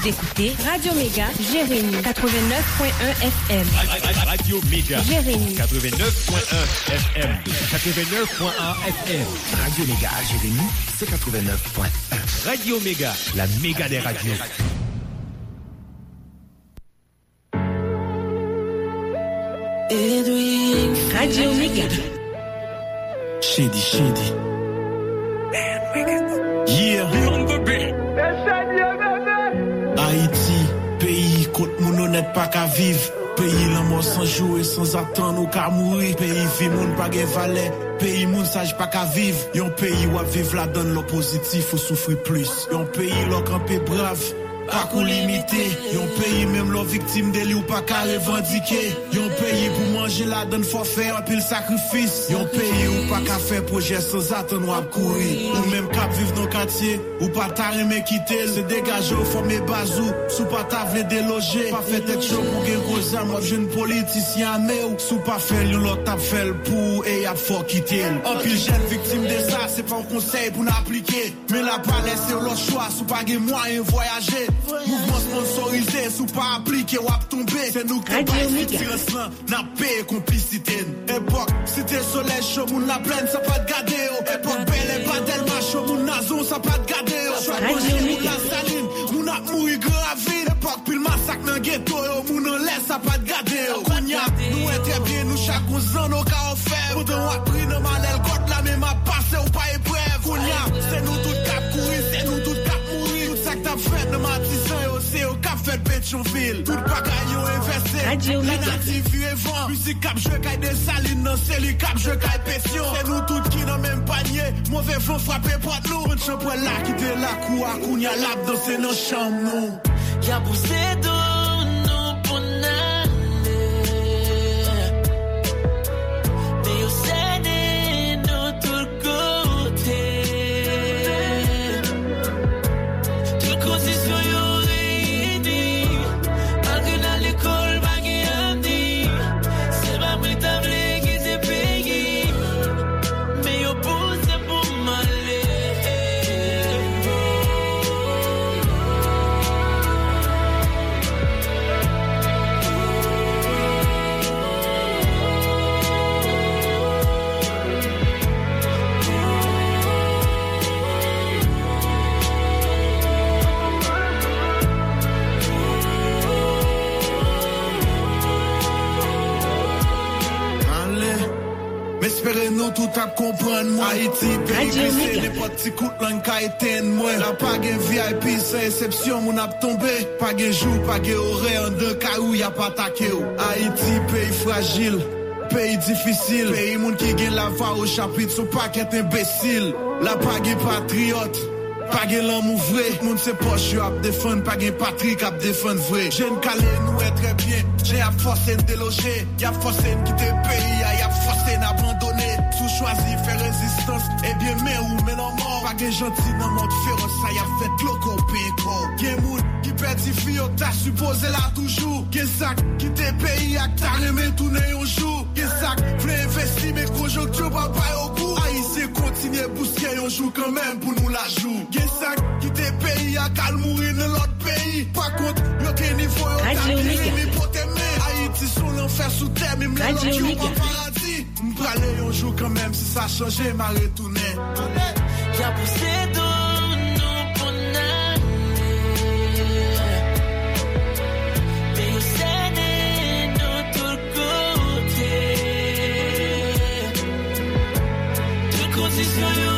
Vous écoutez Radio Méga, Jérémy, 89.1 FM. Radio Méga. Jérémy. 89.1 FM. 89.1 FM. Radio Méga Jérémy, c'est 89.1. Radio Méga. La méga des radios. Radio Méga. Shady, shady. planète pas qu'à vivre. Pays l'amour sans jouer, sans attendre ou qu'à mourir. Pays vie moun pas gen valet. Pays moun sage pas qu'à vivre. Yon pays où à vivre la donne l'oppositif ou souffrir plus. Yon pays l'occampé brave. Pas qu'on limité, yon pays même l'on victime de li ou pas qu'à revendiquer. Yon pays pour manger la donne forfait, un pile sacrifice. Yon pays ou pas qu'à faire projet sans attendre ou à courir. Ou même qu'à vivre dans quartier, ou pas t'as aimé quitter. Se dégager au former bazou, sous pas t'as vle déloger. Pas fait tête chaud pour gen gros âme, ou jeune politicien mais ou sous pas fait yon l'autre t'a fait pour et y'a fort quitter. En pile jeune victime de ça, c'est pas un conseil pour n'appliquer. Mais la pas laisser l'autre choix, sous pas gen moyen voyager. Mouvement sponsorisé, sous pas appliqué ou ap tomber. C'est nous qui là, n'a paix complicité. Époque, c'était soleil chaud, moun la plaine, ça pas de garder. Époque, belle et pas tellement chaud, moun nazon, ça pas de garder. Choix de Radio manger, moun Méga. la saline, moun a à vide. Époque, puis le massacre dans ghetto, moun en laisse, ça pas de garder. Kounya, nous était bien, nous chaque zan, nos cas offert. Pourtant, on a pris nos malais, côte la même à passer ou pas épreuve. Kounya, c'est nous tout Tout fait, nos matisans, yo, c'est au cap fait Pétionville. Tout bagaille, yo, investi. Radio La Méga. native, vieux et vent. Musique cap, je caille des salines, non, c'est lui cap, je caille pétion. C'est nous toutes qui dans même panier. Mauvais vent frappé porte nous. Un champion là, qui te la cour, à Kounya, lap, danser dans chambre, nous. Ya poussé dans Nous tout à comprendre moi Haïti, pays Radio glissé, Méga. n'importe petit coup de langue qu'a éteindre moi La pas gen VIP, c'est exception, mon ap tombé Pas gen jour, pas gen horaire, en deux cas où y a pas attaqué. Haïti, pays fragile Pays difficile, pays moun qui gen la voix au chapitre, son paquet imbécile La pas gen patriote pas gen l'amour vrai, moun se poche yo ap défendre, pas gen patrie ap défendre vrai. Jeune calé nous est très bien, j'ai à forcer de déloger, y a forcé de quitter le pays, y a forcé d'abandonner. Choisi faire résistance, et bien mais ou mais non mort. Pas gen gentil dans monde féroce, ça y a fait loco péco. Gen moun qui perdit fille, t'as supposé là toujours. Gen sac quitter le pays, ak ta remé tourner un jour. Gen sac vle investir, mais conjoncture pas pas au goût. Haïtien kontinye bouske yon jou kanmen pou nou la jou Gen sak ki te peyi a kal mouri nan lot peyi Pa kont yo ke nivou yo mi Haiti sou l'enfer sou terre, mi mle Radio lot yo Mega. pa paradis. M'prale yon jou kanmen, si sa chanje ma retounen Ya nous tout condition,